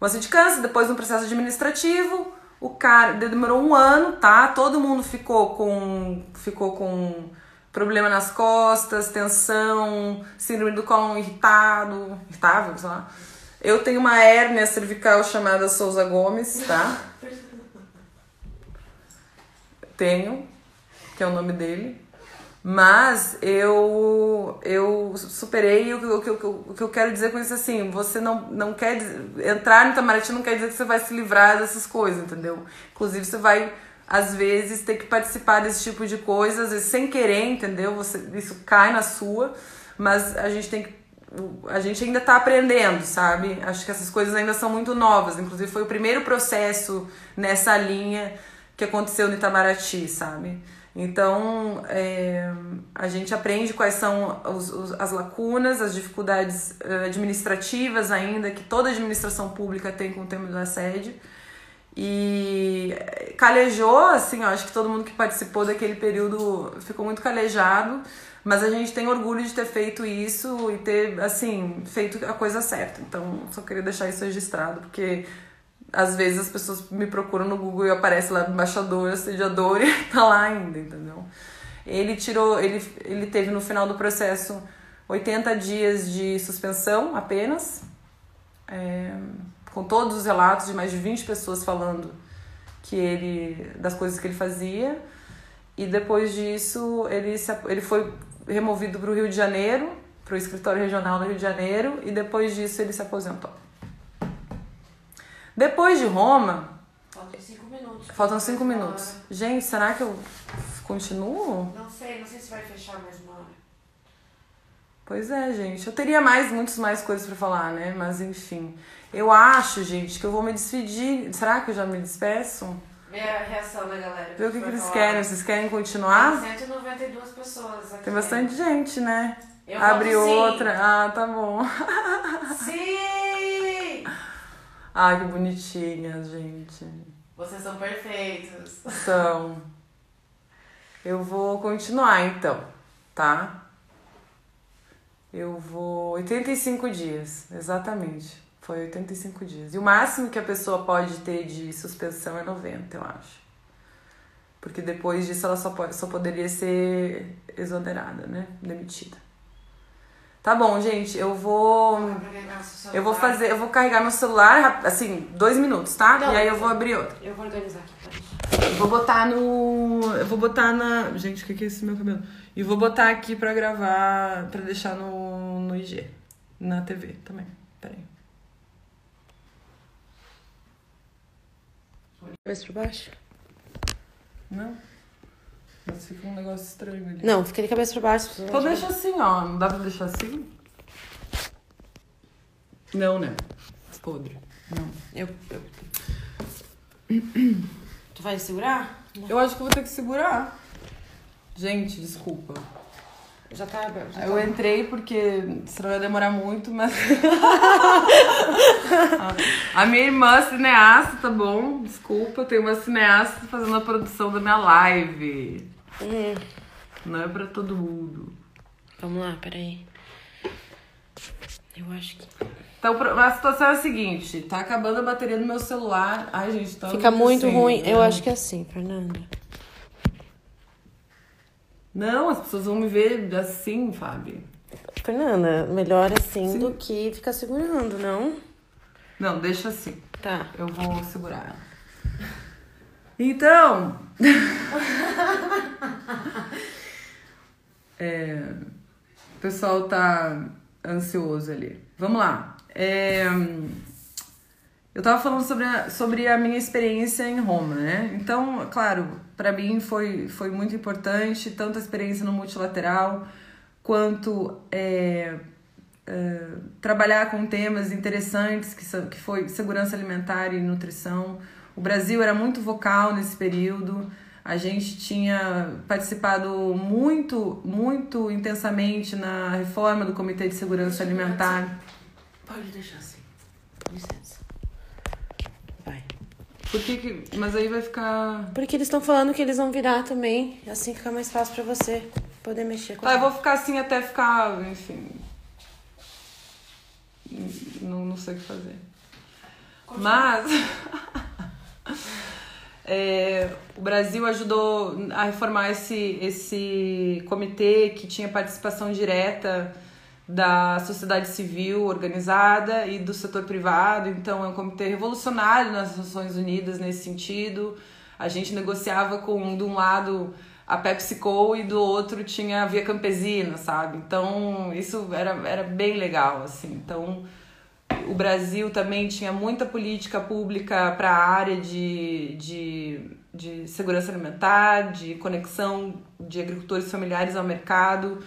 uma sindicância, depois um processo administrativo. O cara demorou um ano, tá? Todo mundo ficou com ficou com problema nas costas, tensão, síndrome do colo irritado, irritável, sei lá. Eu tenho uma hérnia cervical chamada Souza Gomes, tá? Tenho, que é o nome dele. Mas eu eu superei o, que- o, o, que- eu quero dizer com isso assim, você não, não quer entrar no Itamaraty não quer dizer que você vai se livrar dessas coisas, entendeu? Inclusive você vai às vezes ter que participar desse tipo de coisas, às vezes sem querer, entendeu? Você isso cai na sua, mas a gente tem que a gente ainda tá aprendendo, sabe? Acho que essas coisas ainda são muito novas. Inclusive, foi o primeiro processo nessa linha que aconteceu no Itamaraty, sabe? Então, é, a gente aprende quais são os, os- as lacunas, as dificuldades eh, administrativas ainda que toda administração pública tem com o tema do assédio. E calejou, assim, eu acho que todo mundo que participou daquele período ficou muito calejado, mas a gente tem orgulho de ter feito isso e ter, assim, feito a coisa certa. Então, só queria deixar isso registrado, porque às vezes as pessoas me procuram no Google e aparece lá embaixador, assediador e tá lá ainda, entendeu? Ele tirou, ele, ele teve no final do processo 80 dias de suspensão apenas, é, com todos os relatos de mais de 20 pessoas falando que ele das coisas que ele fazia. E depois disso, ele, se, ele foi removido para o Rio de Janeiro, para o escritório regional do Rio de Janeiro, e depois disso ele se aposentou. Depois de Roma, Faltam cinco minutos. faltam cinco minutos. Gente, será que eu continuo? Não sei, não sei se vai fechar mais uma hora. Pois é, gente. Eu teria mais, muitas mais coisas pra falar, né? Mas enfim. Eu acho, gente, que eu vou me despedir. Será que eu já me despeço? Vê a reação da galera. Ver o que, que eles falar. querem. Vocês querem continuar? Tem 192 pessoas aqui. Tem bastante gente, né? Eu Abre voto sim. outra. Ah, tá bom. Sim! Ah, que bonitinhas, gente. Vocês são perfeitos. São. Eu vou continuar então, tá? Eu vou. 85 dias, exatamente. Foi 85 dias. E o máximo que a pessoa pode ter de suspensão é 90, eu acho. Porque depois disso ela só, pode, só poderia ser exonerada, né? Demitida. Tá bom, gente, eu vou. Eu vou fazer, eu vou carregar meu celular, assim, dois minutos, tá? Não. E aí eu vou abrir outro. Eu vou organizar aqui. Eu vou botar no. Eu vou botar na. Gente, o que que é esse meu cabelo? E vou botar aqui pra gravar, pra deixar no, no IG. Na TV também. Peraí. Cabeça pra baixo? Não? Mas fica um negócio estranho ali. Não, fica de cabeça pra baixo. Então deixa assim, ó. Não dá pra deixar assim? Não, né? Podre. Não. Eu, eu. Tu vai segurar? Eu acho que vou ter que segurar. Gente, desculpa. Já tá aberto. já Eu tá- entrei porque senão ia demorar muito, mas. a minha irmã é cineasta, tá bom? Desculpa, tem uma cineasta fazendo a produção da minha live. Hum, Não é pra todo mundo. Vamos lá, peraí. Eu acho que. Então a situação é a seguinte: tá acabando a bateria do meu celular. Ai, gente, tá. Fica muito ruim. Eu acho que é assim, Fernanda. Não, as pessoas vão me ver assim, Fábio. Fernanda, melhor assim Sim. do que ficar segurando, não? Não, deixa assim. Tá. Eu vou segurar ela. Então. É, o pessoal tá ansioso ali. Vamos lá. É, eu tava falando sobre a, sobre a minha experiência em Roma, né? Então, claro, para mim foi, foi muito importante tanto a experiência no multilateral quanto é, é, trabalhar com temas interessantes que, são, que foi segurança alimentar e nutrição. O Brasil era muito vocal nesse período. A gente tinha participado muito, muito intensamente na reforma do Comitê de Segurança Alimentar. Pode deixar assim. Licença. Vai. Por que que... Mas aí vai ficar... Porque eles estão falando que eles vão virar também. Assim fica mais fácil pra você poder mexer com Tá, eu vou ficar assim até ficar, enfim... Não, não sei o que fazer. Mas... é, o Brasil ajudou a reformar esse, esse comitê que tinha participação direta da sociedade civil organizada e do setor privado. Então, é um comitê revolucionário nas Nações Unidas nesse sentido. A gente negociava com, de um lado, a PepsiCo e do outro tinha a Via Campesina, sabe? Então, isso era, era bem legal, assim. Então, o Brasil também tinha muita política pública para a área de, de, de segurança alimentar, de conexão de agricultores familiares ao mercado,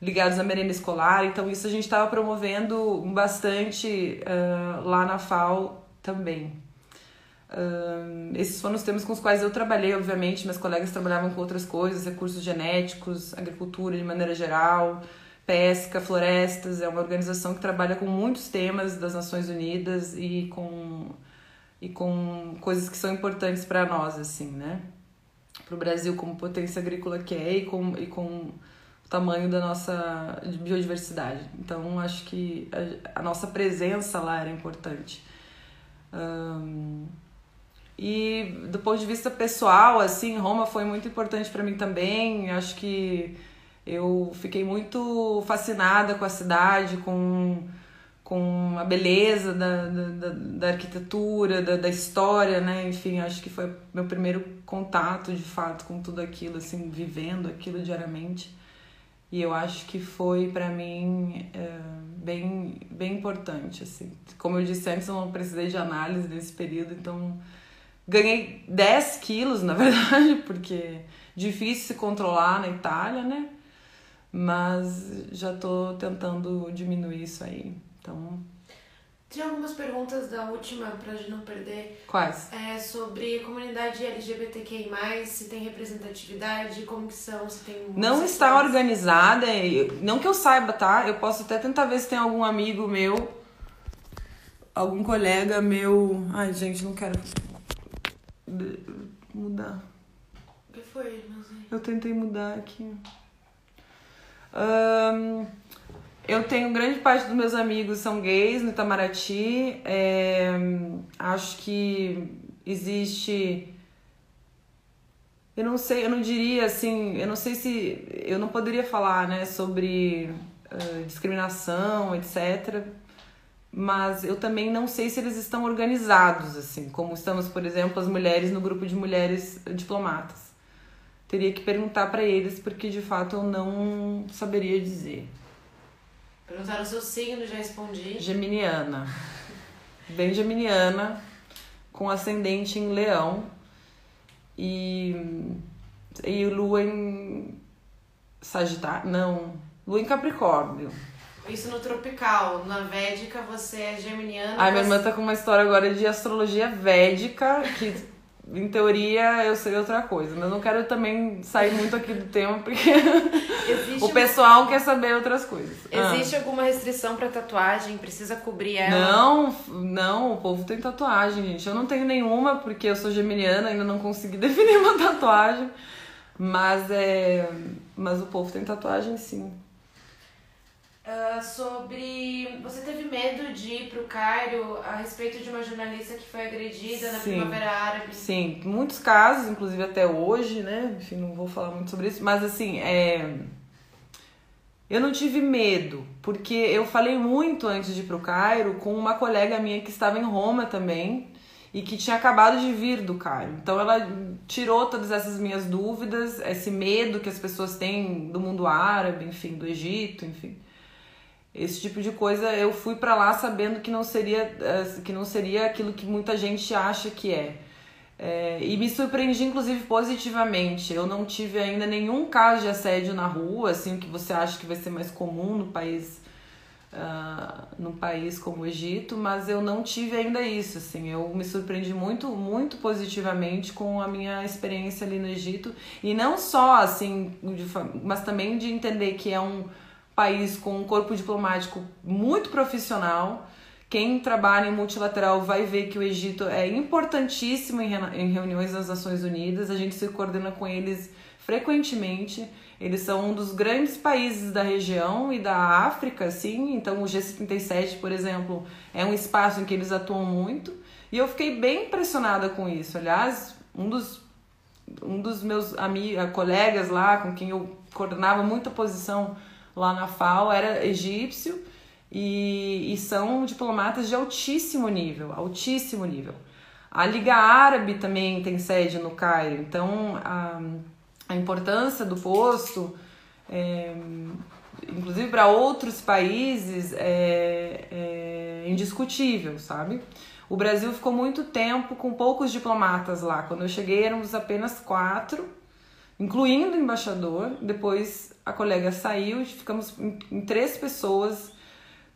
ligados à merenda escolar. Então, isso a gente estava promovendo bastante uh, lá na FAO também. Uh, esses foram os temas com os quais eu trabalhei, obviamente. Meus colegas trabalhavam com outras coisas, recursos genéticos, agricultura de maneira geral, pesca, florestas. É uma organização que trabalha com muitos temas das Nações Unidas e com, e com coisas que são importantes para nós, assim, né? Para o Brasil como potência agrícola que é e com, e com o tamanho da nossa biodiversidade. Então, acho que a, a nossa presença lá era importante. Um, e do ponto de vista pessoal, assim, Roma foi muito importante para mim também. Acho que eu fiquei muito fascinada com a cidade, com, com a beleza da, da, da arquitetura, da, da história, né? Enfim, acho que foi meu primeiro contato, de fato, com tudo aquilo, assim, vivendo aquilo diariamente. E eu acho que foi para mim é, bem, bem importante, assim. Como eu disse antes, eu não precisei de análise nesse período, então ganhei 10 quilos, na verdade, porque difícil se controlar na Itália, né? Mas já tô tentando diminuir isso aí. Então. Tinha algumas perguntas da última, pra gente não perder. Quais? É sobre comunidade LGBTQI+, se tem representatividade, como que são, se tem... Não está organizada, não que eu saiba, tá? Eu posso até tentar ver se tem algum amigo meu, algum colega meu... Ai, gente, não quero mudar. O que foi, Eu tentei mudar aqui. Eu tenho grande parte dos meus amigos são gays no Itamaraty. É, acho que existe. Eu não sei, eu não diria assim, eu não sei se. Eu não poderia falar né, sobre uh, discriminação, etc. Mas eu também não sei se eles estão organizados, assim, como estamos, por exemplo, as mulheres no grupo de mulheres diplomatas. Teria que perguntar para eles, porque de fato eu não saberia dizer. Perguntaram o seu signo, já respondi. Geminiana. Bem geminiana, com ascendente em leão e, e lua em Sagitário. Não, lua em Capricórnio. Isso no tropical. Na védica você é geminiana. Ai, minha irmã tá com uma história agora de astrologia védica que em teoria eu sei outra coisa, mas não quero também sair muito aqui do tema porque o pessoal uma... quer saber outras coisas. Ah. Existe ah. alguma restrição para tatuagem? Precisa cobrir ela? Não, não, o povo tem tatuagem, gente. Eu não tenho nenhuma porque eu sou geminiana, ainda não consegui definir uma tatuagem, mas é, mas o povo tem tatuagem sim. Uh, sobre. Você teve medo de ir pro Cairo a respeito de uma jornalista que foi agredida na Primavera Árabe? Sim, muitos casos, inclusive até hoje, né? Enfim, não vou falar muito sobre isso, mas assim, é. Eu não tive medo, porque eu falei muito antes de ir pro Cairo com uma colega minha que estava em Roma também e que tinha acabado de vir do Cairo. Então ela tirou todas essas minhas dúvidas, esse medo que as pessoas têm do mundo árabe, enfim, do Egito, enfim esse tipo de coisa eu fui para lá sabendo que não seria eh, que não seria aquilo que muita gente acha que é. é. e me surpreendi inclusive positivamente eu não tive ainda nenhum caso de assédio na rua assim que você acha que vai ser mais comum no país uh, num país como o Egito mas eu não tive ainda isso assim eu me surpreendi muito muito positivamente com a minha experiência ali no Egito e não só assim de, mas também de entender que é um país com um corpo diplomático muito profissional. Quem trabalha em multilateral vai ver que o Egito é importantíssimo em reuniões das Nações Unidas, a gente se coordena com eles frequentemente. Eles são um dos grandes países da região e da África, sim. Então, o G77, por exemplo, é um espaço em que eles atuam muito. E eu fiquei bem impressionada com isso. Aliás, um dos, um dos meus amigos, colegas lá, com quem eu coordenava muita posição lá na FAO era egípcio e, e são diplomatas de altíssimo nível, altíssimo nível. A Liga Árabe também tem sede no Cairo, então a, a importância do posto, é, inclusive para outros países, é, é indiscutível, sabe? O Brasil ficou muito tempo com poucos diplomatas lá. Quando eu cheguei, éramos apenas quatro, incluindo o embaixador. Depois a colega saiu, ficamos em, três pessoas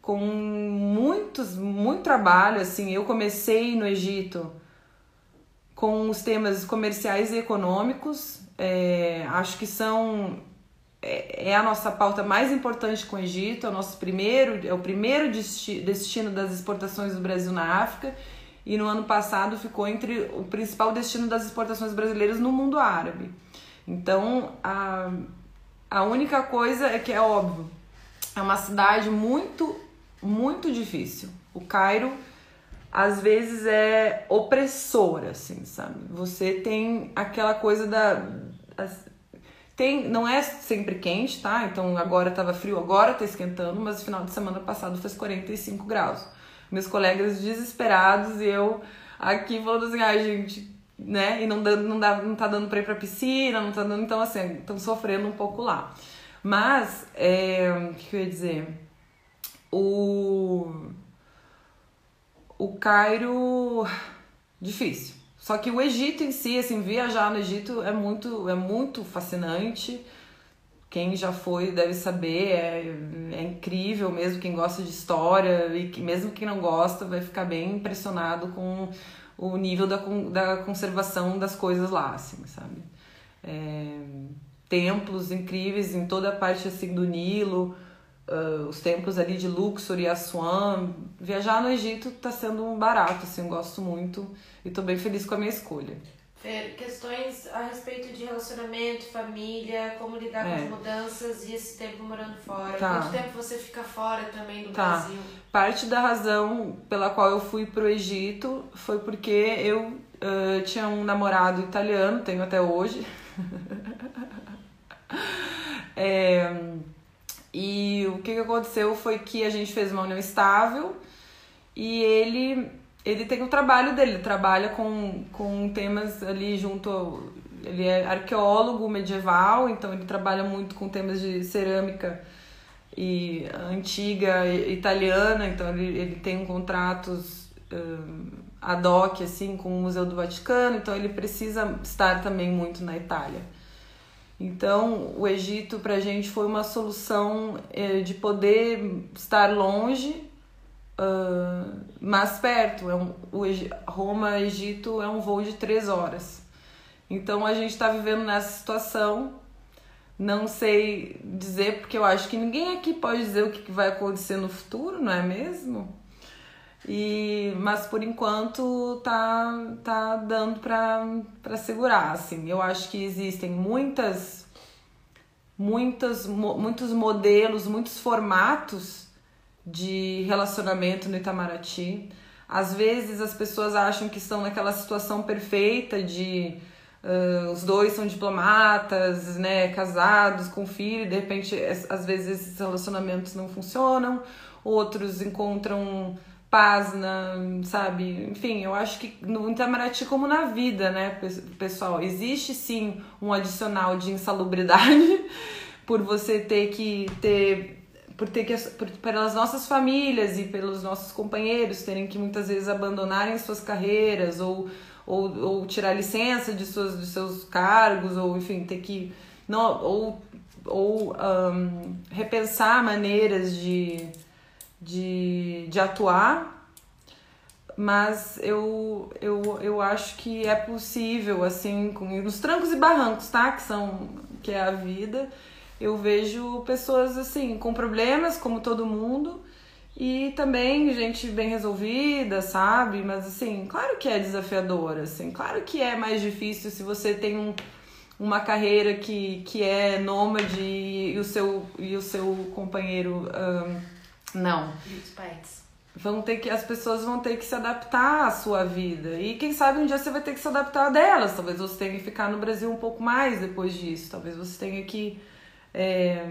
com muitos, muito trabalho, assim, eu comecei no Egito com os temas comerciais e econômicos, é, acho que são é, é, a nossa pauta mais importante com o Egito, é o nosso primeiro, é o primeiro desti destino das exportações do Brasil na África. E no ano passado ficou entre o principal destino das exportações brasileiras no mundo árabe. Então, a a única coisa é que é óbvio, é uma cidade muito, muito difícil. O Cairo às vezes é opressora, assim, sabe? Você tem aquela coisa da tem, não é sempre quente, tá? Então agora tava frio, agora tá esquentando, mas no final de semana passado fez 45 graus. Meus colegas desesperados e eu aqui falando assim, ai ah, gente, né? E não, dá, não, dá, não tá dando pra ir pra piscina, não tá dando. Então, assim, estão sofrendo um pouco lá. Mas, é, o que eu ia dizer? O. O Cairo. Difícil. Só que o Egito em si, assim, viajar no Egito é muito, é muito fascinante. quem já foi deve saber, é, é incrível mesmo, quem gosta de história e que, mesmo quem não gosta vai ficar bem impressionado com o nível da, da conservação das coisas lá, assim, sabe? É, templos incríveis em toda a parte assim do Nilo, uh, os templos ali de Luxor e Aswan. Viajar no Egito está sendo um barato, assim, eu gosto muito e estou bem feliz com a minha escolha. Fer, questões a respeito de relacionamento, família, como lidar é. com as mudanças e esse tempo morando fora. Tá. Quanto tempo você fica fora também do tá. Brasil? Parte da razão pela qual eu fui pro Egito foi porque eu uh, tinha um namorado italiano, tenho até hoje. é, e o que, que aconteceu foi que a gente fez uma união estável e ele ele tem o trabalho dele, ele trabalha com, com temas ali junto ele é arqueólogo medieval, então ele trabalha muito com temas de cerâmica e antiga italiana, então ele, ele tem contratos um, ad hoc assim com o Museu do Vaticano, então ele precisa estar também muito na Itália. Então, o Egito para a gente foi uma solução eh, de poder estar longe uh, mais perto. É um, o Roma, Egito é um voo de três horas. Então a gente está vivendo nessa situação. Não sei dizer, porque eu acho que ninguém aqui pode dizer o que vai acontecer no futuro, não é mesmo? E, mas por enquanto tá, tá dando para segurar. Assim. Eu acho que existem muitas, muitas, muitos modelos, muitos formatos de relacionamento no Itamaraty. Às vezes as pessoas acham que estão naquela situação perfeita de uh, os dois são diplomatas, né, casados, com filho, e de repente às vezes esses relacionamentos não funcionam, outros encontram paz na, sabe? Enfim, eu acho que no Itamaraty como na vida, né, pessoal, existe sim um adicional de insalubridade por você ter que ter por ter que por, pelas nossas famílias e pelos nossos companheiros terem que muitas vezes abandonarem suas carreiras ou, ou, ou tirar licença de, suas, de seus cargos ou enfim ter que não ou, ou um, repensar maneiras de, de, de atuar. Mas eu, eu, eu acho que é possível assim com nos trancos e barrancos tá? Que são que é a vida eu vejo pessoas assim com problemas como todo mundo e também gente bem resolvida, sabe? Mas assim, claro que é desafiador, assim, claro que é mais difícil se você tem um, uma carreira que, que é nômade e o seu e o seu companheiro um, não. E os pais. Vão ter que as pessoas vão ter que se adaptar à sua vida. E quem sabe um dia você vai ter que se adaptar a delas. Talvez você tenha que ficar no Brasil um pouco mais depois disso. Talvez você tenha que é,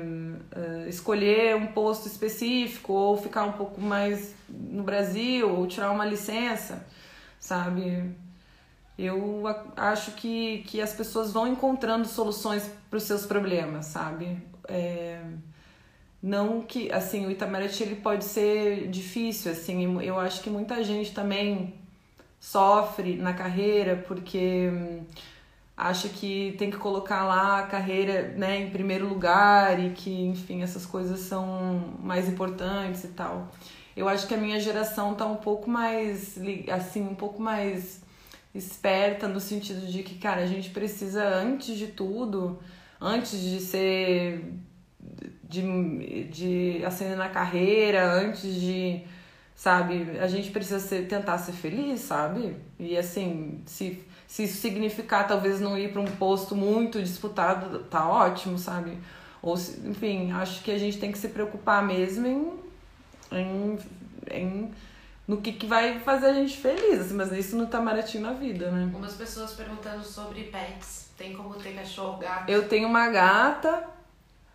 uh, escolher um posto específico ou ficar um pouco mais no Brasil ou tirar uma licença, sabe? Eu acho que, que as pessoas vão encontrando soluções para os seus problemas, sabe? É, não que, assim, o Itamaraty ele pode ser difícil, assim, eu acho que muita gente também sofre na carreira porque acha que tem que colocar lá a carreira né, em primeiro lugar e que, enfim, essas coisas são mais importantes e tal. Eu acho que a minha geração tá um pouco mais, assim, um pouco mais esperta no sentido de que, cara, a gente precisa, antes de tudo, antes de ser. de, de ascender na carreira, antes de. sabe, a gente precisa ser, tentar ser feliz, sabe? E assim, se se isso significar talvez não ir para um posto muito disputado, tá ótimo, sabe? Ou, enfim, acho que a gente tem que se preocupar mesmo em, em, em no que, que vai fazer a gente feliz, assim, mas isso não tá maratinho na vida, né? Umas pessoas perguntando sobre pets. Tem como ter cachorro, gato? Eu tenho uma gata.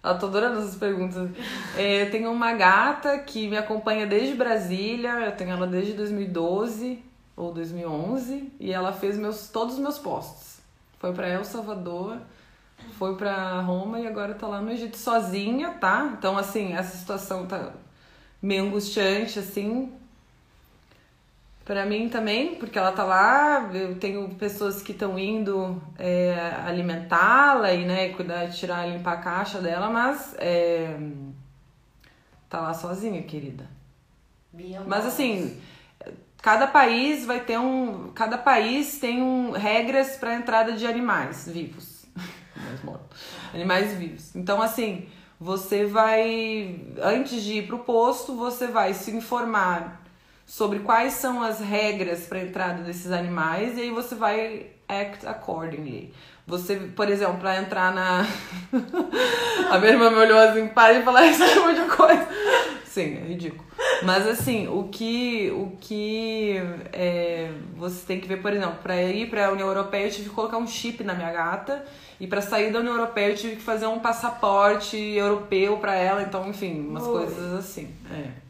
Eu tô adorando essas perguntas. é, eu tenho uma gata que me acompanha desde Brasília. Eu tenho ela desde 2012 ou 2011 e ela fez meus todos os meus posts. Foi para El Salvador, foi para Roma e agora tá lá no Egito sozinha, tá? Então assim, essa situação tá meio angustiante assim. Para mim também, porque ela tá lá, eu tenho pessoas que estão indo é, alimentá-la e né, cuidar, tirar, limpar a caixa dela, mas é, tá lá sozinha, querida. Mas assim, cada país vai ter um. Cada país tem um, regras para entrada de animais vivos. animais vivos. Então, assim, você vai. Antes de ir pro posto, você vai se informar sobre quais são as regras para entrada desses animais e aí você vai act accordingly. Você, por exemplo, para entrar na. a minha irmã me olhou assim, para de falar esse tipo de coisa. Sim, é ridículo. Mas assim, o que, o que é, você tem que ver, por exemplo, para ir para a União Europeia eu tive que colocar um chip na minha gata e para sair da União Europeia eu tive que fazer um passaporte europeu para ela, então, enfim, umas Oi. coisas assim. É.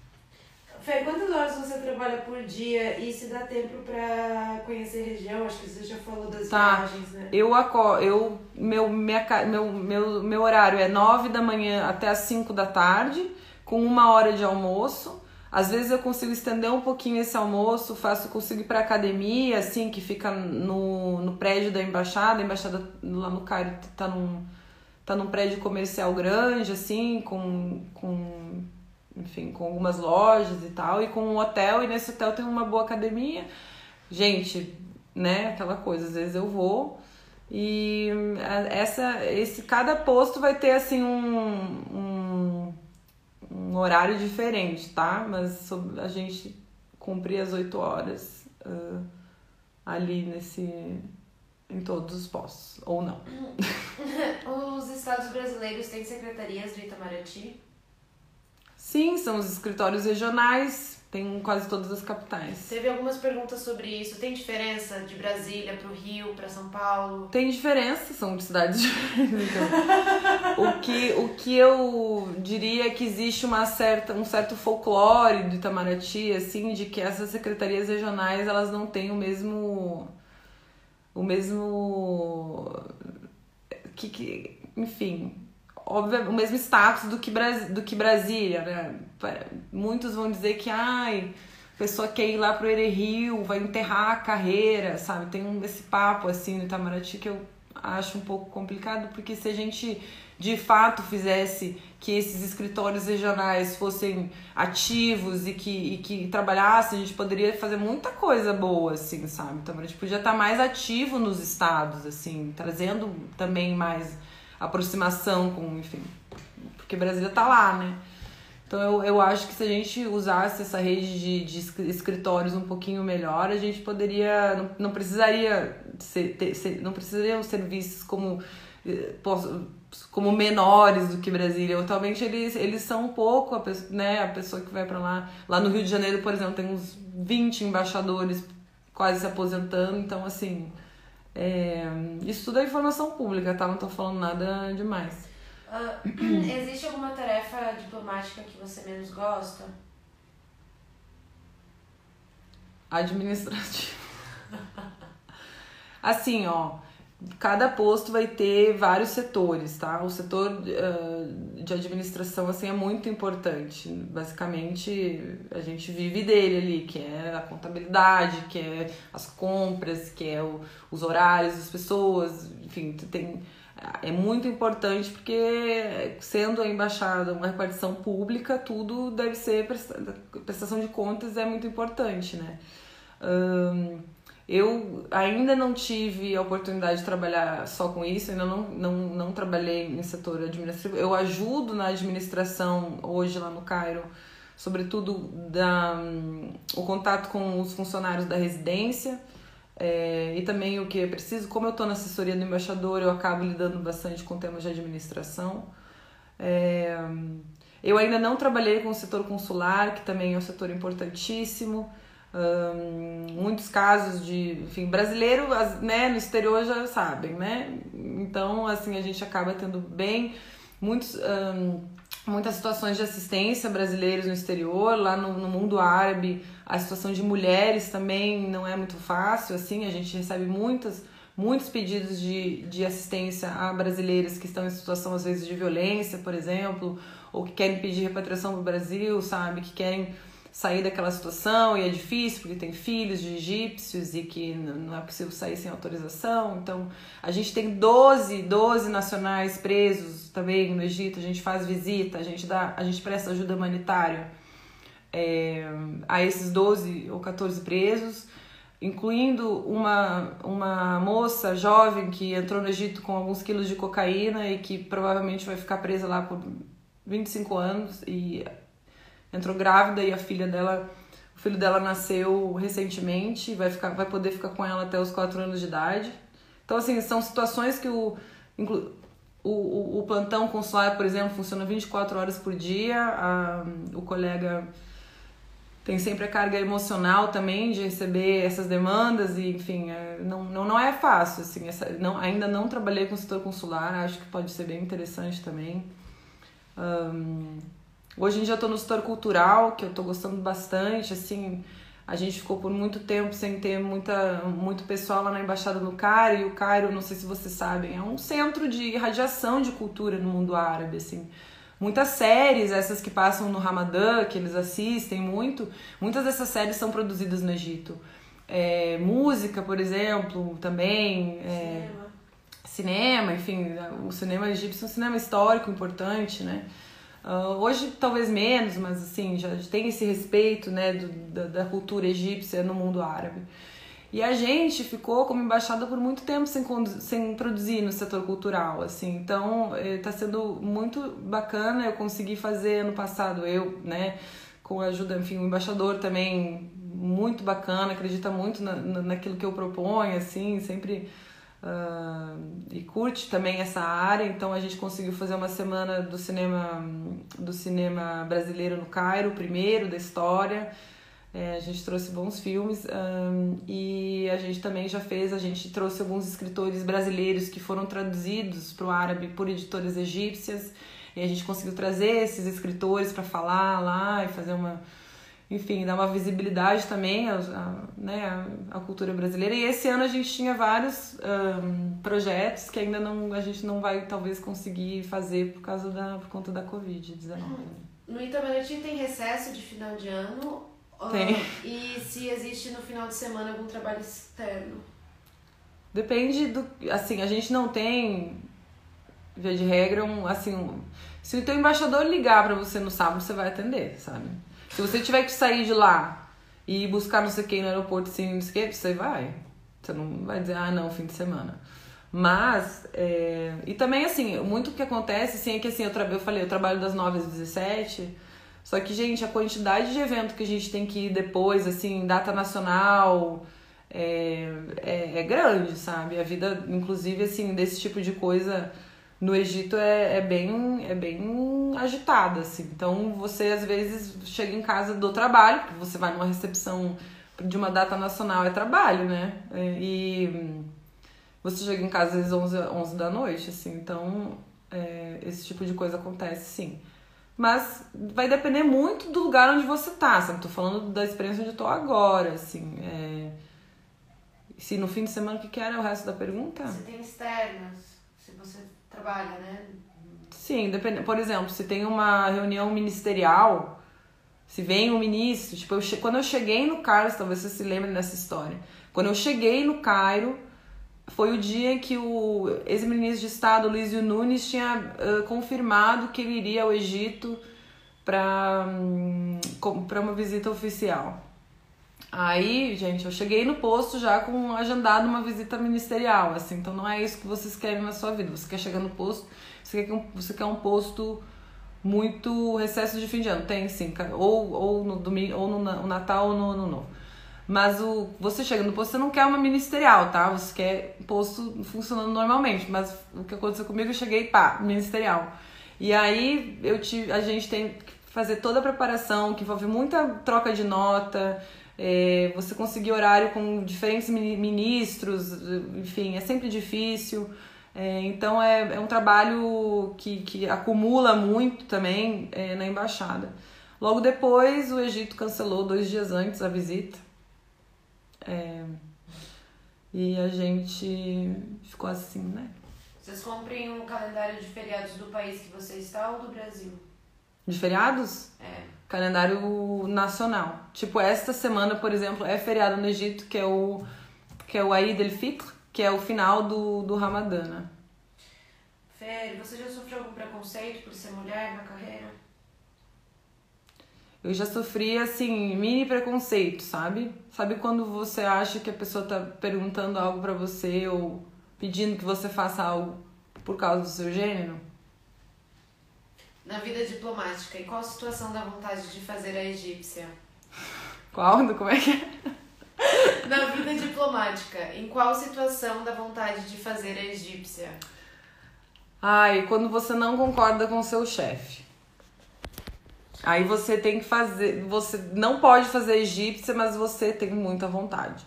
Fê, quantas horas você trabalha por dia e se dá tempo para conhecer a região? Acho que você já falou das tá. viagens, né? Eu acordo, eu, meu, minha, meu, meu, meu horário é 9 da manhã até as 5 da tarde, com uma hora de almoço. Às vezes eu consigo estender um pouquinho esse almoço, faço, consigo ir pra academia, assim, que fica no, no prédio da embaixada. A embaixada lá no Cairo tá num, tá num prédio comercial grande, assim, com, com enfim, com algumas lojas e tal, e com um hotel, e nesse hotel tem uma boa academia. Gente, né, aquela coisa, às vezes eu vou e essa, esse, cada posto vai ter assim um, um, um horário diferente, tá? Mas a gente cumprir as oito horas uh, ali nesse em todos os postos, ou não. Os estados brasileiros têm secretarias do Itamaraty? Sim, são os escritórios regionais, tem quase todas as capitais. Teve algumas perguntas sobre isso. Tem diferença de Brasília para o Rio, para São Paulo? Tem diferença, são cidades diferentes. Então. o, que, o que eu diria é que existe uma certa, um certo folclore do Itamaraty, assim, de que essas secretarias regionais elas não têm o mesmo. o mesmo. que, que enfim, óbvio, o mesmo status do que, do que Brasília, né? Muitos vão dizer que, ai, a pessoa quer ir lá pro Rio, vai enterrar a carreira, sabe? Tem um, esse papo, assim, no Itamaraty que eu acho um pouco complicado, porque se a gente de fato fizesse que esses escritórios regionais fossem ativos e que, e que trabalhassem, a gente poderia fazer muita coisa boa, assim, sabe? Então, a gente podia estar mais ativo nos estados, assim, trazendo também mais aproximação com, enfim, porque Brasília tá lá, né? Então eu, eu acho que se a gente usasse essa rede de, de escritórios um pouquinho melhor, a gente poderia. Não, não precisaria ser, ter, ser, não precisariam serviços como, eh, como menores do que Brasília. Atualmente eles, eles são um pouco, a, né, a pessoa que vai para lá. Lá no Rio de Janeiro, por exemplo, tem uns 20 embaixadores quase se aposentando, então assim é, isso tudo é informação pública, tá? Não tô falando nada demais. Uh, existe alguma tarefa diplomática que você menos gosta? Administrativo. assim, ó cada posto vai ter vários setores, tá? O setor uh, de administração, assim, é muito importante. Basicamente, a gente vive dele ali, que é a contabilidade, que é as compras, que é o, os horários das pessoas, enfim, tem... É muito importante porque, sendo a embaixada uma repartição pública, tudo deve ser... Prestação de contas é muito importante, né? Um, eu ainda não tive a oportunidade de trabalhar só com isso, ainda não, não, não trabalhei em setor administrativo. Eu ajudo na administração hoje lá no Cairo, sobretudo da, um, o contato com os funcionários da residência é, e também o que é preciso. Como eu estou na assessoria do embaixador, eu acabo lidando bastante com temas de administração. É, eu ainda não trabalhei com o setor consular, que também é um setor importantíssimo. Um, muitos casos de, enfim, brasileiro, né, no exterior já sabem, né? Então, assim, a gente acaba tendo bem muitos, um, muitas situações de assistência brasileiros no exterior, lá no, no mundo árabe, a situação de mulheres também não é muito fácil, assim, a gente recebe muitas muitos pedidos de, de assistência a brasileiras que estão em situação, às vezes, de violência, por exemplo, ou que querem pedir repatriação para o Brasil, sabe? Que querem sair daquela situação e é difícil porque tem filhos de egípcios e que não é possível sair sem autorização. Então, a gente tem 12, 12 nacionais presos também no Egito, a gente faz visita, a gente dá, a gente presta ajuda humanitária é, a esses 12 ou 14 presos, incluindo uma, uma moça jovem que entrou no Egito com alguns quilos de cocaína e que provavelmente vai ficar presa lá por 25 anos e entrou grávida e a filha dela, o filho dela nasceu recentemente, vai ficar, vai poder ficar com ela até os 4 anos de idade. Então assim, são situações que o o, o, o plantão consular, por exemplo, funciona 24 horas por dia. A, o colega tem sempre a carga emocional também de receber essas demandas e enfim é, não, não, não é fácil assim essa, não, ainda não trabalhei com o setor consular acho que pode ser bem interessante também um, Hoje em dia eu tô no setor cultural, que eu tô gostando bastante, assim, a gente ficou por muito tempo sem ter muita, muito pessoal lá na Embaixada do Cairo, e o Cairo, não sei se vocês sabem, é um centro de irradiação de cultura no mundo árabe, assim. Muitas séries, essas que passam no Ramadã, que eles assistem muito, muitas dessas séries são produzidas no Egito. É, música, por exemplo, também. É, cinema. cinema, enfim, o cinema egípcio é um cinema histórico importante, né? Uh, hoje talvez menos, mas assim, já tem esse respeito né, do, da, da, cultura egípcia no mundo árabe. E a gente ficou como embaixada por muito tempo sem, sem produzir no setor cultural, assim. Então, está eh, sendo muito bacana. Eu consegui fazer ano passado, eu, né, com a ajuda, enfim, o embaixador também muito bacana, acredita muito na, naquilo que eu proponho, assim, sempre Uh, e curte também essa área, então a gente conseguiu fazer uma semana do cinema do cinema brasileiro no Cairo, primeiro da história. É, a gente trouxe bons filmes um, e a gente também já fez, a gente trouxe alguns escritores brasileiros que foram traduzidos para o árabe por editoras egípcias e a gente conseguiu trazer esses escritores para falar lá e fazer uma enfim, dar uma visibilidade também à, né, à cultura brasileira. E esse ano a gente tinha vários um, projetos que ainda não a gente não vai talvez conseguir fazer por causa da por conta da Covid-19. No Itamaraty tem recesso de final de ano? Tem. E se existe no final de semana algum trabalho externo? Depende do. Assim, a gente não tem, via de regra, um. Assim, um, se o teu embaixador ligar para você no sábado, você vai atender, sabe? Se você tiver que sair de lá e buscar não sei quem no aeroporto sem não sei que, você vai. Você não vai dizer, ah, não, fim de semana. Mas, é... e também assim, muito que acontece assim, é que assim, eu, tra... eu falei, eu trabalho das 9 às 17, só que, gente, a quantidade de evento que a gente tem que ir depois, assim, data nacional, é, é, é grande, sabe? A vida, inclusive, assim, desse tipo de coisa no Egito é, é, bem, é bem agitada, assim. Então você às vezes chega em casa do trabalho, porque você vai numa recepção de uma data nacional, é trabalho, né? É, e você chega em casa às vezes 11, 11 da noite, assim. Então é, esse tipo de coisa acontece, sim. Mas vai depender muito do lugar onde você tá, sabe? Tô falando da experiência onde eu tô agora, assim. É... Se no fim de semana, o que, que era o resto da pergunta? Você tem você trabalha, né? Sim, depende. Por exemplo, se tem uma reunião ministerial, se vem um ministro, tipo, eu che... quando eu cheguei no Cairo, talvez você se lembre dessa história. Quando eu cheguei no Cairo, foi o dia em que o ex-ministro de Estado, Luizio Nunes, tinha uh, confirmado que ele iria ao Egito para um, uma visita oficial. Aí, gente, eu cheguei no posto já com agendado uma visita ministerial, assim, então não é isso que vocês querem na sua vida. Você quer chegar no posto, você quer, um, você quer um posto muito recesso de fim de ano. Tem sim, ou, ou no domingo, ou no Natal ou no Ano Novo. Mas o, você chega no posto, você não quer uma ministerial, tá? Você quer posto funcionando normalmente. Mas o que aconteceu comigo, eu cheguei, pá, ministerial. E aí eu tive, a gente tem que fazer toda a preparação, que envolve muita troca de nota, é, você conseguir horário com diferentes ministros, enfim, é sempre difícil. É, então é, é um trabalho que, que acumula muito também é, na embaixada. Logo depois, o Egito cancelou dois dias antes a visita. É, e a gente ficou assim, né? Vocês cumprem um calendário de feriados do país que você está ou do Brasil? De feriados? É. Calendário nacional. Tipo, esta semana, por exemplo, é feriado no Egito, que é o que é o Eid el-Fitr, que é o final do, do Ramadã, né? Fer, você já sofreu algum preconceito por ser mulher na carreira? Eu já sofri, assim, mini preconceito, sabe? Sabe quando você acha que a pessoa tá perguntando algo para você ou pedindo que você faça algo por causa do seu gênero? Na vida diplomática, em qual situação dá vontade de fazer a egípcia? Qual? Como é que é? Na vida diplomática, em qual situação dá vontade de fazer a egípcia? Ai, quando você não concorda com o seu chefe. Aí você tem que fazer. Você não pode fazer egípcia, mas você tem muita vontade.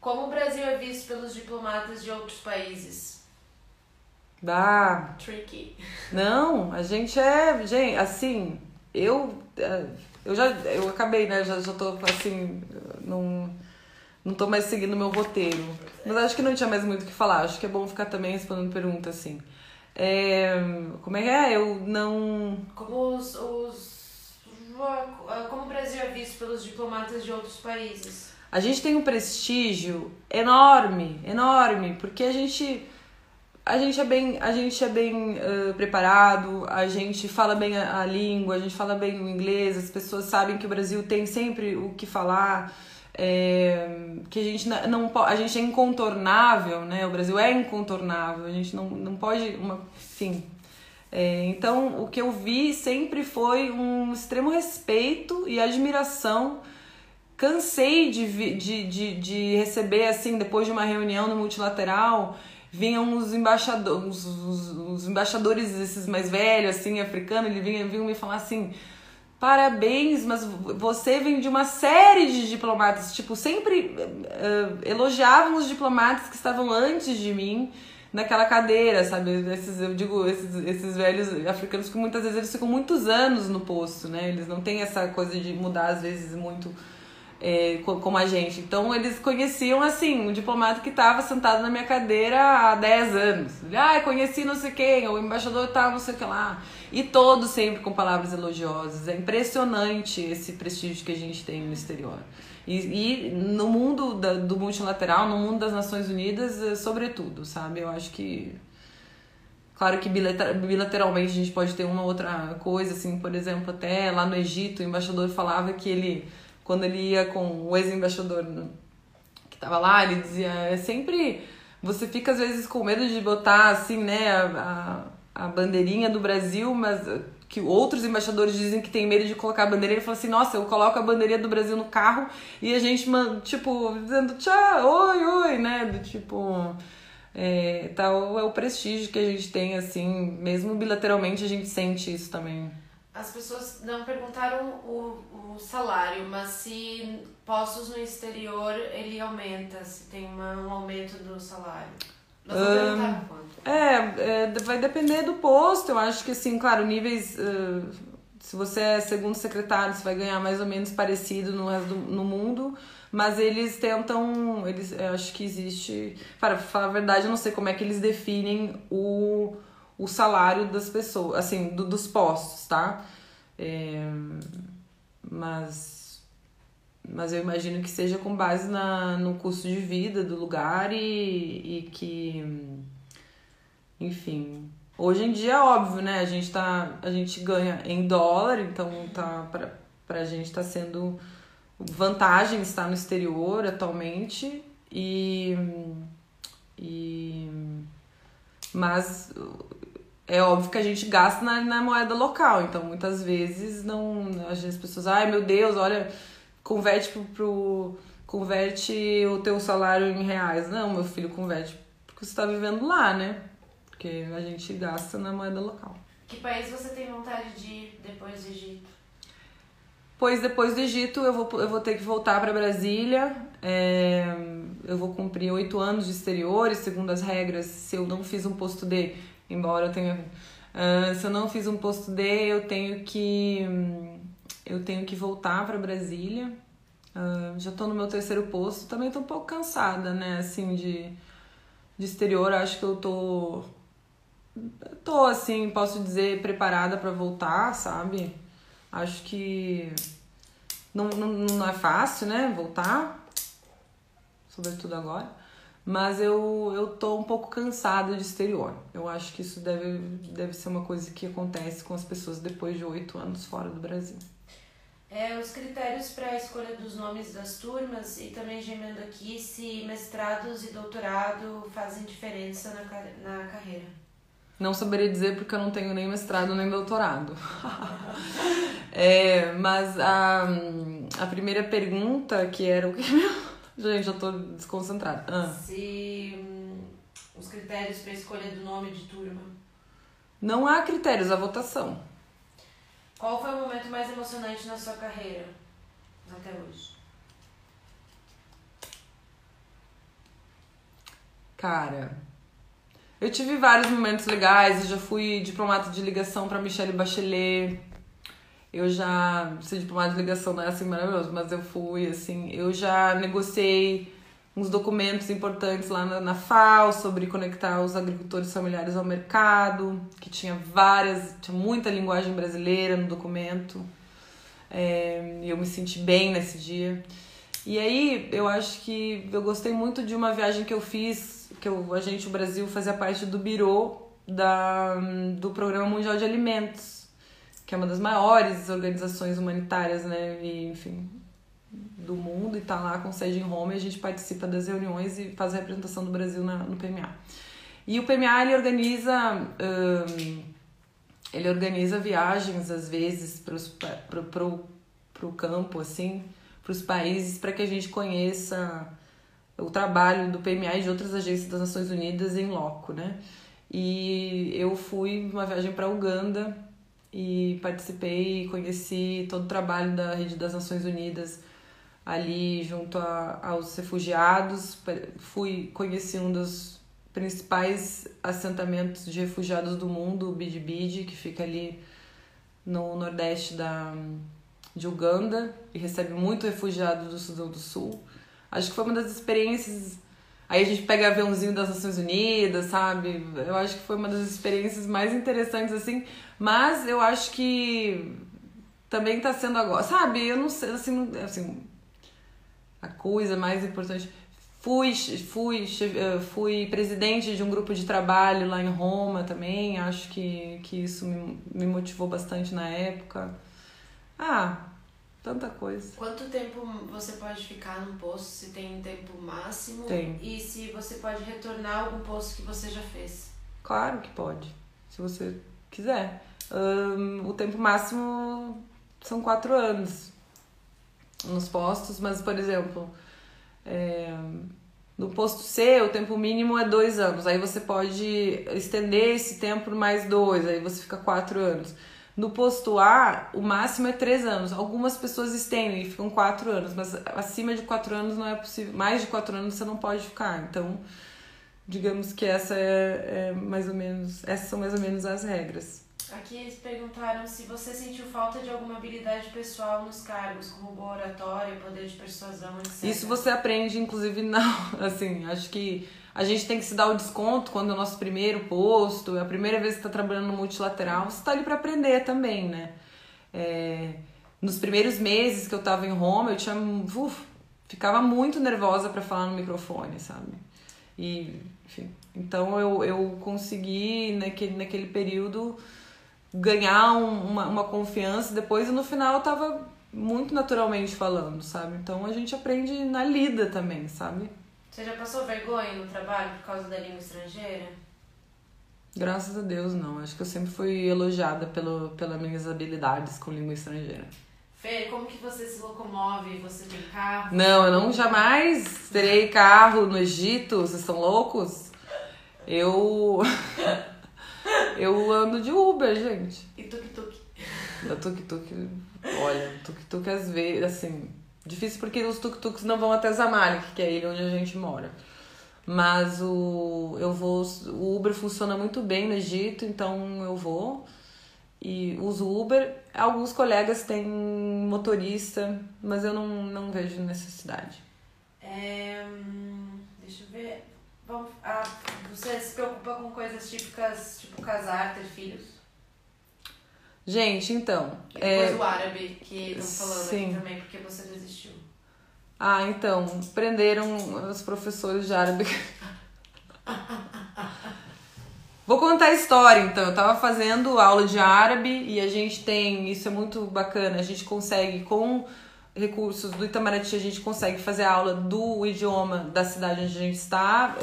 Como o Brasil é visto pelos diplomatas de outros países? Dá. Tricky. Não, a gente é. Gente, assim, eu. é, Eu já. Eu acabei, né? Já, já tô assim. Não. Não tô mais seguindo meu roteiro. Mas acho que não tinha mais muito o que falar. Acho que é bom ficar também respondendo perguntas assim. É, como é que é? Eu não. Como os, os. Como o Brasil é visto pelos diplomatas de outros países? A gente tem um prestígio enorme, enorme, porque a gente a gente é bem, a gente é bem eh, preparado, a gente fala bem a, a língua, a gente fala bem o inglês, as pessoas sabem que o Brasil tem sempre o que falar, é, que a gente não a gente é incontornável, né? O Brasil é incontornável, a gente não, não pode, uma, enfim. É, então, o que eu vi sempre foi um extremo respeito e admiração cansei de, de, de, de receber, assim, depois de uma reunião no multilateral, vinham os embaixadores, os, os, embaixadores, esses mais velhos, assim, africanos, eles vinham, vinham me falar assim, parabéns, mas você vem de uma série de diplomatas, tipo, sempre eh, elogiavam os diplomatas que estavam antes de mim, naquela cadeira, sabe? Esses, eu digo, esses, esses velhos africanos que muitas vezes eles ficam muitos anos no posto, né? Eles não têm essa coisa de mudar, às vezes, muito é, co- como a gente. Então eles conheciam assim, um diplomata que estava sentado na minha cadeira há 10 anos. Ah, conheci não sei quem, o embaixador tal, não sei o que lá. E todos sempre com palavras elogiosas. É impressionante esse prestígio que a gente tem no exterior. E, e no mundo da- do multilateral, no mundo das Nações Unidas, é, sobretudo, sabe? Eu acho que Claro que bilateralmente a gente pode ter uma outra coisa, assim, por exemplo, até lá no Egito, o embaixador falava que ele, quando ele ia com o ex-embaixador né, que tava lá, ele dizia, é sempre. Você fica às vezes com medo de botar, assim, né, a, a, bandeirinha do Brasil, mas eh, que outros embaixadores dizem que tem medo de colocar a bandeirinha. Ele fala assim: nossa, eu coloco a bandeirinha do Brasil no carro e a gente, tipo, dizendo tchau, oi, oi, né? Do tipo. É, tal é o prestígio que a gente tem, assim, mesmo bilateralmente a gente sente isso também. As pessoas não perguntaram o, o salário, mas se postos no exterior ele aumenta, se tem uma, um aumento do salário. Quanto. É, é, vai depender do posto, eu acho que assim, claro, níveis. eh, se você é segundo secretário, você vai ganhar mais ou menos parecido no resto do, no mundo, mas eles tentam. Eles, eu acho que existe. Para falar a verdade, eu não sei como é que eles definem o, o salário das pessoas, assim, do- dos postos, tá? É, mas. Mas eu imagino que seja com base na, no custo de vida do lugar e, e que. Enfim. Hoje em dia é óbvio, né? A gente, tá, a gente ganha em dólar, então tá, pra, pra gente tá sendo vantagem estar no exterior atualmente. E. e mas é óbvio que a gente gasta na, na moeda local, então muitas vezes não. Às vezes as pessoas, ai meu Deus, olha, converte pro, pro. converte o teu salário em reais. Não, meu filho, converte porque você tá vivendo lá, né? Porque a gente gasta na moeda local. Que país você tem vontade de ir depois do Egito? Pois depois do Egito eu vou, eu vou ter que voltar para Brasília. É, eu vou cumprir oito anos de exteriores, segundo as regras. Se eu não fiz um posto D, embora eu tenha. ah, se eu não fiz um posto D, eu tenho que. hum, Eu tenho que voltar para Brasília. Ah, já tô no meu terceiro posto. Também tô um pouco cansada, né? Assim, de, de exterior. Acho que eu tô tô assim, posso dizer, preparada para voltar, sabe? Acho que não, não, não é fácil, né? Voltar, sobretudo agora. Mas eu, eu tô um pouco cansada de exterior. Eu acho que isso deve, deve ser uma coisa que acontece com as pessoas depois de oito anos fora do Brasil. É, os critérios para a escolha dos nomes das turmas e também gemendo aqui se mestrados e doutorado fazem diferença na, na carreira. Não saberia dizer porque eu não tenho nem mestrado nem doutorado. é, mas a, a primeira pergunta que era o que Gente, eu tô desconcentrada. Ah. Se hum, os critérios para escolha do nome de turma. Não há critérios, a votação. Qual foi o momento mais emocionante na sua carreira até hoje? Cara, eu tive vários momentos legais. Eu já fui diplomata de ligação para Michelle Bachelet. Eu já. Ser diplomata de ligação não é assim maravilhoso, mas eu fui, assim. Eu já negociei uns documentos importantes lá na, na FAO sobre conectar os agricultores familiares ao mercado, que tinha várias, tinha muita linguagem brasileira no documento. É, eu me senti bem nesse dia. E aí eu acho que eu gostei muito de uma viagem que eu fiz, que eu, a gente, o Brasil, fazia parte do Biro da, do Programa Mundial de Alimentos, que é uma das maiores organizações humanitárias, né? E, enfim, do mundo e tá lá com sede em Roma e a gente participa das reuniões e faz a representação do Brasil na, no PMA. E o PMA ele organiza um, ele organiza viagens às vezes para pro campo assim, para os países para que a gente conheça o trabalho do PMA e de outras agências das Nações Unidas em loco, né? E eu fui uma viagem para Uganda e participei e conheci todo o trabalho da Rede das Nações Unidas ali junto a, aos refugiados. Fui conheci um dos principais assentamentos de refugiados do mundo, o Bidibidi, que fica ali no nordeste da, de Uganda e recebe muito refugiado do Sudão do Sul. Acho que foi uma das experiências. Aí a gente pega aviãozinho das Nações Unidas, sabe? Eu acho que foi uma das experiências mais interessantes, assim. Mas eu acho que também tá sendo agora. Sabe? Eu não sei, assim, assim a coisa mais importante. Fui, fui, fui presidente de um grupo de trabalho lá em Roma também, acho que, que isso me, me motivou bastante na época. Ah, tanta coisa. Quanto tempo você pode ficar num posto, se tem um tempo máximo? Tem. E se você pode retornar algum posto que você já fez? Claro que pode, se você quiser. Um, o tempo máximo são quatro anos nos postos, mas, por exemplo, é, no posto C, o tempo mínimo é dois anos. Aí você pode estender esse tempo por mais dois, aí você fica quatro anos. No posto A, o máximo é três anos. Algumas pessoas estendem e ficam quatro anos, mas acima de quatro anos não é possível. Mais de quatro anos você não pode ficar. Então, digamos que essa é, é mais ou menos, essas são mais ou menos as regras. Aqui eles perguntaram se você sentiu falta de alguma habilidade pessoal nos cargos, como boa oratória, poder de persuasão, etc. Isso você aprende, inclusive, não. Assim, acho que a gente tem que se dar o desconto quando é o nosso primeiro posto, é a primeira vez que está trabalhando no multilateral, você está ali para aprender também, né? É, nos primeiros meses que eu estava em Roma, eu tinha. Uf, ficava muito nervosa para falar no microfone, sabe? E, enfim. Então eu, eu consegui, naquele, naquele período ganhar um, uma, uma confiança depois e no final eu tava muito naturalmente falando, sabe? Então a gente aprende na lida também, sabe? Você já passou vergonha no trabalho por causa da língua estrangeira? Graças a Deus não. Acho que eu sempre fui elogiada pelo, pelas minhas habilidades com língua estrangeira. Fê, como que você se locomove? Você tem carro? Não, eu não jamais terei carro no Egito. Vocês estão loucos? Eu Eu ando de Uber, gente. E tuk-tuk? Da tuk-tuk, olha, tuk-tuk às vezes, assim, difícil porque os tuk-tuks não vão até Zamalek, que é ilha onde a gente mora. Mas o eu vou, o Uber funciona muito bem no Egito, então eu vou e uso Uber. Alguns colegas têm motorista, mas eu não, não vejo necessidade. É, deixa eu ver. vamos, ah, você se preocupa com coisas típicas, tipo casar, ter filhos? Gente, então. E depois é... o árabe, que estão falando Sim. aqui também, porque você desistiu. Ah, então, prenderam os professores de árabe. Vou contar a história, então. Eu tava fazendo aula de árabe e a gente tem, isso é muito bacana, a gente consegue com recursos do Itamaraty, a gente consegue fazer aula do idioma da cidade onde a gente está,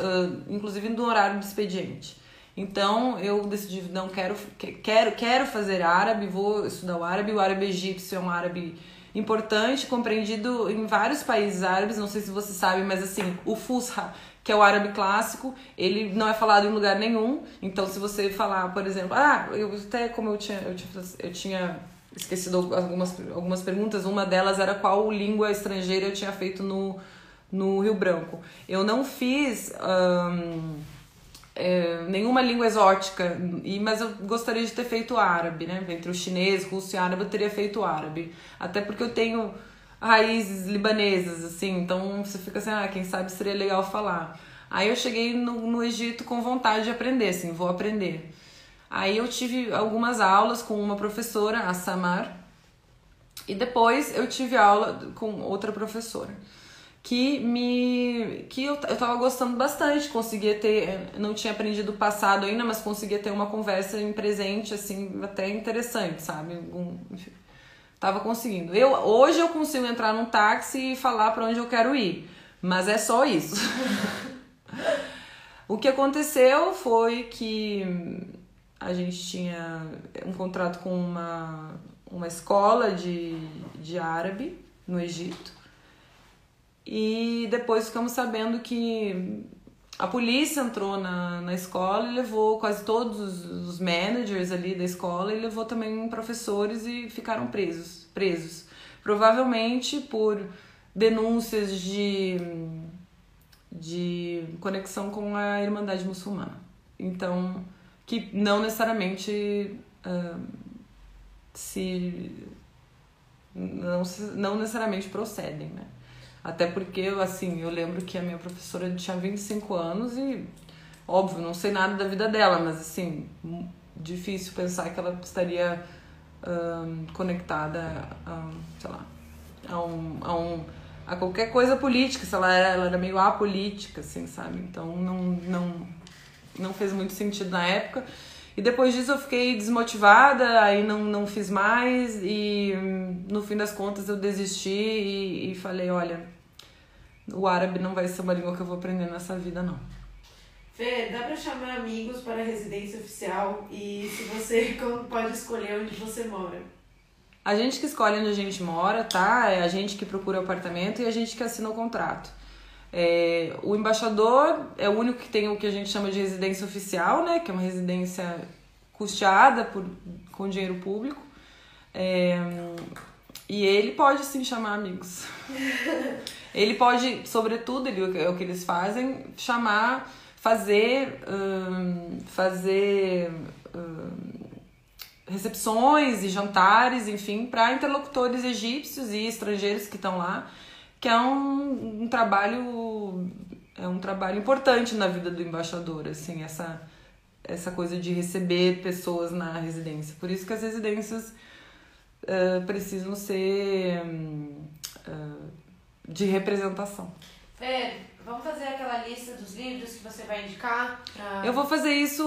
inclusive no horário do expediente. Então eu decidi, não quero, quero, quero fazer árabe, vou estudar o árabe. O árabe egípcio é um árabe importante, compreendido em vários países árabes, não sei se você sabe, mas assim, o Fusha, que é o árabe clássico, ele não é falado em lugar nenhum. Então, se você falar, por exemplo, ah, eu até como eu tinha, eu tinha, eu tinha esquecido algumas, algumas perguntas, uma delas era qual língua estrangeira eu tinha feito no, no Rio Branco. Eu não fiz. Um, é, nenhuma língua exótica, e, mas eu gostaria de ter feito árabe, né? Entre o chinês, russo e árabe, eu teria feito árabe. Até porque eu tenho raízes libanesas, assim, então você fica assim, ah, quem sabe seria legal falar. Aí eu cheguei no, no Egito com vontade de aprender, assim, vou aprender. Aí eu tive algumas aulas com uma professora, a Samar, e depois eu tive aula com outra professora que me que eu, eu tava gostando bastante, conseguia ter, não tinha aprendido o passado ainda, mas conseguia ter uma conversa em presente assim, até interessante, sabe? Um, enfim, tava conseguindo. Eu hoje eu consigo entrar num táxi e falar para onde eu quero ir, mas é só isso. o que aconteceu foi que a gente tinha um contrato com uma uma escola de, de árabe no Egito e depois ficamos sabendo que a polícia entrou na, na escola e levou quase todos os managers ali da escola e levou também professores e ficaram presos, presos. Provavelmente por denúncias de, de conexão com a Irmandade Muçulmana. Então, que não necessariamente uh, se não, não necessariamente procedem, né? Até porque, assim, eu lembro que a minha professora tinha 25 anos e, óbvio, não sei nada da vida dela, mas, assim, difícil pensar que ela estaria um, conectada a, sei lá, a um, a um a qualquer coisa política, se ela era, ela era meio apolítica, assim, sabe? Então não, não, não fez muito sentido na época. E depois disso eu fiquei desmotivada, aí não, não fiz mais e no fim das contas eu desisti e, e falei, olha, o árabe não vai ser uma língua que eu vou aprender nessa vida, não. Fê, dá pra chamar amigos para a residência oficial e se você pode escolher onde você mora? A gente que escolhe onde a gente mora, tá? É a gente que procura o apartamento e a gente que assina o contrato. É, o embaixador é o único que tem o que a gente chama de residência oficial, né? Que é uma residência custeada por, com dinheiro público. É, e ele pode sim chamar amigos. ele pode, sobretudo, ele, é o que eles fazem, chamar, fazer, um, fazer um, recepções e jantares, enfim, para interlocutores egípcios e estrangeiros que estão lá, que é um, um trabalho é um trabalho importante na vida do embaixador, assim, essa essa coisa de receber pessoas na residência. Por isso que as residências uh, precisam ser uh, de representação. Fê, vamos fazer aquela lista dos livros que você vai indicar? Pra... Eu vou fazer isso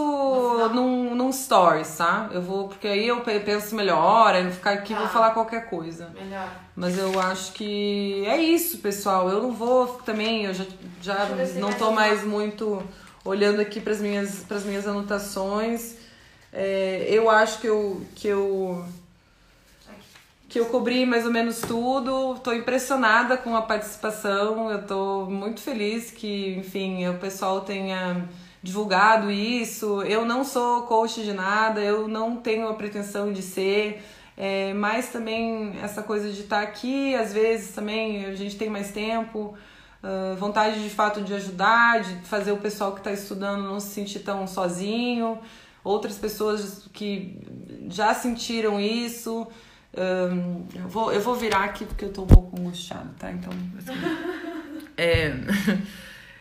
num, num stories, tá? Eu vou, porque aí eu penso melhor, aí eu ficar aqui e vou tá. falar qualquer coisa. Melhor. Mas eu acho que é isso, pessoal. Eu não vou também, eu já, já não tô mais muito olhando aqui para as minhas, minhas anotações. É, eu acho que eu, que eu que eu cobri mais ou menos tudo. Estou impressionada com a participação. Eu estou muito feliz que, enfim, o pessoal tenha divulgado isso. Eu não sou coach de nada, eu não tenho a pretensão de ser. É, mas também essa coisa de estar aqui, às vezes também a gente tem mais tempo, uh, vontade de fato de ajudar, de fazer o pessoal que está estudando não se sentir tão sozinho, outras pessoas que já sentiram isso. Um, eu, vou, eu vou virar aqui porque eu tô um pouco angustiada, tá? Então. Assim, é,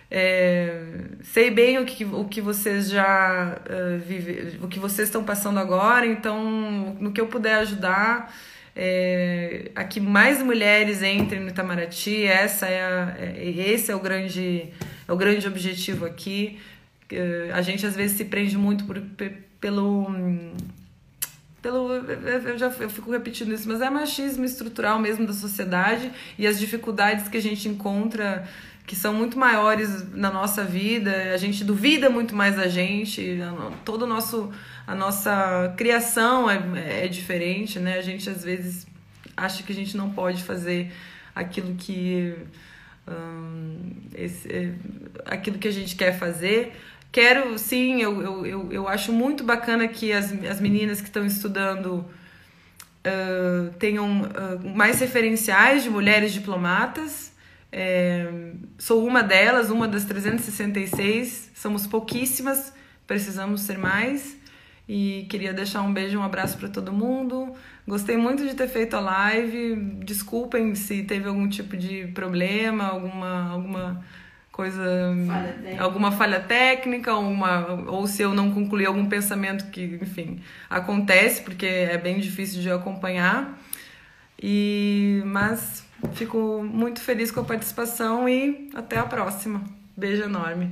É, sei bem o que, o que vocês já uh, vive, o que vocês estão passando agora, então no que eu puder ajudar, é, a que mais mulheres entrem no Itamaraty, essa é, a, é esse é o grande, é o grande objetivo aqui. Uh, a gente às vezes se prende muito por, pelo pelo eu já eu fico repetindo isso, mas é machismo estrutural mesmo da sociedade e as dificuldades que a gente encontra que são muito maiores na nossa vida, a gente duvida muito mais da gente, todo o nosso a nossa criação é, é diferente, né? A gente às vezes acha que a gente não pode fazer aquilo que hum, esse, é, aquilo que a gente quer fazer. Quero, sim, eu, eu, eu, eu acho muito bacana que as, as meninas que estão estudando uh, tenham uh, mais referenciais de mulheres diplomatas. É, sou uma delas, uma das 366, somos pouquíssimas, precisamos ser mais. E queria deixar um beijo, um abraço para todo mundo. Gostei muito de ter feito a live. Desculpem se teve algum tipo de problema, alguma, alguma coisa, falha alguma falha técnica, uma, ou se eu não concluí algum pensamento que, enfim, acontece, porque é bem difícil de acompanhar. E mas Fico muito feliz com a participação e até a próxima. Beijo enorme.